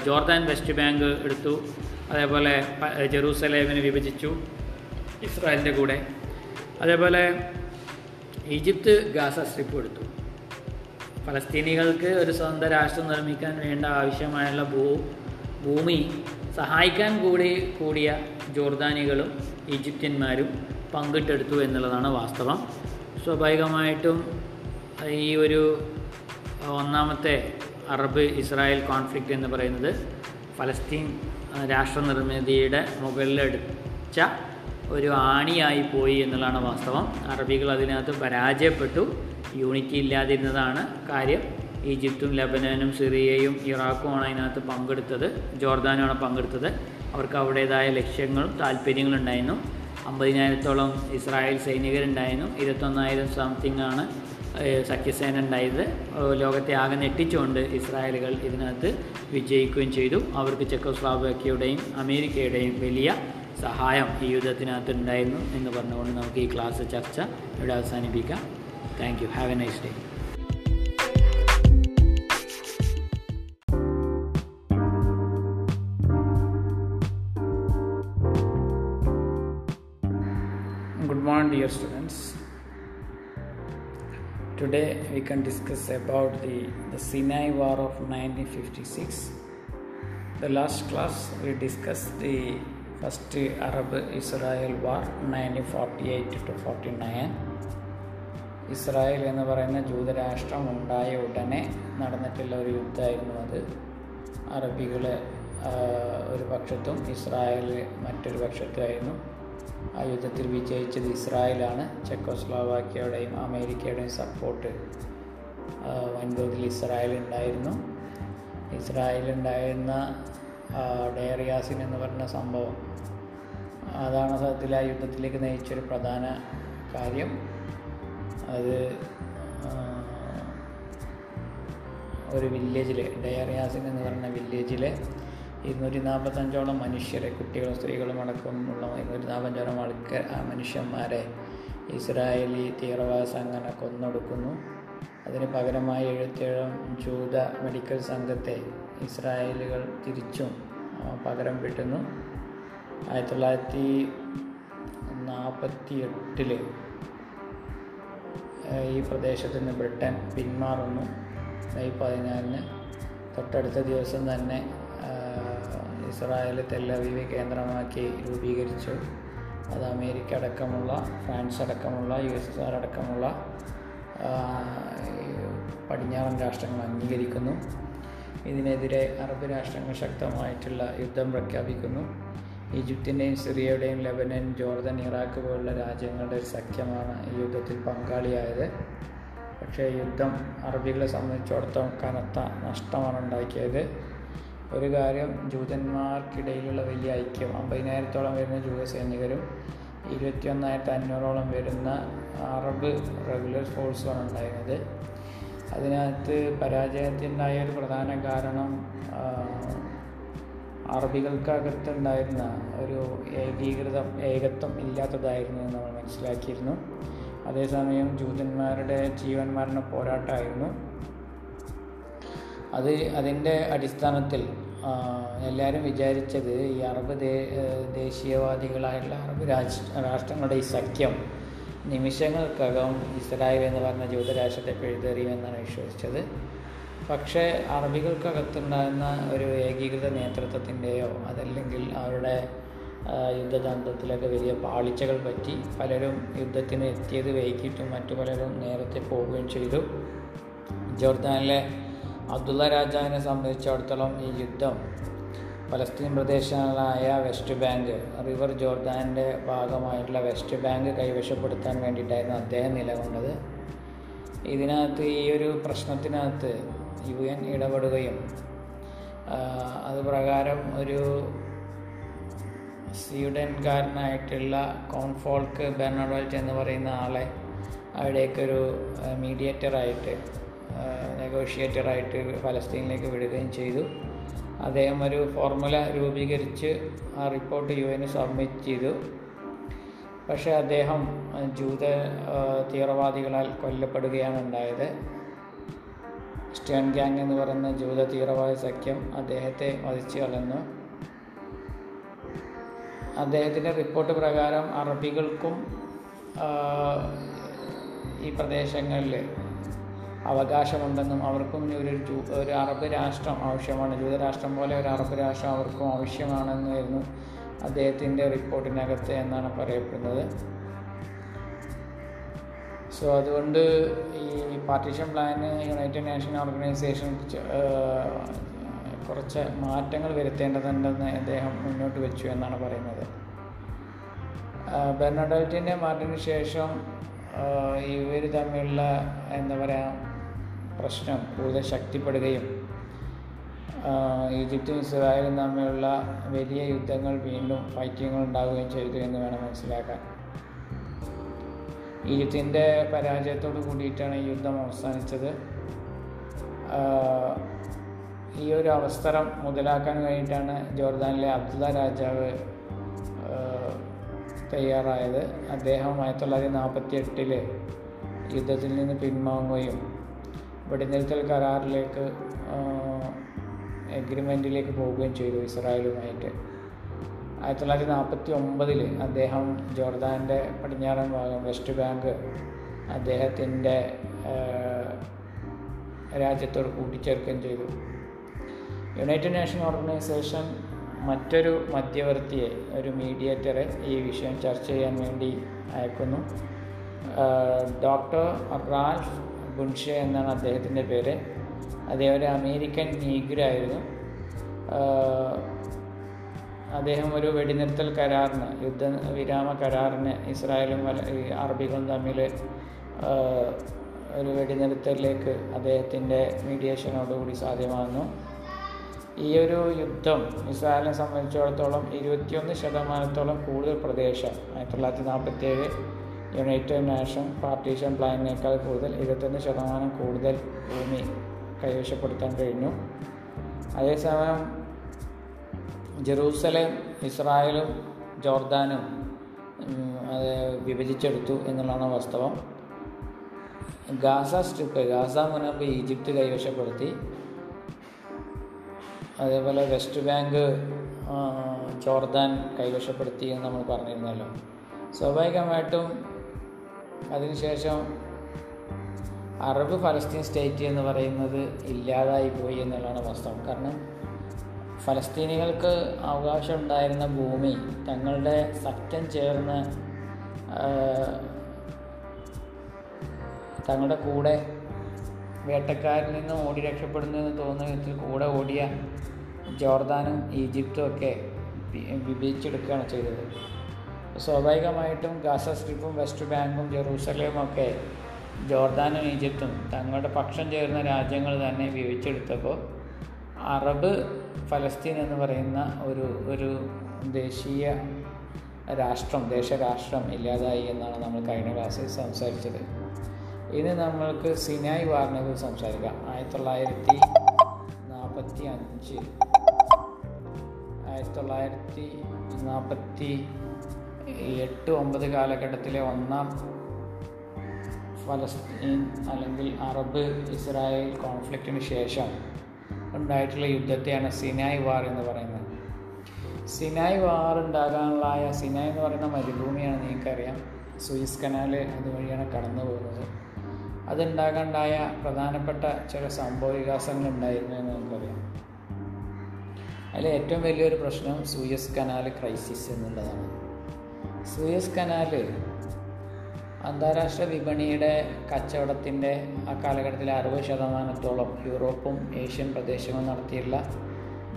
Jordan west bank എടുത്തു. അതേപോലെ ജെറൂസലേമിനെ വിഭജിച്ചു. ഇസ്രായേലിന്റെ കൂടെ. അതേപോലെ ഈജിപ്ത് ഗാസ സ്ട്രിപ്പ് എടുത്തു. ഫലസ്തീനികൾക്ക് ഒരു സ്വന്തം രാഷ്ട്രം നിർമ്മിക്കാൻ വേണ്ട ആവശ്യമായുള്ള ഭൂ ഭൂമി സഹായിക്കാൻ കൂടി കൂടിയ ജോർദാനികളും ഈജിപ്ത്യന്മാരും പങ്കിട്ടെടുത്തു എന്നുള്ളതാണ് വാസ്തവം. സ്വാഭാവികമായിട്ടും ഈ ഒരു ഒന്നാമത്തെ അറബ് ഇസ്രായേൽ കോൺഫ്ലിക്റ്റ് എന്ന് പറയുന്നത് ഫലസ്തീൻ രാഷ്ട്രനിർമ്മിതിയുടെ രാഷ്ട്ര നിർമ്മിതിയുടെ മുകളിലടിച്ച ഒരു ആണിയായി പോയി എന്നുള്ളതാണ് വാസ്തവം. അറബികൾ അതിനകത്ത് പരാജയപ്പെട്ടു. യൂണിറ്റി ഇല്ലാതിരുന്നതാണ് കാര്യം. ഈജിപ്തും ലബനനും സിറിയയും ഇറാഖുമാണ് അതിനകത്ത് പങ്കെടുത്തത്. ജോർദാനുമാണ് പങ്കെടുത്തത്. അവർക്ക് അവരുടേതായ ലക്ഷ്യങ്ങളും താല്പര്യങ്ങളും ഉണ്ടായിരുന്നു. അമ്പതിനായിരത്തോളം ഇസ്രായേൽ സൈനികരുണ്ടായിരുന്നു. ഇരുപത്തൊന്നായിരം സംതിങ് ആണ് സഖ്യസേന ഉണ്ടായത്. ലോകത്തെ ആകെ ഞെട്ടിച്ചുകൊണ്ട് ഇസ്രായേലുകൾ ഇതിനകത്ത് വിജയിക്കുകയും ചെയ്തു. അവർക്ക് ചെക്കോസ്ലാവാക്യയുടെയും അമേരിക്കയുടെയും വലിയ സഹായം ഈ യുദ്ധത്തിനകത്ത് ഉണ്ടായിരുന്നു എന്ന് പറഞ്ഞുകൊണ്ട് നമുക്ക് ഈ ക്ലാസ് ചർച്ച ഇവിടെ അവസാനിപ്പിക്കാം thank you have a nice day Good morning, dear students. Today we can discuss about the, the Sinai War of 1956. The last class we discussed the first Arab-Israel War 1948 to 49. Israel എന്ന് പറയുന്ന ജൂതരാഷ്ട്രം ഉണ്ടായ ഉടനെ നടന്നിട്ടുള്ള ഒരു യുദ്ധമായിരുന്നു അത്. അറബികൾ ഒരു പക്ഷത്തും Israel മറ്റൊരു പക്ഷത്തുമായിരുന്നു. ആ യുദ്ധത്തിൽ വിജയിച്ചത് ഇസ്രായേലാണ്. ചെക്കോസ്ലോവാക്യയുടെയും അമേരിക്കയുടെയും സപ്പോർട്ട് വൻതോതിൽ ഇസ്രായേൽ ഉണ്ടായിരുന്നു. ഇസ്രായേലുണ്ടായിരുന്ന ഡയറിയാസിൻ എന്ന് പറഞ്ഞ സംഭവം. അതാണ് സത്യത്തിൽ ആ യുദ്ധത്തിലേക്ക് നയിച്ചൊരു പ്രധാന കാര്യം. അത് ഒരു വില്ലേജിൽ ഡയറിയാസിൻ എന്ന് പറഞ്ഞ വില്ലേജിൽ ഇരുന്നൂറ്റി നാൽപ്പത്തഞ്ചോളം മനുഷ്യരെ കുട്ടികളും സ്ത്രീകളും അടക്കമുള്ള ഇരുന്നൂറ്റി നാൽപ്പത്തഞ്ചോളം ആൾക്കാർ ആ മനുഷ്യന്മാരെ ഇസ്രായേലി തീവ്രവാദ സംഘടന കൊന്നൊടുക്കുന്നു. അതിന് പകരമായി എഴുപത്തേഴോളം ജൂത മെഡിക്കൽ സംഘത്തെ ഇസ്രായേലുകൾ തിരിച്ചും പകരം വിട്ടുന്നു ആയിരത്തി തൊള്ളായിരത്തി നാൽപ്പത്തി എട്ടിൽ ഈ പ്രദേശത്ത് നിന്ന് ബ്രിട്ടൻ പിന്മാറുന്നു. മെയ് പതിനാലിന് തൊട്ടടുത്ത ദിവസം തന്നെ ഇസ്രായേൽ തെല്ലവീവ് കേന്ദ്രമാക്കി രൂപീകരിച്ചു. അത് അമേരിക്ക അടക്കമുള്ള ഫ്രാൻസ് അടക്കമുള്ള യു എസ് എസ് ആർ അടക്കമുള്ള പടിഞ്ഞാറൻ രാഷ്ട്രങ്ങൾ അംഗീകരിക്കുന്നു. ഇതിനെതിരെ അറബ് രാഷ്ട്രങ്ങൾ ശക്തമായിട്ടുള്ള യുദ്ധം പ്രഖ്യാപിക്കുന്നു. ഈജിപ്തിന്റെയും സിറിയയുടെയും ലെബനൻ ജോർദൻ ഇറാഖ് പോലുള്ള രാജ്യങ്ങളുടെ ഒരു സഖ്യമാണ് ഈ യുദ്ധത്തിൽ പങ്കാളിയായത്. പക്ഷേ യുദ്ധം അറബികളെ സംബന്ധിച്ചിടത്തോളം കനത്ത നഷ്ടമാണ് ഉണ്ടാക്കിയത്. ഒരു കാര്യം ജൂതന്മാർക്കിടയിലുള്ള വലിയ ഐക്യം അമ്പതിനായിരത്തോളം വരുന്ന ജൂത സൈനികരും ഇരുപത്തിയൊന്നായിരത്തി അഞ്ഞൂറോളം വരുന്ന അറബ് റെഗുലർ ഫോഴ്സുമാണ് ഉണ്ടായിരുന്നത്. അതിനകത്ത് പരാജയത്തിനുണ്ടായ ഒരു പ്രധാന കാരണം അറബികൾക്കകത്തുണ്ടായിരുന്ന ഒരു ഏകീകൃതം ഏകത്വം ഇല്ലാത്തതായിരുന്നു എന്ന് നമ്മൾ മനസ്സിലാക്കിയിരുന്നു. അതേസമയം ജൂതന്മാരുടെ ജീവൻ മരണ പോരാട്ടമായിരുന്നു. അത് അതിന്റെ അടിസ്ഥാനത്തിൽ എല്ലാവരും വിചാരിച്ചത് ഈ അറബ് ദേ ഏഹ് ദേശീയവാദികളായിട്ടുള്ള അറബ് രാജ് രാഷ്ട്രങ്ങളുടെ ഈ സഖ്യം നിമിഷങ്ങൾക്കകം ഇസ്രായേൽ എന്ന് പറഞ്ഞ ജൂതരാഷ്ട്രത്തെ പിഴുതെറിയുമെന്നാണ് വിശ്വസിച്ചത്. പക്ഷേ അറബികൾക്കകത്തുണ്ടാകുന്ന ഒരു ഏകീകൃത നേതൃത്വത്തിന്റെയോ അതല്ലെങ്കിൽ അവരുടെ യുദ്ധതന്ത്രത്തിലൊക്കെ വലിയ പാളിച്ചകൾ പറ്റി പലരും യുദ്ധത്തിന് എത്തിയത് വൈകിട്ടും മറ്റു പലരും നേരത്തെ പോവുകയും ചെയ്തു. ജോർദാനിലെ അബ്ദുള്ള രാജാവിനെ സംബന്ധിച്ചിടത്തോളം ഈ യുദ്ധം പലസ്തീൻ പ്രദേശങ്ങളായ വെസ്റ്റ് ബാങ്ക് റിവർ ജോർദാന്റെ ഭാഗമായിട്ടുള്ള വെസ്റ്റ് ബാങ്ക് കൈവശപ്പെടുത്താൻ വേണ്ടിയിട്ടായിരുന്നു അദ്ദേഹം നിലകൊണ്ടത്. ഇതിനകത്ത് ഈ ഒരു പ്രശ്നത്തിനകത്ത് യു എൻ ഇടപെടുകയും അത് പ്രകാരം ഒരു സ്വീഡൻകാരനായിട്ടുള്ള കോൺഫോൾക്ക് ബെർണഡോൾറ്റ് എന്ന് പറയുന്ന ആളെ അവിടേക്കൊരു മീഡിയേറ്ററായിട്ട് നെഗോഷിയേറ്ററായിട്ട് ഫലസ്തീനിലേക്ക് വിടുകയും ചെയ്തു. അദ്ദേഹം ഒരു ഫോർമുല രൂപീകരിച്ച് ആ റിപ്പോർട്ട് യു എന് സബ്മിറ്റ് ചെയ്തു. പക്ഷേ അദ്ദേഹം ജൂത തീവ്രവാദികളാൽ കൊല്ലപ്പെടുകയാണ് ഉണ്ടായത് സ്റ്റേൺ ഗ്യാങ് എന്ന് പറയുന്ന ജൂത തീവ്രവാദ സഖ്യം അദ്ദേഹത്തെ വധിച്ചു കളഞ്ഞു. അദ്ദേഹത്തിന്റെ റിപ്പോർട്ട് പ്രകാരം അറബികൾക്കും ഈ പ്രദേശങ്ങളിൽ അവകാശമുണ്ടെന്നും അവർക്കും ഒരു ഒരു അറബ് രാഷ്ട്രം ആവശ്യമാണ്. ജൂതരാഷ്ട്രം പോലെ ഒരു അറബ് രാഷ്ട്രം അവർക്കും ആവശ്യമാണെന്നായിരുന്നു അദ്ദേഹത്തിന്റെ റിപ്പോർട്ടിനകത്ത് എന്നാണ് പറയപ്പെടുന്നത്. സോ അതുകൊണ്ട് ഈ partition plan United nation organisation കുറച്ച് മാറ്റങ്ങൾ വരുത്തേണ്ടതുണ്ടെന്ന് അദ്ദേഹം മുന്നോട്ട് വെച്ചു എന്നാണ് പറയുന്നത്. ബെർണഡൽറ്റിന്റെ മാറ്റത്തിന് ശേഷം ഇവർ തമ്മിലുള്ള എന്താ പറയുക പ്രശ്നം കൂടുതൽ ശക്തിപ്പെടുകയും ഈജിപ്തും ഇസ്രായേലും തമ്മിലുള്ള വലിയ യുദ്ധങ്ങൾ വീണ്ടും ഫൈറ്റിങ്ങുകൾ ഉണ്ടാവുകയും ചെയ്തു എന്ന് വേണം മനസ്സിലാക്കാൻ. ഈജിപ്തിന്റെ പരാജയത്തോട് കൂടിയിട്ടാണ് ഈ യുദ്ധം അവസാനിച്ചത്. ഈ ഒരു അവസരം മുതലാക്കാൻ വേണ്ടിയിട്ടാണ് ജോർദാനിലെ അബ്ദുള്ള രാജാവ് തയ്യാറായത്. അദ്ദേഹം ആയിരത്തി തൊള്ളായിരത്തി നാൽപ്പത്തി എട്ടിൽ യുദ്ധത്തിൽ നിന്ന് പിൻവാങ്ങുകയും വെടിനിർത്തൽ കരാറിലേക്ക് എഗ്രിമെന്റിലേക്ക് പോവുകയും ചെയ്തു ഇസ്രായേലുമായിട്ട്. ആയിരത്തി തൊള്ളായിരത്തി നാൽപ്പത്തി ഒമ്പതിൽ അദ്ദേഹം ജോർദാന്റെ പടിഞ്ഞാറൻ ഭാഗം വെസ്റ്റ് ബാങ്ക് അദ്ദേഹത്തിന്റെ രാജ്യത്തോട് കൂട്ടിച്ചേർക്കുകയും ചെയ്തു. യുണൈറ്റഡ് നേഷൻ ഓർഗനൈസേഷൻ മറ്റൊരു മധ്യവർത്തിയെ ഒരു മീഡിയേറ്ററെ ഈ വിഷയം ചർച്ച ചെയ്യാൻ വേണ്ടി അയക്കുന്നു. ഡോക്ടർ റാൽഫ് ബുൻഷെ എന്നാണ് അദ്ദേഹത്തിന്റെ പേര്. അദ്ദേഹം ഒരു അമേരിക്കൻ നീഗ്രായിരുന്നു അദ്ദേഹം ഒരു വെടിനിർത്തൽ കരാറിന് യുദ്ധ വിരാമ കരാറിന് ഇസ്രായേലും അറബികളും തമ്മിൽ ഒരു വെടിനിർത്തലിലേക്ക് അദ്ദേഹത്തിന്റെ മീഡിയേഷനോടുകൂടി സാധ്യമാകുന്നു. ഈ ഒരു യുദ്ധം ഇസ്രായേലിനെ സംബന്ധിച്ചിടത്തോളം ഇരുപത്തിയൊന്ന് ശതമാനത്തോളം കൂടുതൽ പ്രദേശം ആയിരത്തി തൊള്ളായിരത്തി നാൽപ്പത്തി ഏഴ് യുണൈറ്റഡ് നേഷൻ പാർട്ടീഷൻ പ്ലാനിനേക്കാൾ കൂടുതൽ ഇരുപത്തൊന്ന് ശതമാനം കൂടുതൽ ഭൂമി കൈവശപ്പെടുത്താൻ കഴിഞ്ഞു. അതേസമയം ജെറൂസലേം ഇസ്രായേലും ജോർദാനും അത് വിഭജിച്ചെടുത്തു എന്നുള്ളതാണ് വാസ്തവം. ഗാസ സ്ട്രിപ്പ് ഗാസ മുനമ്പ് ഈജിപ്ത് കൈവശപ്പെടുത്തി. അതേപോലെ വെസ്റ്റ് ബാങ്ക് ജോർദാൻ കൈവശപ്പെടുത്തി എന്ന് നമ്മൾ പറഞ്ഞിരുന്നല്ലോ. സ്വാഭാവികമായിട്ടും അതിനുശേഷം അറബ് ഫലസ്തീൻ സ്റ്റേറ്റ് എന്ന് പറയുന്നത് ഇല്ലാതായി പോയി എന്നുള്ളതാണ് വാസ്തവം. കാരണം ഫലസ്തീനികൾക്ക് അവകാശം ഉണ്ടായിരുന്ന ഭൂമി തങ്ങളുടെ സഖ്യം ചേർന്ന് തങ്ങളുടെ കൂടെ വേട്ടക്കാരിൽ നിന്ന് ഓടി രക്ഷപ്പെടുന്നതെന്ന് തോന്നുന്ന വിധത്തിൽ കൂടെ ഓടിയ ജോർദാനും ഈജിപ്തും ഒക്കെ വിഭജിച്ചെടുക്കുകയാണ് ചെയ്തത്. സ്വാഭാവികമായിട്ടും ഗാസ സ്ട്രിപ്പും വെസ്റ്റ് ബാങ്കും ജെറൂസലേമും ഒക്കെ ജോർദാനും ഈജിപ്തും തങ്ങളുടെ പക്ഷം ചേർന്ന രാജ്യങ്ങൾ തന്നെ വിഭജിച്ചെടുത്തപ്പോൾ അറബ് ഫലസ്തീൻ എന്ന് പറയുന്ന ഒരു ഒരു ദേശീയ രാഷ്ട്രം ദേശരാഷ്ട്രം ഇല്ലാതായി എന്നാണ് നമ്മൾ കഴിഞ്ഞ ക്ലാസ്സിൽ സംസാരിച്ചത്. ഇനി നമ്മൾക്ക് സിനായ് വാറിനെ കുറിച്ച് സംസാരിക്കാം. ആയിരത്തി തൊള്ളായിരത്തി നാൽപ്പത്തി അഞ്ച് ആയിരത്തി തൊള്ളായിരത്തി നാൽപ്പത്തി എട്ട് ഒമ്പത് കാലഘട്ടത്തിലെ ഒന്നാം ഫലസ്തീൻ അല്ലെങ്കിൽ അറബ് ഇസ്രായേൽ കോൺഫ്ലിക്റ്റിന് ശേഷം ഉണ്ടായിട്ടുള്ള യുദ്ധത്തെയാണ് സിനായ് വാർ എന്ന് പറയുന്നത്. സിനായ് വാർ ഉണ്ടാകാനുള്ളായ സിനായ് എന്ന് പറയുന്ന മരുഭൂമിയാണ് നിങ്ങൾക്കറിയാം. സൂയിസ് കനാല് അതുവഴിയാണ് കടന്നു പോകുന്നത്. അതുണ്ടാകാണ്ടായ പ്രധാനപ്പെട്ട ചില സംഭവ വികാസങ്ങൾ ഉണ്ടായിരുന്നു എന്ന് നമുക്കറിയാം അതിലെ ഏറ്റവും വലിയൊരു പ്രശ്നം സൂയസ് കനാൽ ക്രൈസിസ് എന്നുള്ളതാണ്. സൂയസ് കനാൽ അന്താരാഷ്ട്ര വിപണിയുടെ കച്ചവടത്തിന്റെ ആ കാലഘട്ടത്തിൽ അറുപത് ശതമാനത്തോളം യൂറോപ്പും ഏഷ്യൻ പ്രദേശങ്ങളും നടത്തിയുള്ള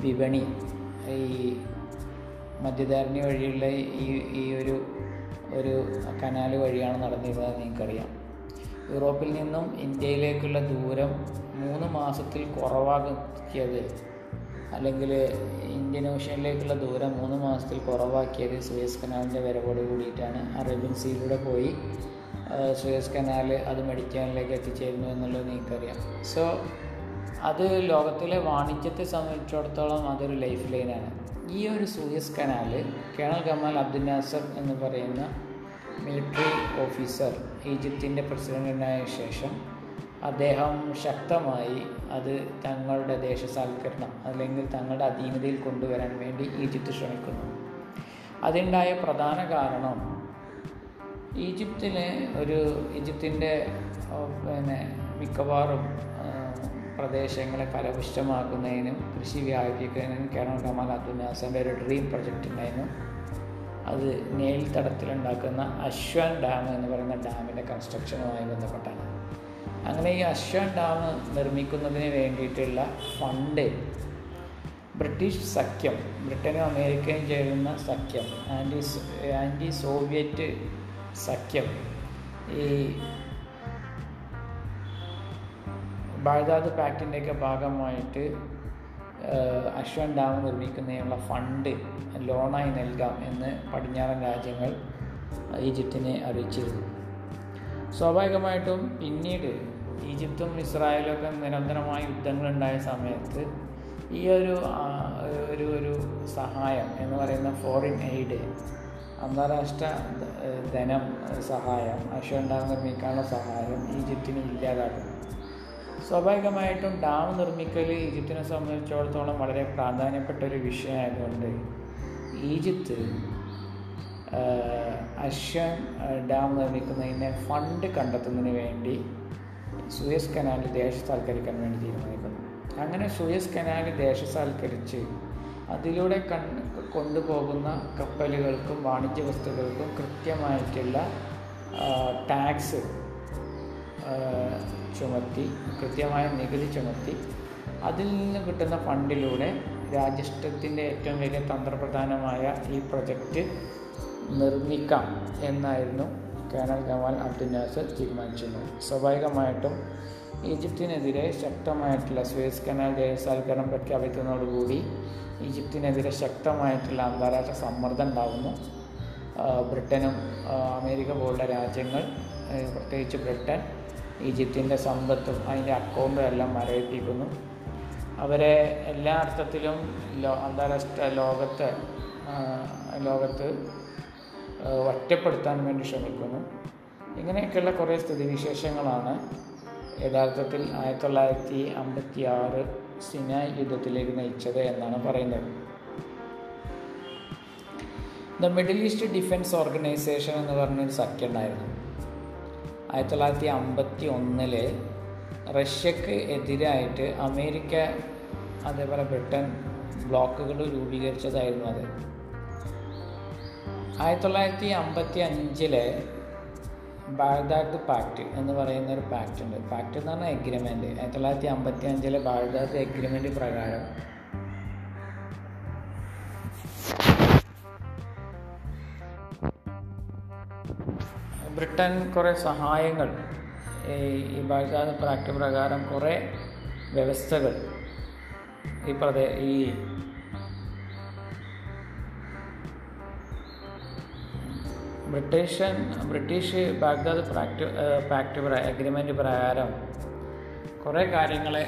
വിപണി. ഈ മധ്യധാരണി വഴിയുള്ള ഈ ഈ ഒരു ഒരു കനാൽ വഴിയാണ് നടന്നിരുന്നത് നിങ്ങൾക്കറിയാം. യൂറോപ്പിൽ നിന്നും ഇന്ത്യയിലേക്കുള്ള ദൂരം മൂന്ന് മാസത്തിൽ കുറവാക്കിയത് അല്ലെങ്കിൽ ഇന്ത്യൻ ഓഷ്യനിലേക്കുള്ള ദൂരം മൂന്ന് മാസത്തിൽ കുറവാക്കിയത് സുയസ് കനാലിന്റെ വരവോട് കൂടിയിട്ടാണ്. അറേബ്യൻ സീയിലൂടെ പോയി സുയസ് കനാൽ അത് മെഡിക്കാനിലേക്ക് എത്തിച്ചേരുന്നു എന്നുള്ളത് നിങ്ങൾക്കറിയാം സോ അത് ലോകത്തിലെ വാണിജ്യത്തെ സംബന്ധിച്ചിടത്തോളം അതൊരു ലൈഫ് ലൈനാണ്. ഈ ഒരു Suez canal colonel Kamal Abdul Nasser എന്ന് പറയുന്ന മിലിറ്ററി ഓഫീസർ ഈജിപ്തിന്റെ പ്രസിഡന്റിനായ ശേഷം അദ്ദേഹം ശക്തമായി അത് തങ്ങളുടെ ദേശസാൽക്കരണം അല്ലെങ്കിൽ തങ്ങളുടെ അധീനതയിൽ കൊണ്ടുവരാൻ വേണ്ടി ഈജിപ്ത് ശ്രമിക്കുന്നു. അതുണ്ടായ പ്രധാന കാരണം ഈജിപ്തിലെ ഒരു ഈജിപ്തിന്റെ പിന്നെ മിക്കവാറും പ്രദേശങ്ങളെ ഫലപുഷ്ടമാക്കുന്നതിനും കൃഷി വ്യാപിപ്പിക്കുന്നതിനും കേരള കമാൽ അബ്ദുനാസന്റെ ഒരു ഡ്രീം പ്രൊജക്റ്റ് ഉണ്ടായിരുന്നു. അത് നെയിൽ തടത്തിലുണ്ടാക്കുന്ന അശ്വൻ ഡാം എന്ന് പറയുന്ന ഡാമിന്റെ കൺസ്ട്രക്ഷനുമായി ബന്ധപ്പെട്ടാണ്. അങ്ങനെ ഈ അശ്വൻ ഡാം നിർമ്മിക്കുന്നതിന് വേണ്ടിയിട്ടുള്ള ഫണ്ട് ബ്രിട്ടീഷ് സഖ്യം ബ്രിട്ടനും അമേരിക്കയും ചേരുന്ന സഖ്യം ആന്റി ആന്റി സോവിയറ്റ് സഖ്യം ഈ ബാഗ്ദാദ് പാക്റ്റിന്റെയൊക്കെ ഭാഗമായിട്ട് അശ്വൻ ഡാം നിർമ്മിക്കുന്നതിനുള്ള ഫണ്ട് ലോണായി നൽകാം എന്ന് പടിഞ്ഞാറൻ രാജ്യങ്ങൾ ഈജിപ്തിനെ അറിയിച്ചിരുന്നു. സ്വാഭാവികമായിട്ടും പിന്നീട് ഈജിപ്തും ഇസ്രായേലും ഒക്കെ നിരന്തരമായ യുദ്ധങ്ങളുണ്ടായ സമയത്ത് ഈ ഒരു ഒരു ഒരു സഹായം എന്ന് പറയുന്ന ഫോറിൻ എയ്ഡ് അന്താരാഷ്ട്ര ധനം സഹായം അശ്വണ്ടാം നിർമ്മിക്കാനുള്ള സഹായം ഈജിപ്തിന് ഇല്ലാതാക്കുന്നു. സ്വാഭാവികമായിട്ടും ഡാം നിർമ്മിക്കൽ ഈജിപ്തിനെ സംബന്ധിച്ചിടത്തോളം വളരെ പ്രാധാന്യപ്പെട്ട ഒരു വിഷയമായതുകൊണ്ട് ഈജിപ്ത് അശ്വൻ ഡാം നിർമ്മിക്കുന്നതിന് ഫണ്ട് കണ്ടെത്തുന്നതിന് വേണ്ടി സുയസ് കനാലിൽ ദേശസാൽക്കരിക്കാൻ വേണ്ടി തീരുമാനിക്കുന്നു. അങ്ങനെ സൂയസ് കനാൽ ദേശസാൽക്കരിച്ച് അതിലൂടെ കൺ കൊണ്ടുപോകുന്ന കപ്പലുകൾക്കും വാണിജ്യ വസ്തുക്കൾക്കും കൃത്യമായിട്ടുള്ള ടാക്സ് ചുമത്തി കൃത്യമായ നികുതി ചുമത്തി അതിൽ നിന്ന് കിട്ടുന്ന ഫണ്ടിലൂടെ രാജ്യത്തിന്റെ ഏറ്റവും വലിയ തന്ത്രപ്രധാനമായ ഈ പ്രൊജക്റ്റ് നിർമ്മിക്കാം എന്നായിരുന്നു കേണൽ ഗമാൽ അബ്ദുൽ നാസർ തീരുമാനിച്ചിരുന്നു. സ്വാഭാവികമായിട്ടും ഈജിപ്തിനെതിരെ ശക്തമായിട്ടുള്ള സ്വേസ് കനാൽ ദേശസാൽക്കരണം പ്രഖ്യാപിക്കുന്നതോടുകൂടി ഈജിപ്തിനെതിരെ ശക്തമായിട്ടുള്ള അന്താരാഷ്ട്ര സമ്മർദ്ദം ഉണ്ടാകുന്നു ബ്രിട്ടനും അമേരിക്ക പോലുള്ള രാജ്യങ്ങൾ പ്രത്യേകിച്ച് ബ്രിട്ടൻ ഈജിപ്തിന്റെ സമ്പത്തും അതിന്റെ അക്കൗണ്ടും എല്ലാം മരവിപ്പിക്കുന്നു. അവരെ എല്ലാ അർത്ഥത്തിലും ലോ അന്താരാഷ്ട്ര ലോകത്ത് ലോകത്ത് ഒറ്റപ്പെടുത്താൻ വേണ്ടി ശ്രമിക്കുന്നു. ഇങ്ങനെയൊക്കെയുള്ള കുറേ സ്ഥിതിവിശേഷങ്ങളാണ്. യഥാർത്ഥത്തിൽ ആയിരത്തി തൊള്ളായിരത്തി അമ്പത്തി ആറ് സിനായ് യുദ്ധത്തിലേക്ക് നയിച്ചത് എന്നാണ് പറയുന്നത്. The middle east defence organisation എന്ന് പറഞ്ഞൊരു സഖ്യം ഉണ്ടായിരുന്നു. ആയിരത്തി തൊള്ളായിരത്തി അമ്പത്തി ഒന്നിൽ റഷ്യക്ക് എതിരായിട്ട് അമേരിക്ക അതേപോലെ ബ്രിട്ടൻ ബ്ലോക്കുകൾ രൂപീകരിച്ചതായിരുന്നു അത്. ആയിരത്തി തൊള്ളായിരത്തി അമ്പത്തി അഞ്ചിലെ ബാഗ്ദാദ് പാക്ട് എന്ന് പറയുന്ന ഒരു പാക്റ്റ് ഉണ്ട്. പാക്റ്റ് എന്ന് പറഞ്ഞാൽ എഗ്രിമെന്റ് ആയിരത്തി തൊള്ളായിരത്തി അമ്പത്തി അഞ്ചിലെ ബാഗ്ദാദ് എഗ്രിമെന്റ് പ്രകാരം. ബ്രിട്ടൻ കുറേ സഹായങ്ങൾ ഈ ബാഗ്ദാദ് പാക്റ്റ് പ്രകാരം കുറേ വ്യവസ്ഥകൾ ഈ പ്രദേ ഈ ബ്രിട്ടീഷൻ British Baghdad pact pact agreement പ്രകാരം കുറേ കാര്യങ്ങളെ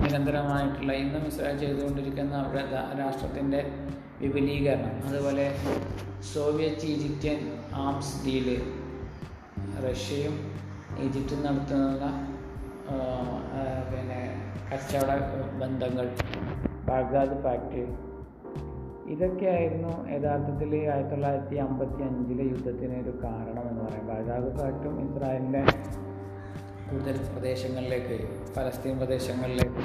നിരന്തരമായിട്ടുള്ള ഇന്നും ഇസ്രായേൽ ചെയ്തുകൊണ്ടിരിക്കുന്ന അവരുടെ രാഷ്ട്രത്തിന്റെ വിപുലീകരണം. അതുപോലെ സോവിയറ്റ് ഈജിപ്ത്യൻ ആംസ് ഡീൽ റഷ്യയും ഈജിപ്തും നടത്തുന്ന പിന്നെ കച്ചവട ബന്ധങ്ങൾ ബാഗ്ദാദ് പാക്ട്. ഇതൊക്കെയായിരുന്നു യഥാർത്ഥത്തിൽ ആയിരത്തി തൊള്ളായിരത്തി അമ്പത്തി അഞ്ചിലെ യുദ്ധത്തിന് ഒരു കാരണം എന്ന് പറയാം. ബാഗ്ദാദ് പാക്ടും ഇസ്രായേലിന്റെ കൂടുതൽ പ്രദേശങ്ങളിലേക്ക് ഫലസ്തീൻ പ്രദേശങ്ങളിലേക്ക്.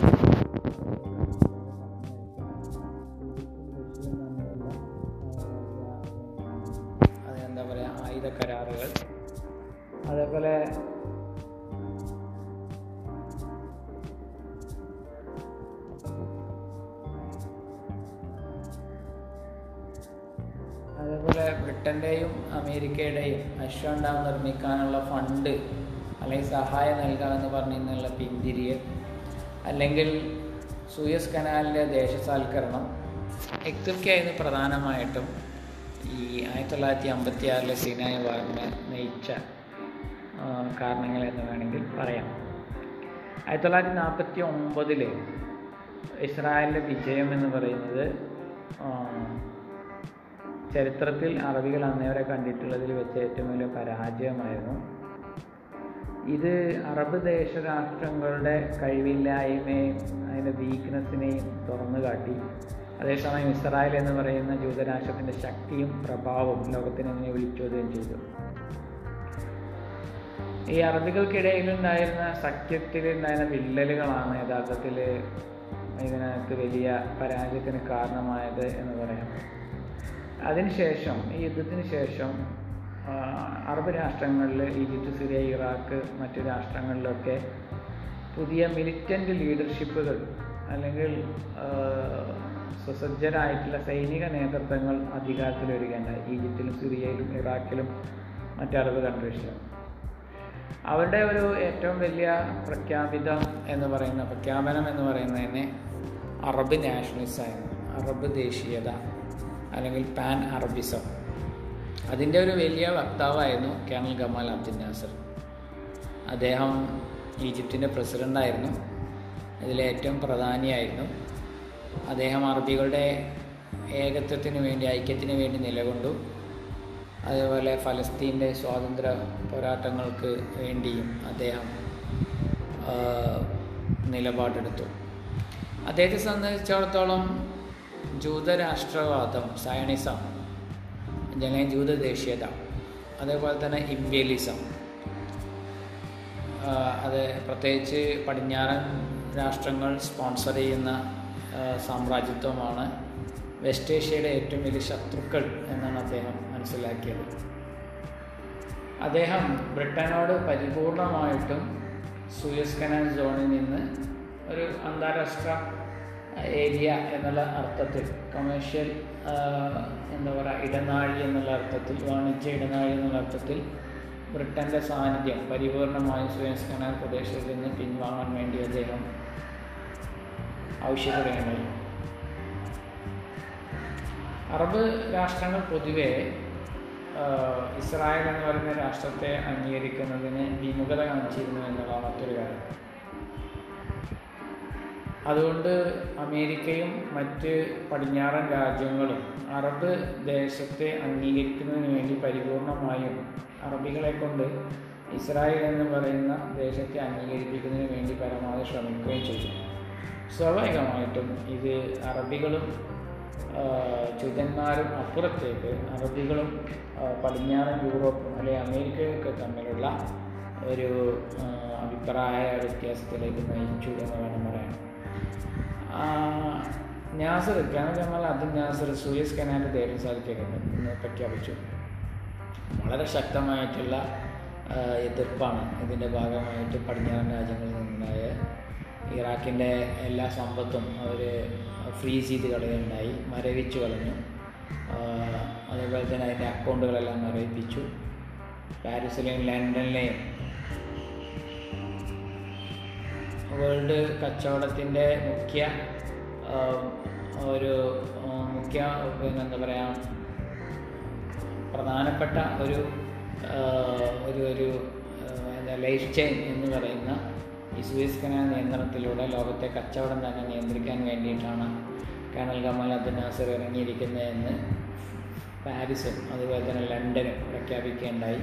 അതെന്താ പറയുക ആയുധ കരാറുകൾ. അതേപോലെ അമേരിക്കയുടെയും അശ്വൻ ഡാം നിർമ്മിക്കാനുള്ള ഫണ്ട് അല്ലെങ്കിൽ സഹായം നൽകാമെന്ന് പറഞ്ഞിരുന്നുള്ള പിന്തിരിയൽ അല്ലെങ്കിൽ സൂയസ് കനാലിന്റെ ദേശസാൽക്കരണം. ഇതൊക്കെയായിരുന്നു പ്രധാനമായിട്ടും ഈ ആയിരത്തി തൊള്ളായിരത്തി അമ്പത്തി ആറിലെ സിനായ വാറിനെ നയിച്ച കാരണങ്ങൾ എന്ന് വേണമെങ്കിൽ പറയാം. ആയിരത്തി തൊള്ളായിരത്തി നാൽപ്പത്തി ഒമ്പതിൽ ഇസ്രായേലിന്റെ വിജയം എന്ന് പറയുന്നത് ചരിത്രത്തിൽ അറബികൾ അന്നേവരെ കണ്ടിട്ടുള്ളതിൽ വെച്ച് ഏറ്റവും വലിയ പരാജയമായിരുന്നു. ഇത് അറബ് ദേശരാഷ്ട്രങ്ങളുടെ കഴിവില്ലായ്മയും അതിന്റെ വീക്ക്നെസ്സിനെയും തുറന്നു കാട്ടി. അതേസമയം ഇസ്രായേൽ എന്ന് പറയുന്ന ജൂതരാഷ്ട്രത്തിന്റെ ശക്തിയും പ്രഭാവവും ലോകത്തിന് എങ്ങനെ വിളിച്ചോദ്യം ചെയ്തു. ഈ അറബികൾക്കിടയിലുണ്ടായിരുന്ന സഖ്യത്തിൽ ഉണ്ടായിരുന്ന വിള്ളലുകളാണ് യഥാർത്ഥത്തിൽ ഇതിനകത്ത് വലിയ പരാജയത്തിന് കാരണമായത് എന്ന് പറയാം. അതിനുശേഷം ഈ യുദ്ധത്തിന് ശേഷം അറബ് രാഷ്ട്രങ്ങളിൽ ഈജിപ്ത് സിറിയ ഇറാഖ് മറ്റു രാഷ്ട്രങ്ങളിലൊക്കെ പുതിയ മിലിറ്റന്റ് ലീഡർഷിപ്പുകൾ അല്ലെങ്കിൽ സുസജ്ജരായിട്ടുള്ള സൈനിക നേതൃത്വങ്ങൾ അധികാരത്തിൽ വരികയുണ്ടായി ഈജിപ്തിലും സിറിയയിലും ഇറാഖിലും മറ്റ് അറബ് കൺട്രീസിലും അവരുടെ ഒരു ഏറ്റവും വലിയ പ്രഖ്യാപിതം എന്ന് പറയുന്ന പ്രഖ്യാപനം എന്ന് പറയുന്നതിനെ അറബ് നാഷണലിസം അറബ് ദേശീയത. അല്ലെങ്കിൽ പാൻ അറബിസം. അതിന്റെ ഒരു വലിയ വക്താവായിരുന്നു കേണൽ ഗമാൽ അബ്ദുൽ നാസർ. അദ്ദേഹം ഈജിപ്തിന്റെ പ്രസിഡന്റായിരുന്നു. അതിലെ ഏറ്റവും പ്രധാനിയായിരുന്നു. അദ്ദേഹം അറബികളുടെ ഏകത്വത്തിന് വേണ്ടി ഐക്യത്തിന് വേണ്ടി നിലകൊണ്ടു. അതേപോലെ ഫലസ്തീന്റെ സ്വാതന്ത്ര്യ പോരാട്ടങ്ങൾക്ക് വേണ്ടിയും അദ്ദേഹം നിലപാടെടുത്തു. അദ്ദേഹത്തെ സംബന്ധിച്ചിടത്തോളം ജൂതരാഷ്ട്രവാദം സയണിസം അല്ലെങ്കിൽ ജൂതദേശീയത അതേപോലെ തന്നെ ഇമ്പ്യലിസം അത് പ്രത്യേകിച്ച് പടിഞ്ഞാറൻ രാഷ്ട്രങ്ങൾ സ്പോൺസർ ചെയ്യുന്ന സാമ്രാജ്യത്വമാണ് വെസ്റ്റ് ഏഷ്യയുടെ ഏറ്റവും വലിയ ശത്രുക്കൾ എന്നാണ് അദ്ദേഹം മനസ്സിലാക്കിയത്. അദ്ദേഹം ബ്രിട്ടനോട് പരിപൂർണമായിട്ടും സൂയസ് കനാൽ സോണിൽ നിന്ന് ഒരു അന്താരാഷ്ട്ര ഏരിയ എന്നുള്ള അർത്ഥത്തിൽ കൊമേഴ്ഷ്യൽ എന്താ പറയുക ഇടനാഴി എന്നുള്ള അർത്ഥത്തിൽ വാണിജ്യ ഇടനാഴി എന്നുള്ള അർത്ഥത്തിൽ ബ്രിട്ടന്റെ സാന്നിധ്യം പരിപൂർണമായും സ്വയംസ് കനാൽ പ്രദേശത്ത് നിന്ന് പിൻവാങ്ങാൻ വേണ്ടി അദ്ദേഹം ആവശ്യപ്പെടുകയുണ്ടായി. അറബ് രാഷ്ട്രങ്ങൾ പൊതുവെ ഇസ്രായേൽ എന്ന് പറയുന്ന രാഷ്ട്രത്തെ അംഗീകരിക്കുന്നതിന് വിമുഖത കാണിച്ചിരുന്നു എന്നുള്ള മറ്റൊരു കാര്യം. അതുകൊണ്ട് അമേരിക്കയും മറ്റ് പടിഞ്ഞാറൻ രാജ്യങ്ങളും അറബ് ദേശത്തെ അംഗീകരിക്കുന്നതിന് വേണ്ടി പരിപൂർണമായും അറബികളെ കൊണ്ട് ഇസ്രായേൽ എന്ന് പറയുന്ന ദേശത്തെ അംഗീകരിപ്പിക്കുന്നതിന് വേണ്ടി പരമാവധി ശ്രമിക്കുകയും ചെയ്തു. സ്വാഭാവികമായിട്ടും ഇത് അറബികളും ജൂതന്മാരും അപ്പുറത്തേക്ക് അറബികളും പടിഞ്ഞാറൻ യൂറോപ്പും അല്ലെങ്കിൽ അമേരിക്കയൊക്കെ തമ്മിലുള്ള ഒരു അഭിപ്രായ വ്യത്യാസത്തിലേക്ക് നയിച്ചു എന്ന് വേണം പറയാൻ. നാസർ ഖാൻ ജമാൽ അബ്ദുൽ നാസർ സൂയസ് കനാലിന്റെ ധൈര്യം സാധിച്ചിട്ടുണ്ട് എന്ന് പ്രഖ്യാപിച്ചു വളരെ ശക്തമായിട്ടുള്ള എതിർപ്പാണ് ഇതിന്റെ ഭാഗമായിട്ട് പടിഞ്ഞാറൻ രാജ്യങ്ങളിൽ നിന്നുണ്ടായ ഇറാഖിന്റെ എല്ലാ സമ്പത്തും അവർ ഫ്രീസ് ചെയ്ത് കളയുണ്ടായി മരവിച്ചു കളഞ്ഞു. അതേപോലെ തന്നെ അതിന്റെ അക്കൗണ്ടുകളെല്ലാം മരവിപ്പിച്ചു. പാരീസിലെയും ലണ്ടനിലെയും വേൾഡ് കച്ചവടത്തിന്റെ മുഖ്യ ഒരു മുഖ്യ എന്താ പറയുക പ്രധാനപ്പെട്ട ഒരു ഒരു ഒരു എന്താ ലൈഫ് ചെയിൻ എന്ന് പറയുന്ന ഈ സൂയസ് കനാൽ നിയന്ത്രണത്തിലൂടെ ലോകത്തെ കച്ചവടം തന്നെ നിയന്ത്രിക്കാൻ വേണ്ടിയിട്ടാണ് കേണൽ കമാൽ അബ്ദുനാസർ ഇറങ്ങിയിരിക്കുന്നതെന്ന് പാരീസും അതുപോലെ തന്നെ ലണ്ടനും പ്രഖ്യാപിക്കുകയുണ്ടായി.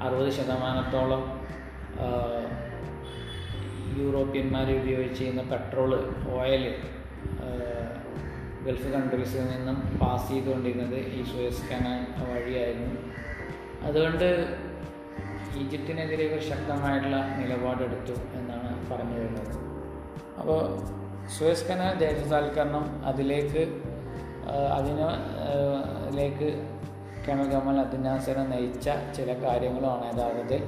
അറുപത് ശതമാനത്തോളം യൂറോപ്യന്മാർ ചെയ്യുന്ന പെട്രോൾ ഓയിൽ ഗൾഫ് കൺട്രീസിൽ നിന്നും പാസ് ചെയ്തുകൊണ്ടിരുന്നത് ഈ സുയസ് കനാൽ വഴിയായിരുന്നു. അതുകൊണ്ട് ഈജിപ്തിനെതിരെ ഒരു ശക്തമായിട്ടുള്ള നിലപാടെടുത്തു എന്നാണ് പറഞ്ഞു വരുന്നത്. അപ്പോൾ സുയസ് കനാൽ ദേശസാൽക്കരണം അതിലേക്ക് അതിനിലേക്ക് അതിന് ലേക്ക് കേണൽ കമൽ അബ്ദുനാസറെ നയിച്ച ചില കാര്യങ്ങളുമാണ് യഥാർത്ഥത്തിൽ.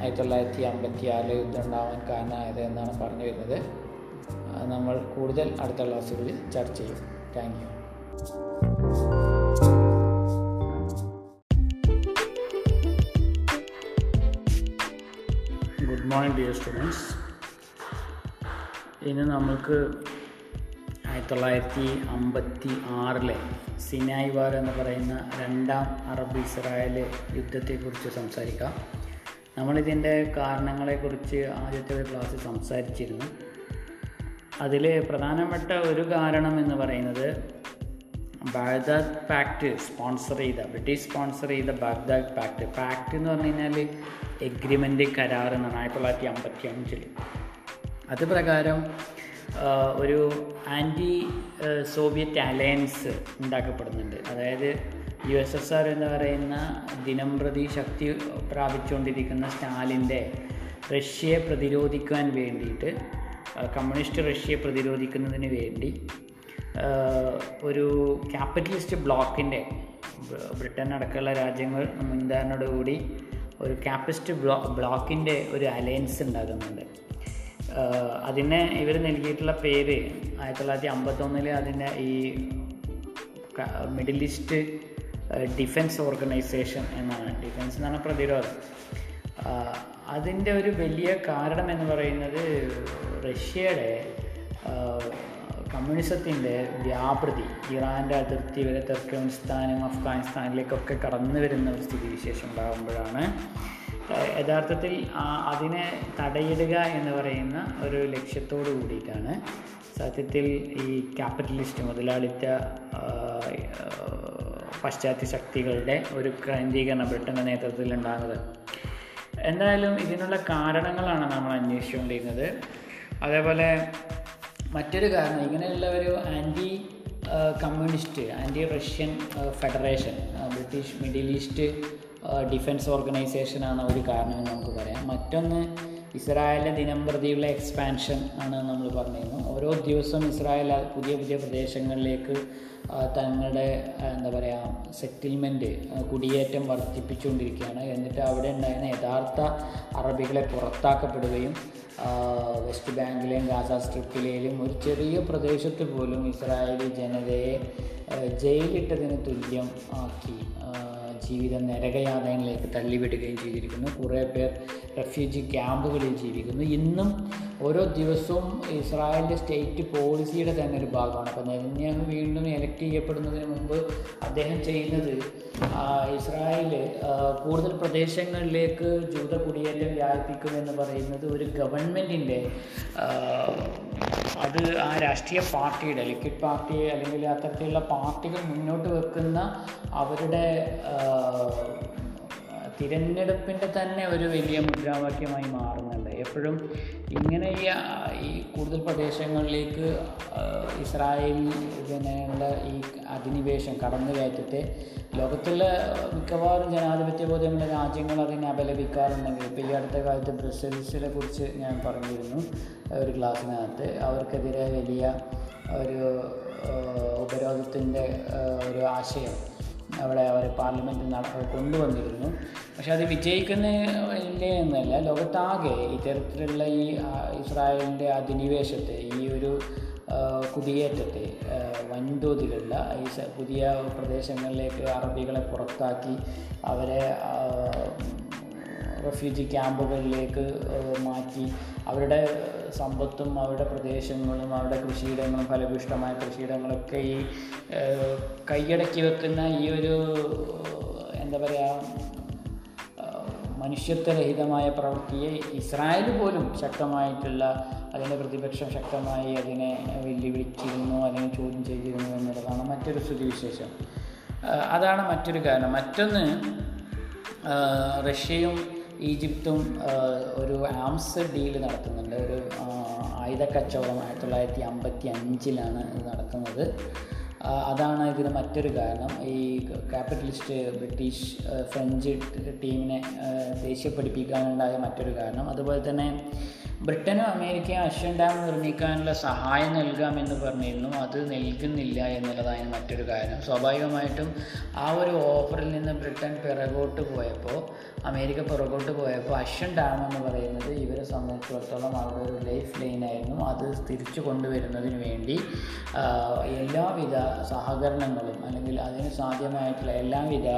ആയിരത്തി തൊള്ളായിരത്തി അമ്പത്തി ആറിലെ യുദ്ധം ഉണ്ടാവാൻ കാരണമായത് എന്നാണ് പറഞ്ഞു വരുന്നത്. നമ്മൾ കൂടുതൽ അടുത്ത ക്ലാസ്സുകളിൽ ചർച്ച ചെയ്യും. Thank you good morning dear students ഇനി നമുക്ക് ആയിരത്തി തൊള്ളായിരത്തി അമ്പത്തി ആറിലെ സിനായ് വാർ എന്ന് പറയുന്ന രണ്ടാം അറബ് ഇസ്രായേൽ യുദ്ധത്തെക്കുറിച്ച് സംസാരിക്കാം. നമ്മളിതിന്റെ കാരണങ്ങളെക്കുറിച്ച് ആദ്യത്തെ ഒരു ക്ലാസ്സിൽ സംസാരിച്ചിരുന്നു. അതിൽ പ്രധാനപ്പെട്ട ഒരു കാരണം എന്ന് പറയുന്നത് ബാഗ്ദാദ് പാക്ട് സ്പോൺസർ ചെയ്ത ബ്രിട്ടീഷ് സ്പോൺസർ ചെയ്ത ബാഗ്ദാദ് പാക്ട് പാക്ട് എന്ന് പറഞ്ഞു കഴിഞ്ഞാൽ എഗ്രിമെന്റ് കരാർ എന്നാണ് ആയിരത്തി തൊള്ളായിരത്തി അമ്പത്തി അഞ്ചിൽ അത് പ്രകാരം ഒരു ആന്റി സോവിയറ്റ് അലയൻസ് ഉണ്ടാക്കപ്പെടുന്നുണ്ട്. അതായത് യു എസ് എസ് ആർ എന്ന് പറയുന്ന ദിനം പ്രതി ശക്തി പ്രാപിച്ചുകൊണ്ടിരിക്കുന്ന സ്റ്റാലിന്റെ റഷ്യയെ പ്രതിരോധിക്കാൻ വേണ്ടിയിട്ട് കമ്മ്യൂണിസ്റ്റ് റഷ്യയെ പ്രതിരോധിക്കുന്നതിന് വേണ്ടി ഒരു ക്യാപിറ്റലിസ്റ്റ് ബ്ലോക്കിന്റെ ബ്രിട്ടൻ അടക്കമുള്ള രാജ്യങ്ങൾ മുൻധാരണയോടുകൂടി ഒരു ക്യാപിറ്റലിസ്റ്റ് ബ്ലോ ബ്ലോക്കിന്റെ ഒരു അലയൻസ് ഉണ്ടാകുന്നുണ്ട് അതിനെ ഇവർ നൽകിയിട്ടുള്ള പേര് ആയിരത്തി തൊള്ളായിരത്തി അമ്പത്തൊന്നിൽ അതിന്റെ ഈ മിഡിൽ ഈസ്റ്റ് ഡിഫൻസ് ഓർഗനൈസേഷൻ എന്നാണ്. ഡിഫൻസ് എന്നാണ് പ്രതിരോധം. അതിന്റെ ഒരു വലിയ കാരണം എന്ന് പറയുന്നത് റഷ്യയുടെ കമ്മ്യൂണിസത്തിന്റെ വ്യാപൃതി. ഇറാന്റെ അതിർത്തി വരെ തുർക്കമിസ്ഥാനും അഫ്ഗാനിസ്ഥാനിലേക്കൊക്കെ കടന്നു വരുന്ന ഒരു സ്ഥിതിവിശേഷം ഉണ്ടാകുമ്പോഴാണ് യഥാർത്ഥത്തിൽ അതിനെ തടയിടുക എന്ന് പറയുന്ന ഒരു ലക്ഷ്യത്തോടു കൂടിയിട്ടാണ് സത്യത്തിൽ ഈ ക്യാപിറ്റലിസ്റ്റ് മുതലാളിത്ത പാശ്ചാത്യ ശക്തികളുടെ ഒരു കേന്ദ്രീകരണം ബ്രിട്ടന്റെ നേതൃത്വത്തിൽ ഉണ്ടാകുന്നത് എന്തായാലും ഇതിനുള്ള കാരണങ്ങളാണ് നമ്മൾ അന്വേഷിച്ചുകൊണ്ടിരുന്നത്. അതേപോലെ മറ്റൊരു കാരണം ഇങ്ങനെയുള്ള ഒരു anti communist anti Russian federation British middle east defence ഓർഗനൈസേഷനാണ് ഒരു കാരണമെന്ന് നമുക്ക് പറയാം. മറ്റൊന്ന് ഇസ്രായേലിന്റെ ദിനം പ്രതിയുള്ള എക്സ്പാൻഷൻ ആണ് നമ്മൾ പറഞ്ഞിരുന്നു ഓരോ ദിവസവും ഇസ്രായേൽ പുതിയ പുതിയ പ്രദേശങ്ങളിലേക്ക് തങ്ങളുടെ എന്താ പറയുക സെറ്റിൽമെന്റ് കുടിയേറ്റം വർദ്ധിപ്പിച്ചുകൊണ്ടിരിക്കുകയാണ്. എന്നിട്ട് അവിടെ ഉണ്ടായിരുന്ന യഥാർത്ഥ അറബികളെ പുറത്താക്കപ്പെടുകയും വെസ്റ്റ് ബാങ്കിലെയും ഗാസ സ്ട്രിപ്പിലെയും ഒരു ചെറിയ പ്രദേശത്ത് പോലും ഇസ്രായേലി ജനതയെ ജയിലിട്ടതിന് തുല്യം ആക്കി ജീവിത നരകയാതനയിലേക്ക് തള്ളിവിടുകയും ചെയ്തിരിക്കുന്നു. കുറേ പേർ റെഫ്യൂജി ക്യാമ്പുകളിൽ ജീവിക്കുന്നു. ഇന്നും ഓരോ ദിവസവും ഇസ്രായേലിന്റെ സ്റ്റേറ്റ് പോളിസിയുടെ തന്നെ ഒരു ഭാഗമാണ്. അപ്പോൾ നെതന്യാഹു വീണ്ടും എലക്ട് ചെയ്യപ്പെടുന്നതിന് മുമ്പ് അദ്ദേഹം ചെയ്യുന്നത് ഇസ്രായേൽ കൂടുതൽ പ്രദേശങ്ങളിലേക്ക് ജൂത കുടിയേറ്റം വ്യാപിപ്പിക്കുമെന്ന് പറയുന്നത് ഒരു ഗവൺമെന്റിന്റെ അത് ആ രാഷ്ട്രീയ പാർട്ടിയുടെ ലിക്വിഡ് പാർട്ടി അല്ലെങ്കിൽ അത്തരത്തിലുള്ള പാർട്ടികൾ മുന്നോട്ട് വെക്കുന്ന അവരുടെ തിരഞ്ഞെടുപ്പിന്റെ തന്നെ ഒരു വലിയ മുദ്രാവാക്യമായി മാറുന്നുണ്ട്. എപ്പോഴും ഇങ്ങനെ ഈ കൂടുതൽ പ്രദേശങ്ങളിലേക്ക് ഇസ്രായേൽ പിന്നെയുള്ള ഈ അധിനിവേശം കടന്നു കയറ്റത്തെ ലോകത്തിലെ മിക്കവാറും ജനാധിപത്യ ബോധമുള്ള രാജ്യങ്ങൾ അതിനെ അപലപിക്കാറുണ്ടെങ്കിൽ ഇപ്പോൾ ഈ അടുത്ത കാലത്ത് ബ്രസൽസിനെ കുറിച്ച് ഞാൻ പറഞ്ഞിരുന്നു ഒരു ക്ലാസ്സിനകത്ത് അവർക്കെതിരെ വലിയ ഒരു ഉപരോധത്തിന്റെ ഒരു ആശയം. അവിടെ അവർ പാർലമെന്റിൽ നട കൊണ്ടുവന്നിരുന്നു. പക്ഷെ അത് വിജയിക്കുന്നില്ലേ എന്നല്ല ലോകത്താകെ ഇത്തരത്തിലുള്ള ഈ ഇസ്രായേലിന്റെ അധിനിവേശത്തെ ഈ ഒരു കുടിയേറ്റത്തെ വൻതോതിലുള്ള ഈ പുതിയ പ്രദേശങ്ങളിലേക്ക് അറബികളെ പുറത്താക്കി അവരെ റെഫ്യൂജി ക്യാമ്പുകളിലേക്ക് മാറ്റി. അവരുടെ സമ്പത്തും അവരുടെ പ്രദേശങ്ങളും അവരുടെ കൃഷിയിടങ്ങളും ഫലഭൂഷ്ടമായ കൃഷിയിടങ്ങളൊക്കെ ഈ കൈയടക്കി വെക്കുന്ന ഈ ഒരു എന്താ പറയുക മനുഷ്യത്വരഹിതമായ പ്രവൃത്തിയെ ഇസ്രായേൽ പോലും ശക്തമായിട്ടുള്ള അതിന്റെ പ്രതിപക്ഷം ശക്തമായി അതിനെ വെല്ലുവിളിച്ചിരുന്നു അതിനെ ചോദ്യം ചെയ്തിരുന്നു എന്നുള്ളതാണ് മറ്റൊരു സ്ഥിതിവിശേഷം. അതാണ് മറ്റൊരു കാരണം. മറ്റൊന്ന് റഷ്യയും ഈജിപ്തും ഒരു ആംസ് ഡീൽ നടത്തുന്നുണ്ട്. ഒരു ആയുധ കച്ചവടം ആയിരത്തി തൊള്ളായിരത്തി അമ്പത്തി അഞ്ചിലാണ് ഇത് നടക്കുന്നത്. അതാണ് ഇതിന് മറ്റൊരു കാരണം. ഈ ക്യാപിറ്റലിസ്റ്റ് ബ്രിട്ടീഷ് ഫ്രഞ്ച് ടീമിനെ ദേഷ്യപ്പെടുപ്പിക്കാനുണ്ടായ മറ്റൊരു കാരണം. അതുപോലെ തന്നെ ബ്രിട്ടനും അമേരിക്കയും അശ്വൻ ഡാം നിർമ്മിക്കാനുള്ള സഹായം നൽകാമെന്ന് പറഞ്ഞിരുന്നു. അത് നൽകുന്നില്ല എന്നുള്ളതാണ് മറ്റൊരു കാരണം. സ്വാഭാവികമായിട്ടും ആ ഒരു ഓഫറിൽ നിന്ന് ബ്രിട്ടൻ പിറകോട്ട് പോയപ്പോൾ അമേരിക്ക പിറകോട്ട് പോയപ്പോൾ അശ്വൻ ഡാം എന്ന് പറയുന്നത് ഇവരെ സംബന്ധിച്ചിടത്തോളം അവരുടെ ഒരു ലൈഫ് ലൈനായിരുന്നു അത് തിരിച്ചു കൊണ്ടുവരുന്നതിന് വേണ്ടി എല്ലാവിധ സഹകരണങ്ങളും അല്ലെങ്കിൽ അതിന് സാധ്യമായിട്ടുള്ള എല്ലാവിധ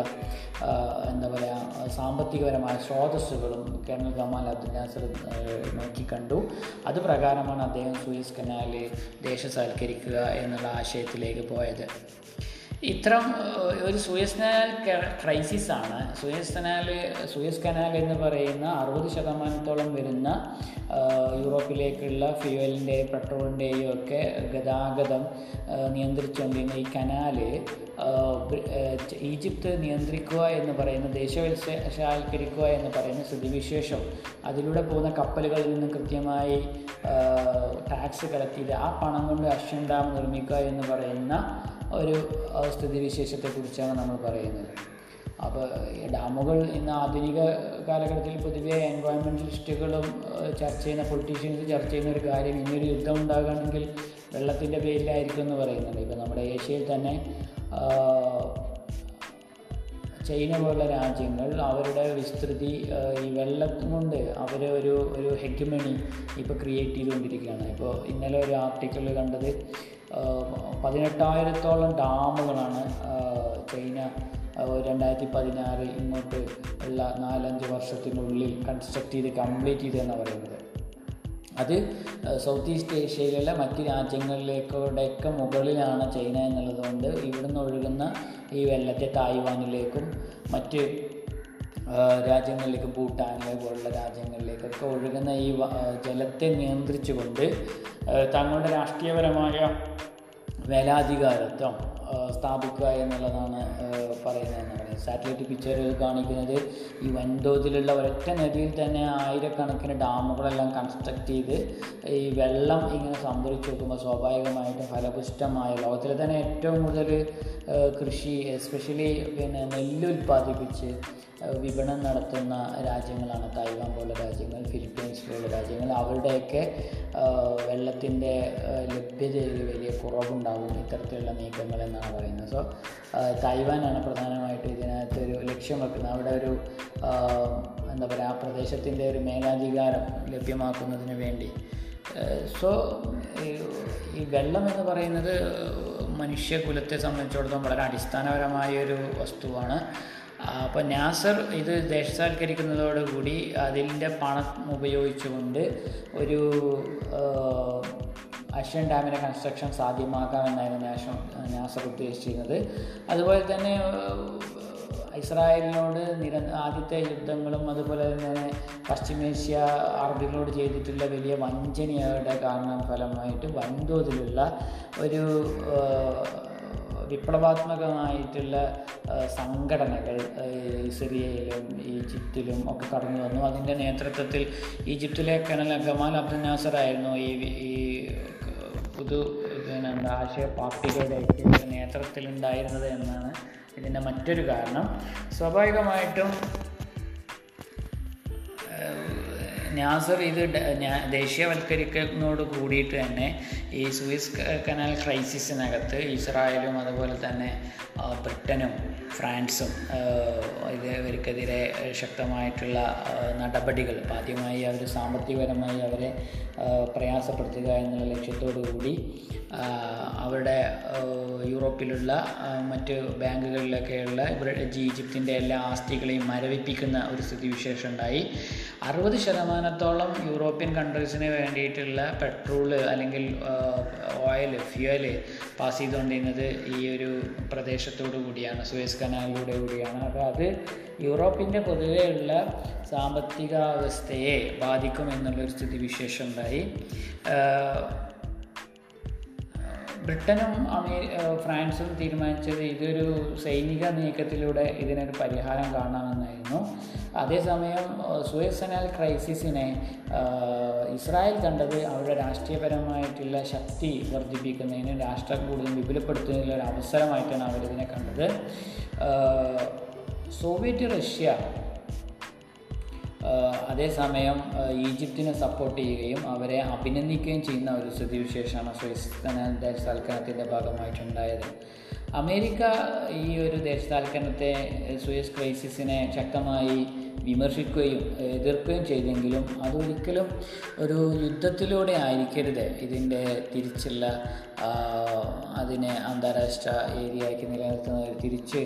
എന്താ പറയുക സാമ്പത്തികപരമായ സ്രോതസ്സുകളും കേണൽ ഗമാൽ അബ്ദുൽ നാസർ നോക്കിക്കണ്ടു അത് പ്രകാരമാണ് അദ്ദേഹം സൂയിസ് കനാലിൽ ദേശസാൽക്കരിക്കുക എന്നുള്ള ആശയത്തിലേക്ക് പോയത്. ഇത്തരം ഒരു സൂയസ് കനാൽ ക്രൈസിസ് ആണ് സൂയസ് കനാൽ സൂയസ് കനാൽ എന്ന് പറയുന്ന അറുപത് ശതമാനത്തോളം വരുന്ന യൂറോപ്പിലേക്കുള്ള ഫ്യൂവലിന്റെയും പെട്രോളിന്റെയും ഒക്കെ ഗതാഗതം നിയന്ത്രിച്ചുകൊണ്ടിരുന്ന ഈ കനാല് ഈജിപ്ത് നിയന്ത്രിക്കുക എന്ന് പറയുന്ന ദേശവത്സാൽക്കരിക്കുക എന്ന് പറയുന്ന സ്ഥിതിവിശേഷം അതിലൂടെ പോകുന്ന കപ്പലുകളിൽ നിന്ന് കൃത്യമായി ടാക്സ് കളക്ട് ആ പണം കൊണ്ട് അശ്വൻ ഡാം നിർമ്മിക്കുക എന്ന് പറയുന്ന ഒരു സ്ഥിതിവിശേഷത്തെക്കുറിച്ചാണ് നമ്മൾ പറയുന്നത്. അപ്പോൾ ഡാമുകൾ ഇന്ന് ആധുനിക കാലഘട്ടത്തിൽ പൊതുവെ എൻവയോൺമെന്റലിസ്റ്റുകളും ചർച്ച ചെയ്യുന്ന പൊളിറ്റീഷ്യൻസ് ചർച്ച ചെയ്യുന്ന ഒരു കാര്യം ഇനിയൊരു യുദ്ധം ഉണ്ടാകുകയാണെങ്കിൽ വെള്ളത്തിന്റെ പേരിലായിരിക്കും എന്ന് പറയുന്നുണ്ട്. ഇപ്പോൾ നമ്മുടെ ഏഷ്യയിൽ തന്നെ ചൈന പോലുള്ള രാജ്യങ്ങൾ അവരുടെ വിസ്തൃതി ഈ വെള്ളം കൊണ്ട് അവർ ഒരു ഒരു ഹെഗ്മണി ഇപ്പോൾ ക്രിയേറ്റ് ചെയ്തുകൊണ്ടിരിക്കുകയാണ്. ഇപ്പോൾ ഇന്നലെ ഒരു ആർട്ടിക്കിൾ കണ്ടത് പതിനെട്ടായിരത്തോളം ഡാമുകളാണ് ചൈന രണ്ടായിരത്തി പതിനാറ് ഇങ്ങോട്ട് ഉള്ള നാലഞ്ച് വർഷത്തിനുള്ളിൽ കൺസ്ട്രക്ട് ചെയ്ത് കംപ്ലീറ്റ് ചെയ്തതെന്നാണ് പറയുന്നത്. അത് സൗത്ത് ഈസ്റ്റ് ഏഷ്യയിലുള്ള മറ്റ് രാജ്യങ്ങളിലേക്കൂടെയൊക്കെ മുകളിലാണ് ചൈന എന്നുള്ളതുകൊണ്ട് ഇവിടുന്ന് ഒഴുകുന്ന ഈ വെള്ളത്തെ തായ്വാനിലേക്കും മറ്റ് രാജ്യങ്ങളിലേക്കും ഭൂട്ടാനിലെ പോലുള്ള രാജ്യങ്ങളിലേക്കൊക്കെ ഒഴുകുന്ന ഈ ജലത്തെ നിയന്ത്രിച്ചുകൊണ്ട് തങ്ങളുടെ രാഷ്ട്രീയപരമായ മേലാധികാരത്വം ആ, സ്ഥാപിക്കുക എന്നുള്ളതാണ് പറയുന്നതെന്ന് പറയുന്നത്. സാറ്റലൈറ്റ് പിക്ചർ കാണിക്കുന്നത് ഈ വൻതോതിലുള്ള ഒരൊറ്റ നദിയിൽ തന്നെ ആയിരക്കണക്കിന് ഡാമുകളെല്ലാം കൺസ്ട്രക്ട് ചെയ്ത് ഈ വെള്ളം ഇങ്ങനെ സംഭരിച്ച് വെക്കുമ്പോൾ സ്വാഭാവികമായിട്ടും ഫലപുഷ്ടമായ ലോകത്തിലെ തന്നെ ഏറ്റവും കൂടുതൽ കൃഷി എസ്പെഷ്യലി പിന്നെ നെല്ല് ഉൽപ്പാദിപ്പിച്ച് വിപണനം നടത്തുന്ന രാജ്യങ്ങളാണ്. തായ്വാൻ പോലുള്ള രാജ്യങ്ങൾ ഫിലിപ്പീൻസ് പോലുള്ള രാജ്യങ്ങൾ. അവരുടെയൊക്കെ വെള്ളത്തിന്റെ ലഭ്യതയിൽ വലിയ കുറവുണ്ടാകും ഇത്തരത്തിലുള്ള നീക്കങ്ങൾ എന്നാണ് പറയുന്നത്. സോ തായ്വാനാണ് പ്രധാനമായിട്ടും ഇതിനകത്ത് ഒരു ലക്ഷ്യം വെക്കുന്നത്. അവിടെ ഒരു എന്താ പറയുക ആ പ്രദേശത്തിന്റെ ഒരു മേലാധികാരം ലഭ്യമാക്കുന്നതിന് വേണ്ടി. സോ ഈ വെള്ളം എന്ന് പറയുന്നത് മനുഷ്യകുലത്തെ സംബന്ധിച്ചിടത്തോളം വളരെ അടിസ്ഥാനപരമായ ഒരു വസ്തുവാണ്. അപ്പോൾ നാസർ ഇത് ദേശസാൽക്കരിക്കുന്നതോടുകൂടി അതിന്റെ പണം ഉപയോഗിച്ചുകൊണ്ട് ഒരു അഷ്യൻ ഡാമിന്റെ കൺസ്ട്രക്ഷൻ സാധ്യമാക്കാമെന്നായിരുന്നു നാഷൻ നാസർ ഉദ്ദേശിച്ചിരുന്നത്. അതുപോലെ തന്നെ ഇസ്രായേലിനോട് നിര ആദ്യത്തെ യുദ്ധങ്ങളും അതുപോലെ തന്നെ പശ്ചിമേഷ്യ അറബികളോട് ചെയ്തിട്ടുള്ള വലിയ വഞ്ചനയുടെ കാരണം ഫലമായിട്ട് വൻതോതിലുള്ള ഒരു വിപ്ലവാത്മകമായിട്ടുള്ള സംഘടനകൾ സിറിയയിലും ഈജിപ്തിലും ഒക്കെ കടന്നു വന്നു. അതിന്റെ നേതൃത്വത്തിൽ ഈജിപ്തിലെ കനൽ ഗമാൽ അബ്ദുൽ നാസർ ആയിരുന്നു ഈ ഈ പുതു പിന്നെന്താ ആശയ പാർട്ടികളുടെയൊക്കെ നേതൃത്വത്തിലുണ്ടായിരുന്നത് എന്നാണ് ഇതിന്റെ മറ്റൊരു കാരണം. സ്വാഭാവികമായിട്ടും നാസർ ഇത് ദേശീയവൽക്കരിക്കുന്നതോട് കൂടിയിട്ട് തന്നെ ഈ സൂയിസ് കനാൽ ക്രൈസിസിനകത്ത് ഇസ്രായേലും അതുപോലെ തന്നെ ബ്രിട്ടനും ഫ്രാൻസും ഇവർക്കെതിരെ ശക്തമായിട്ടുള്ള നടപടികൾ ആദ്യമായി അവർ സാമ്പത്തികപരമായി അവരെ പ്രയാസപ്പെടുത്തുക എന്നുള്ള ലക്ഷ്യത്തോടു കൂടി അവരുടെ യൂറോപ്പിലുള്ള മറ്റ് ബാങ്കുകളിലൊക്കെയുള്ള ഇവിടെ ഈജിപ്തിന്റെ എല്ലാ ആസ്തികളെയും മരവിപ്പിക്കുന്ന ഒരു സ്ഥിതിവിശേഷം ഉണ്ടായി. അറുപത് ശതമാനത്തോളം യൂറോപ്യൻ കൺട്രീസിന് വേണ്ടിയിട്ടുള്ള പെട്രോൾ അല്ലെങ്കിൽ ഓയിൽ ഫ്യുവൽ പാസ് ചെയ്തുകൊണ്ടിരുന്നത് ഈ ഒരു പ്രദേശത്തോടു കൂടിയാണ്. സുയസ് കനാലിലൂടെ കൂടിയാണ് അപ്പോൾ അത് യൂറോപ്പിന്റെ പൊതുവെയുള്ള സാമ്പത്തികാവസ്ഥയെ ബാധിക്കും എന്നുള്ളൊരു സ്ഥിതിവിശേഷം ഉണ്ടായി. ബ്രിട്ടനും അമേ ഫ്രാൻസും തീരുമാനിച്ചത് ഇതൊരു സൈനിക നീക്കത്തിലൂടെ ഇതിനൊരു പരിഹാരം കാണാമെന്നായിരുന്നു. അതേസമയം സുയസ് കനാൽ ക്രൈസിസിനെ ഇസ്രായേൽ കണ്ടത് അവരുടെ രാഷ്ട്രീയപരമായിട്ടുള്ള ശക്തി വർദ്ധിപ്പിക്കുന്നതിന് രാഷ്ട്രം കൂടുതൽ വിപുലപ്പെടുത്തുന്നതിനുള്ള ഒരു അവസരമായിട്ടാണ് അവരിതിനെ കണ്ടത്. സോവിയറ്റ് റഷ്യ അതേസമയം ഈജിപ്തിനെ സപ്പോർട്ട് ചെയ്യുകയും അവരെ അഭിനന്ദിക്കുകയും ചെയ്യുന്ന ഒരു സ്ഥിതിവിശേഷമാണ് സ്വിസ് ദേശസാൽക്കരണത്തിന്റെ ഭാഗമായിട്ടുണ്ടായത്. അമേരിക്ക ഈ ഒരു ദേശസാൽക്കരണത്തെ സുയസ് ക്രൈസിസിനെ ശക്തമായി വിമർശിക്കുകയും എതിർക്കുകയും ചെയ്തെങ്കിലും അതൊരിക്കലും ഒരു യുദ്ധത്തിലൂടെ ആയിരിക്കരുത്. ഇതിന്റെ തിരിച്ചുള്ള അതിനെ അന്താരാഷ്ട്ര ഏരിയയ്ക്ക് നിലനിർത്തുന്ന തിരിച്ച്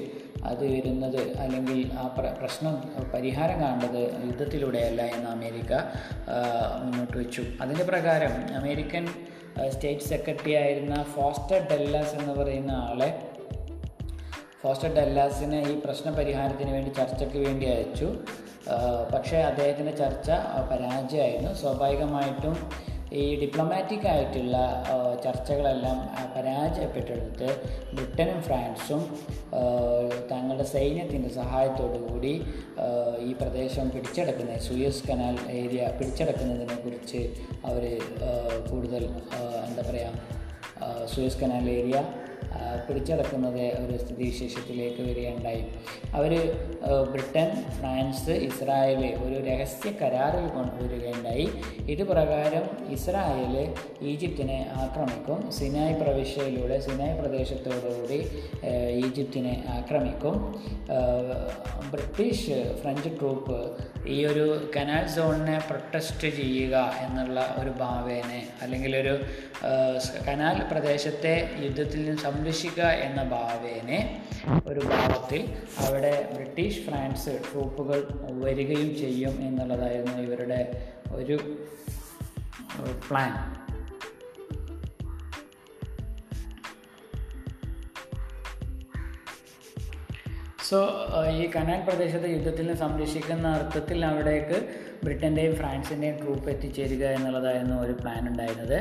അത് വരുന്നത് അല്ലെങ്കിൽ ആ പ്ര പ്രശ്നം പരിഹാരം കാണേണ്ടത് യുദ്ധത്തിലൂടെയല്ല എന്ന് അമേരിക്ക മുന്നോട്ട് വെച്ചു. അതിന്റെ പ്രകാരം അമേരിക്കൻ സ്റ്റേറ്റ് സെക്രട്ടറി ആയിരുന്ന ഫോസ്റ്റർ ഡെല്ലാസ് എന്ന് പറയുന്ന ആളെ ഫോസ്റ്റർ ഡെല്ലാസിനെ ഈ പ്രശ്ന പരിഹാരത്തിന് വേണ്ടി ചർച്ചയ്ക്ക് വേണ്ടി അയച്ചു. പക്ഷേ അദ്ദേഹത്തിന്റെ ചർച്ച പരാജയമായിരുന്നു. സ്വാഭാവികമായിട്ടും ഈ ഡിപ്ലോമാറ്റിക് ആയിട്ടുള്ള ചർച്ചകളെല്ലാം പരാജയപ്പെട്ടെടുത്ത് ബ്രിട്ടനും ഫ്രാൻസും തങ്ങളുടെ സൈന്യത്തിന്റെ സഹായത്തോടു കൂടി ഈ പ്രദേശം പിടിച്ചെടുക്കുന്ന സുയസ് കനാൽ ഏരിയ പിടിച്ചെടുക്കുന്നതിനെ കുറിച്ച് അവർ കൂടുതൽ എന്താ പറയുക സുയസ് കനാൽ ഏരിയ പിടിച്ചടക്കുന്നത് ഒരു സ്ഥിതിവിശേഷത്തിലേക്ക് വരികയുണ്ടായി. അവർ ബ്രിട്ടൻ ഫ്രാൻസ് ഇസ്രായേൽ ഒരു രഹസ്യ കരാറിൽ കൊണ്ടുവരികയുണ്ടായി. ഇത് പ്രകാരം ഇസ്രായേൽ ഈജിപ്തിനെ ആക്രമിക്കും. സിനായ് പ്രവിശ്യയിലൂടെ സിനായ് പ്രദേശത്തോടുകൂടി ഈജിപ്തിനെ ആക്രമിക്കും. ബ്രിട്ടീഷ് ഫ്രഞ്ച് ട്രൂപ്പ് ഈ ഒരു കനാൽ സോണിനെ പ്രൊട്ടസ്റ്റ് ചെയ്യുക എന്നുള്ള ഒരു ഭാവേനെ അല്ലെങ്കിൽ ഒരു കനാൽ പ്രദേശത്തെ യുദ്ധത്തിൽ നിന്ന് സംരക്ഷിക്കുക എന്ന ഭാവേനെ ഒരു ഭാവത്തിൽ അവിടെ ബ്രിട്ടീഷ് ഫ്രാൻസ് ട്രൂപ്പുകൾ വരികയും ചെയ്യും എന്നുള്ളതായിരുന്നു ഇവരുടെ ഒരു പ്ലാൻ സോ ഈ കനാൽ പ്രദേശത്തെ യുദ്ധത്തിൽ നിന്ന് സംരക്ഷിക്കുന്ന അർത്ഥത്തിൽ അവിടേക്ക് ബ്രിട്ടന്റെയും ഫ്രാൻസിന്റെയും ട്രൂപ്പ് എത്തിച്ചേരുക എന്നുള്ളതായിരുന്നു ഒരു പ്ലാൻ ഉണ്ടായിരുന്നത്.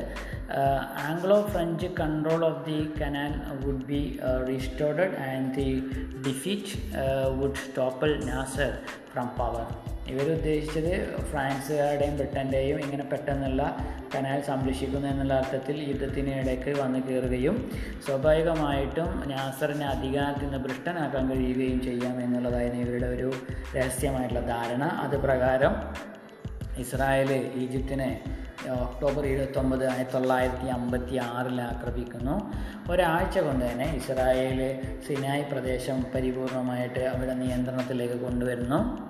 Anglo French control of the canal would be restored and the defeat would topple Nasser from power ഇവരുദ്ദേശിച്ചത് ഫ്രാൻസുകാരുടെയും ബ്രിട്ടന്റെയും ഇങ്ങനെ പെട്ടെന്നുള്ള കനാൽ സംരക്ഷിക്കുന്നു എന്നുള്ള അർത്ഥത്തിൽ യുദ്ധത്തിനിടയ്ക്ക് വന്നു കയറുകയും സ്വാഭാവികമായിട്ടും നാസറിനെ അധികാരത്തിൽ നിന്ന് ബ്രിട്ടനാക്കാൻ കഴിയുകയും ചെയ്യാം എന്നുള്ളതായിരുന്നു ഇവരുടെ ഒരു രഹസ്യമായിട്ടുള്ള ധാരണ. അത് പ്രകാരം ഇസ്രായേൽ ഈജിപ്തിനെ ഒക്ടോബർ ഇരുപത്തൊമ്പത് ആയിരത്തി തൊള്ളായിരത്തി അമ്പത്തി ആറിൽ ആക്രമിക്കുന്നു. ഒരാഴ്ച കൊണ്ട് തന്നെ ഇസ്രായേൽ സിനായ് പ്രദേശം പരിപൂർണമായിട്ട് അവരുടെ നിയന്ത്രണത്തിലേക്ക് കൊണ്ടുവരുന്നു.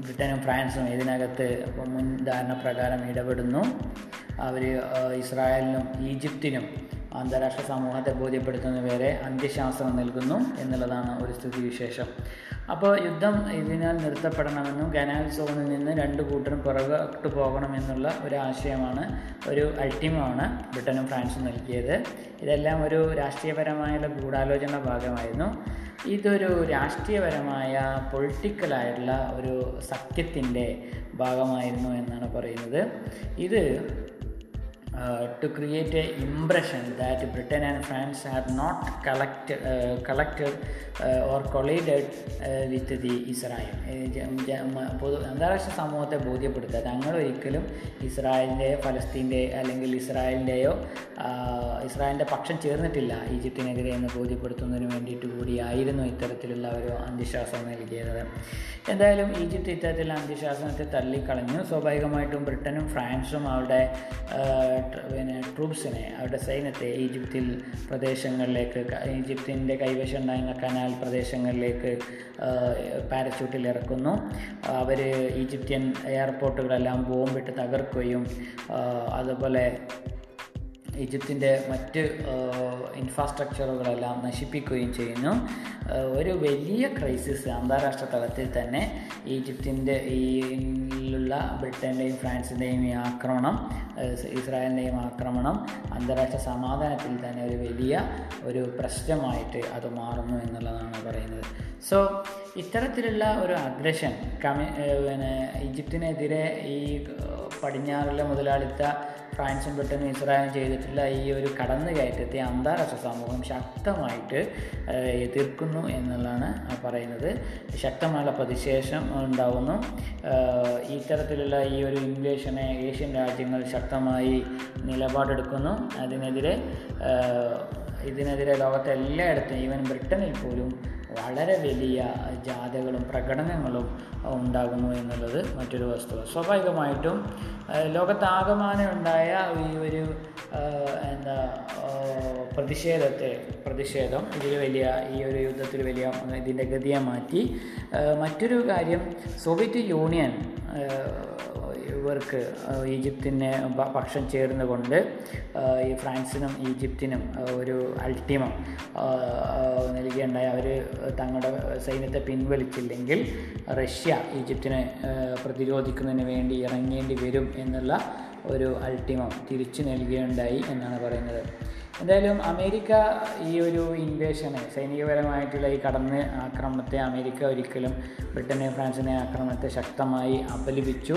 ബ്രിട്ടനും ഫ്രാൻസും ഇതിനകത്ത് മുൻധാരണ പ്രകാരം ഇടപെടുന്നു. അവർ ഇസ്രായേലിനും ഈജിപ്തിനും അന്താരാഷ്ട്ര സമൂഹത്തെ ബോധ്യപ്പെടുത്തുന്നവരെ അന്ത്യശാസ്ത്രം നൽകുന്നു എന്നുള്ളതാണ് ഒരു സ്ഥിതിവിശേഷം അപ്പോൾ യുദ്ധം ഇതിനാൽ നിർത്തപ്പെടണമെന്നും കനാൽ സോണിൽ നിന്ന് രണ്ട് കൂട്ടരും പുറകോട്ട് പോകണമെന്നുള്ള ഒരു ആശയമാണ് ഒരു അൾട്ടിമമാണ് ബ്രിട്ടനും ഫ്രാൻസും നൽകിയത്. ഇതെല്ലാം ഒരു രാഷ്ട്രീയപരമായുള്ള ഗൂഢാലോചന ഭാഗമായിരുന്നു. ഇതൊരു രാഷ്ട്രീയപരമായ പൊളിറ്റിക്കലായിട്ടുള്ള ഒരു സഖ്യത്തിന്റെ ഭാഗമായിരുന്നു എന്നാണ് പറയുന്നത്. ഇത് to create a impression that Britain and France have not collect, uh, collected uh, or collided uh, with the Israel. അന്താരാഷ്ട്ര സമൂഹത്തെ ബോധ്യപ്പെടുത്തുക. തങ്ങൾ ഒരിക്കലും ഇസ്രായേലിന്റെയോ ഫലസ്തീന്റെ അല്ലെങ്കിൽ ഇസ്രായേലിന്റെയോ ഇസ്രായേലിന്റെ പക്ഷം ചേർന്നിട്ടില്ല ഈജിപ്തിനെതിരെ എന്ന് ബോധ്യപ്പെടുത്തുന്നതിന് വേണ്ടിയിട്ട് കൂടിയായിരുന്നു ഇത്തരത്തിലുള്ള ഒരു അന്ത്യശ്വാസം നൽകിയത്. എന്തായാലും ഈജിപ്ത് ഇത്തരത്തിലുള്ള അന്ത്യശാസനത്തെ തള്ളിക്കളഞ്ഞു. സ്വാഭാവികമായിട്ടും ബ്രിട്ടനും ഫ്രാൻസും അവരുടെ പിന്നെ ട്രൂപ്സിനെ അവരുടെ സൈന്യത്തെ ഈജിപ്തിൽ പ്രദേശങ്ങളിലേക്ക് ഈജിപ്തിന്റെ കൈവശം ഉണ്ടായിരുന്ന കനാൽ പ്രദേശങ്ങളിലേക്ക് പാരച്യൂട്ടിൽ ഇറക്കുന്നു. അവർ ഈജിപ്ഷ്യൻ എയർപോർട്ടുകളെല്ലാം ബോംബിട്ട് തകർക്കുകയും അതുപോലെ ഈജിപ്തിന്റെ മറ്റ് ഇൻഫ്രാസ്ട്രക്ചറുകളെല്ലാം നശിപ്പിക്കുകയും ചെയ്യുന്നു. ഒരു വലിയ ക്രൈസിസ് അന്താരാഷ്ട്ര തലത്തിൽ തന്നെ ഈജിപ്തിന്റെ ഈയിലുള്ള ബ്രിട്ടന്റെയും ഫ്രാൻസിന്റെയും ഈ ആക്രമണം ഇസ്രായേലിന്റെയും ആക്രമണം അന്താരാഷ്ട്ര സമാധാനത്തിൽ തന്നെ ഒരു വലിയ ഒരു പ്രശ്നമായിട്ട് അത് മാറുന്നു എന്നുള്ളതാണ് പറയുന്നത്. സോ ഇത്തരത്തിലുള്ള ഒരു അഗ്രഷൻ കമ്മ്യൂ പിന്നെ ഈജിപ്തിനെതിരെ ഈ പടിഞ്ഞാറിലെ മുതലാളിത്ത ഫ്രാൻസും ബ്രിട്ടനും ഇസ്രായേലും ചെയ്തിട്ടുള്ള ഈ ഒരു കടന്നുകയറ്റത്തെ അന്താരാഷ്ട്ര സമൂഹം ശക്തമായിട്ട് എതിർക്കുന്നു എന്നുള്ളതാണ് പറയുന്നത്. ശക്തമായുള്ള പ്രതിശേഷം ഉണ്ടാവുന്നു. ഇത്തരത്തിലുള്ള ഈ ഒരു ഇൻവേഷനെ ഏഷ്യൻ രാജ്യങ്ങൾ ശക്തമായി നിലപാടെടുക്കുന്നു. അതിനെതിരെ ഇതിനെതിരെ ലോകത്തെ എല്ലായിടത്തും ഈവൻ ബ്രിട്ടനിൽ പോലും വളരെ വലിയ ജാഥകളും പ്രകടനങ്ങളും ഉണ്ടാകുന്നു എന്നുള്ളത് മറ്റൊരു വസ്തുത. സ്വാഭാവികമായിട്ടും ലോകത്താകമാനമുണ്ടായ ഈ ഒരു എന്താ പ്രതിഷേധത്തെ പ്രതിഷേധം ഇതിൽ വലിയ ഈ ഒരു യുദ്ധത്തിൽ വലിയ ഇതിന്റെ ഗതിയെ മാറ്റി മറ്റൊരു കാര്യം സോവിയറ്റ് യൂണിയൻ ഇവർക്ക് ഈജിപ്തിനെ പക്ഷം ചേർന്നുകൊണ്ട് കൊണ്ട് ഈ ഫ്രാൻസിനും ഈജിപ്തിനും ഒരു അൾട്ടിമം നൽകിയുണ്ടായി അവർ തങ്ങളുടെ സൈന്യത്തെ പിൻവലിച്ചില്ലെങ്കിൽ റഷ്യ ഈജിപ്തിനെ പ്രതിരോധിക്കുന്നതിന് വേണ്ടി ഇറങ്ങേണ്ടി വരും എന്നുള്ള ഒരു അൾട്ടിമം തിരിച്ചു നൽകുകയുണ്ടായി എന്നാണ് പറയുന്നത്. എന്തായാലും അമേരിക്ക ഈ ഒരു ഇൻവേഷനെ സൈനികപരമായിട്ടുള്ള ഈ കടന്ന് ആക്രമണത്തെ അമേരിക്ക ഒരിക്കലും ബ്രിട്ടനെയും ഫ്രാൻസിനെയും ആക്രമണത്തെ ശക്തമായി അപലപിച്ചു.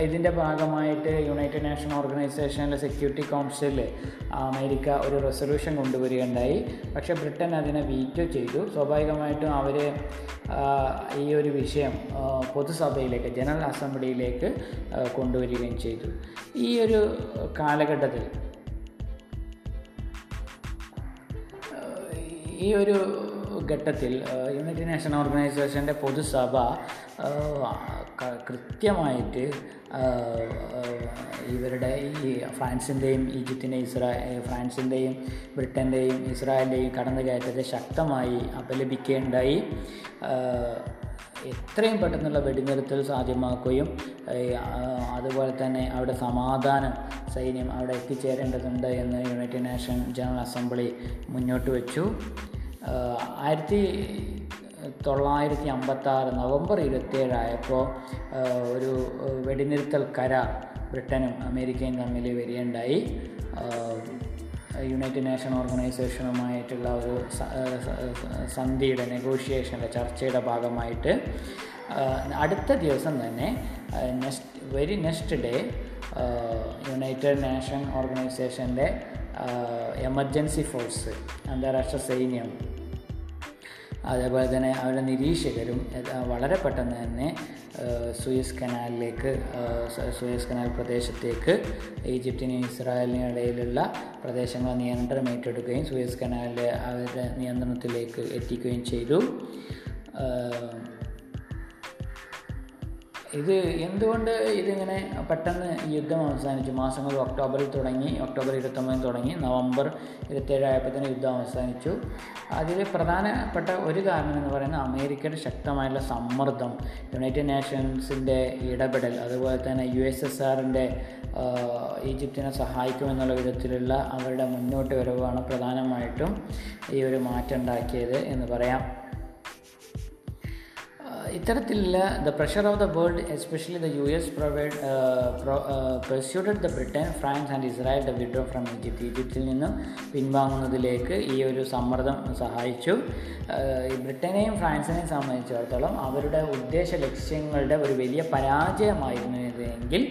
ഇതിന്റെ ഭാഗമായിട്ട് യുണൈറ്റഡ് നാഷൻ ഓർഗനൈസേഷനിലെ സെക്യൂരിറ്റി കൗൺസിലിൽ അമേരിക്ക ഒരു റെസൊല്യൂഷൻ കൊണ്ടുവരികയുണ്ടായി. പക്ഷേ ബ്രിട്ടൻ അതിനെ വീറ്റോ ചെയ്തു. സ്വാഭാവികമായിട്ടും അവർ ഈ ഒരു വിഷയം പൊതുസഭയിലേക്ക് ജനറൽ അസംബ്ലിയിലേക്ക് കൊണ്ടുവരികയും ചെയ്തു. ഈ ഒരു കാലഘട്ടത്തിൽ ഈ ഒരു ഘട്ടത്തിൽ യുണൈറ്റഡ് നേഷൻ ഓർഗനൈസേഷന്റെ പൊതുസഭ കൃത്യമായിട്ട് ഇവരുടെ ഈ ഫ്രാൻസിന്റെയും ഈജിപ്തിന്റെയും ഇസ്രാ ഫ്രാൻസിന്റെയും ബ്രിട്ടന്റെയും ഇസ്രായേലിന്റെയും കടന്നുകയറ്റത്തെ ശക്തമായി അപലപിക്കേണ്ടായി. എത്രയും പെട്ടെന്നുള്ള വെടിനിർത്തൽ സാധ്യമാക്കുകയും അതുപോലെ തന്നെ അവിടെ സമാധാനം സൈന്യം അവിടെ എത്തിച്ചേരേണ്ടതുണ്ട് എന്ന് യുണൈറ്റഡ് നേഷൻ ജനറൽ അസംബ്ലി മുന്നോട്ട് വെച്ചു. ആയിരത്തി തൊള്ളായിരത്തി അമ്പത്താറ് നവംബർ ഇരുപത്തിയേഴായപ്പോൾ ഒരു വെടിനിർത്തൽ കരാർ ബ്രിട്ടനും അമേരിക്കയും തമ്മിൽ വരികയുണ്ടായി. യുണൈറ്റഡ് നേഷൻ ഓർഗനൈസേഷനുമായിട്ടുള്ള ഒരു സന്ധിയുടെ നെഗോഷിയേഷന്റെ ചർച്ചയുടെ ഭാഗമായിട്ട് അടുത്ത ദിവസം തന്നെ next very next day united nation ഓർഗനൈസേഷന്റെ എമർജൻസി ഫോഴ്സ് അന്താരാഷ്ട്ര സൈന്യം അതേപോലെ തന്നെ അവരുടെ നിരീക്ഷകരും വളരെ പെട്ടെന്ന് തന്നെ സുയസ് കനാലിലേക്ക് സുയസ് കനാൽ പ്രദേശത്തേക്ക് ഈജിപ്തിനും ഇസ്രായേലിനും ഇടയിലുള്ള പ്രദേശങ്ങൾ നിയന്ത്രണം ഏറ്റെടുക്കുകയും സുയസ് കനാലിലെ അവരുടെ നിയന്ത്രണത്തിലേക്ക് എത്തിക്കുകയും ചെയ്തു. ഇത് എന്തുകൊണ്ട് ഇതിങ്ങനെ പെട്ടെന്ന് യുദ്ധം അവസാനിച്ചു? മാസങ്ങൾ ഒക്ടോബറിൽ തുടങ്ങി ഒക്ടോബർ ഇരുപത്തൊമ്പതിന് തുടങ്ങി നവംബർ ഇരുപത്തേഴ് തന്നെ യുദ്ധം അവസാനിച്ചു. അതിൽ പ്രധാനപ്പെട്ട ഒരു കാരണം എന്ന് പറയുന്നത് അമേരിക്കയുടെ ശക്തമായുള്ള സമ്മർദ്ദം യുണൈറ്റഡ് നേഷൻസിന്റെ ഇടപെടൽ അതുപോലെ തന്നെ യു എസ് എസ് ആറിന്റെ ഈജിപ്തിനെ സഹായിക്കുമെന്നുള്ള വിധത്തിലുള്ള അവരുടെ മുന്നോട്ട് വരവാണ് പ്രധാനമായിട്ടും ഈ ഒരു മാറ്റം ഉണ്ടാക്കിയത് എന്ന് പറയാം. ഇത്തരത്തിലുള്ള the pressure of the world especially the U S provide persuaded the Britain France and Israel the withdraw from Egypt ഈജിപ്തിൽ നിന്നും പിൻവാങ്ങുന്നതിലേക്ക് ഈ ഒരു സമ്മർദ്ദം സഹായിച്ചു. Uh, ബ്രിട്ടനെയും ഫ്രാൻസിനെയും സംബന്ധിച്ചിടത്തോളം അവരുടെ ഉദ്ദേശ ലക്ഷ്യങ്ങളുടെ ഒരു വലിയ പരാജയമായിരുന്നു ഇതെങ്കിൽ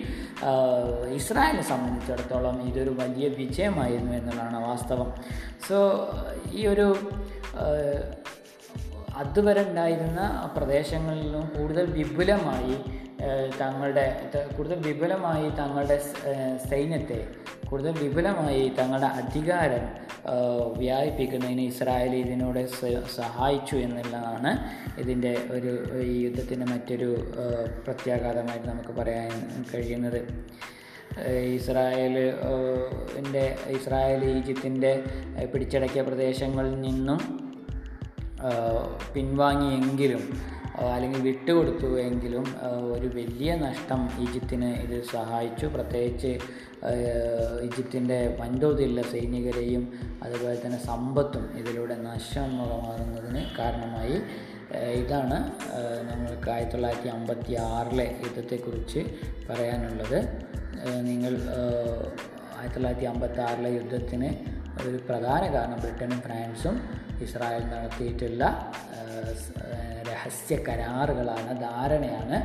uh, ഇസ്രായേലിനെ സംബന്ധിച്ചിടത്തോളം ഇതൊരു വലിയ വിജയമായിരുന്നു എന്നുള്ളതാണ് വാസ്തവം. സോ ഈ ഒരു uh, അതുവരെ ഉണ്ടായിരുന്ന പ്രദേശങ്ങളിലും കൂടുതൽ വിപുലമായി തങ്ങളുടെ കൂടുതൽ വിപുലമായി തങ്ങളുടെ സൈന്യത്തെ കൂടുതൽ വിപുലമായി തങ്ങളുടെ അധികാരം വ്യാപിപ്പിക്കുന്നതിന് ഇസ്രായേൽ ഇതിനോട് സഹായിച്ചു എന്നുള്ളതാണ് ഇതിന്റെ ഒരു ഈ യുദ്ധത്തിന്റെ മറ്റൊരു പ്രത്യാഘാതമായിട്ട് നമുക്ക് പറയാൻ കഴിയുന്നത്. ഇസ്രായേലിന്റെ ഇസ്രായേൽ ഈജിപ്തിന്റെ പിടിച്ചടക്കിയ പ്രദേശങ്ങളിൽ നിന്നും പിൻവാങ്ങിയെങ്കിലും അല്ലെങ്കിൽ വിട്ടുകൊടുത്തു എങ്കിലും ഒരു വലിയ നഷ്ടം ഈജിപ്തിന് ഇത് സഹായിച്ചു. പ്രത്യേകിച്ച് ഈജിപ്തിന്റെ വൻതോതിലുള്ള സൈനികരെയും അതുപോലെ തന്നെ സമ്പത്തും ഇതിലൂടെ നഷ്ടമാകുന്നതിന് കാരണമായി. ഇതാണ് നമ്മൾക്ക് ആയിരത്തി തൊള്ളായിരത്തി അമ്പത്തി ആറിലെ യുദ്ധത്തെക്കുറിച്ച് പറയാനുള്ളത്. നിങ്ങൾ ആയിരത്തി തൊള്ളായിരത്തി അമ്പത്തി ആറിലെ യുദ്ധത്തിന് ഒരു പ്രധാന കാരണം ബ്രിട്ടനും ഫ്രാൻസും ഇസ്രായേൽ നടത്തിയിട്ടുള്ള രഹസ്യ കരാറുകളാണ് ധാരണയാണ്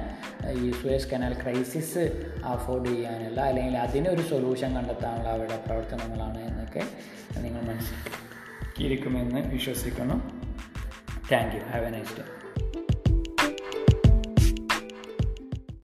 ഈ സുയസ് കനാൽ ക്രൈസിസ് അഫോർഡ് ചെയ്യാനുള്ള അല്ലെങ്കിൽ അതിനൊരു സൊല്യൂഷൻ കണ്ടെത്താനുള്ള അവരുടെ പ്രവർത്തനങ്ങളാണ് എന്നൊക്കെ നിങ്ങൾ മനസ്സിലാക്കിയിരിക്കുമെന്ന് വിശ്വസിക്കുന്നു. Thank you have a nice day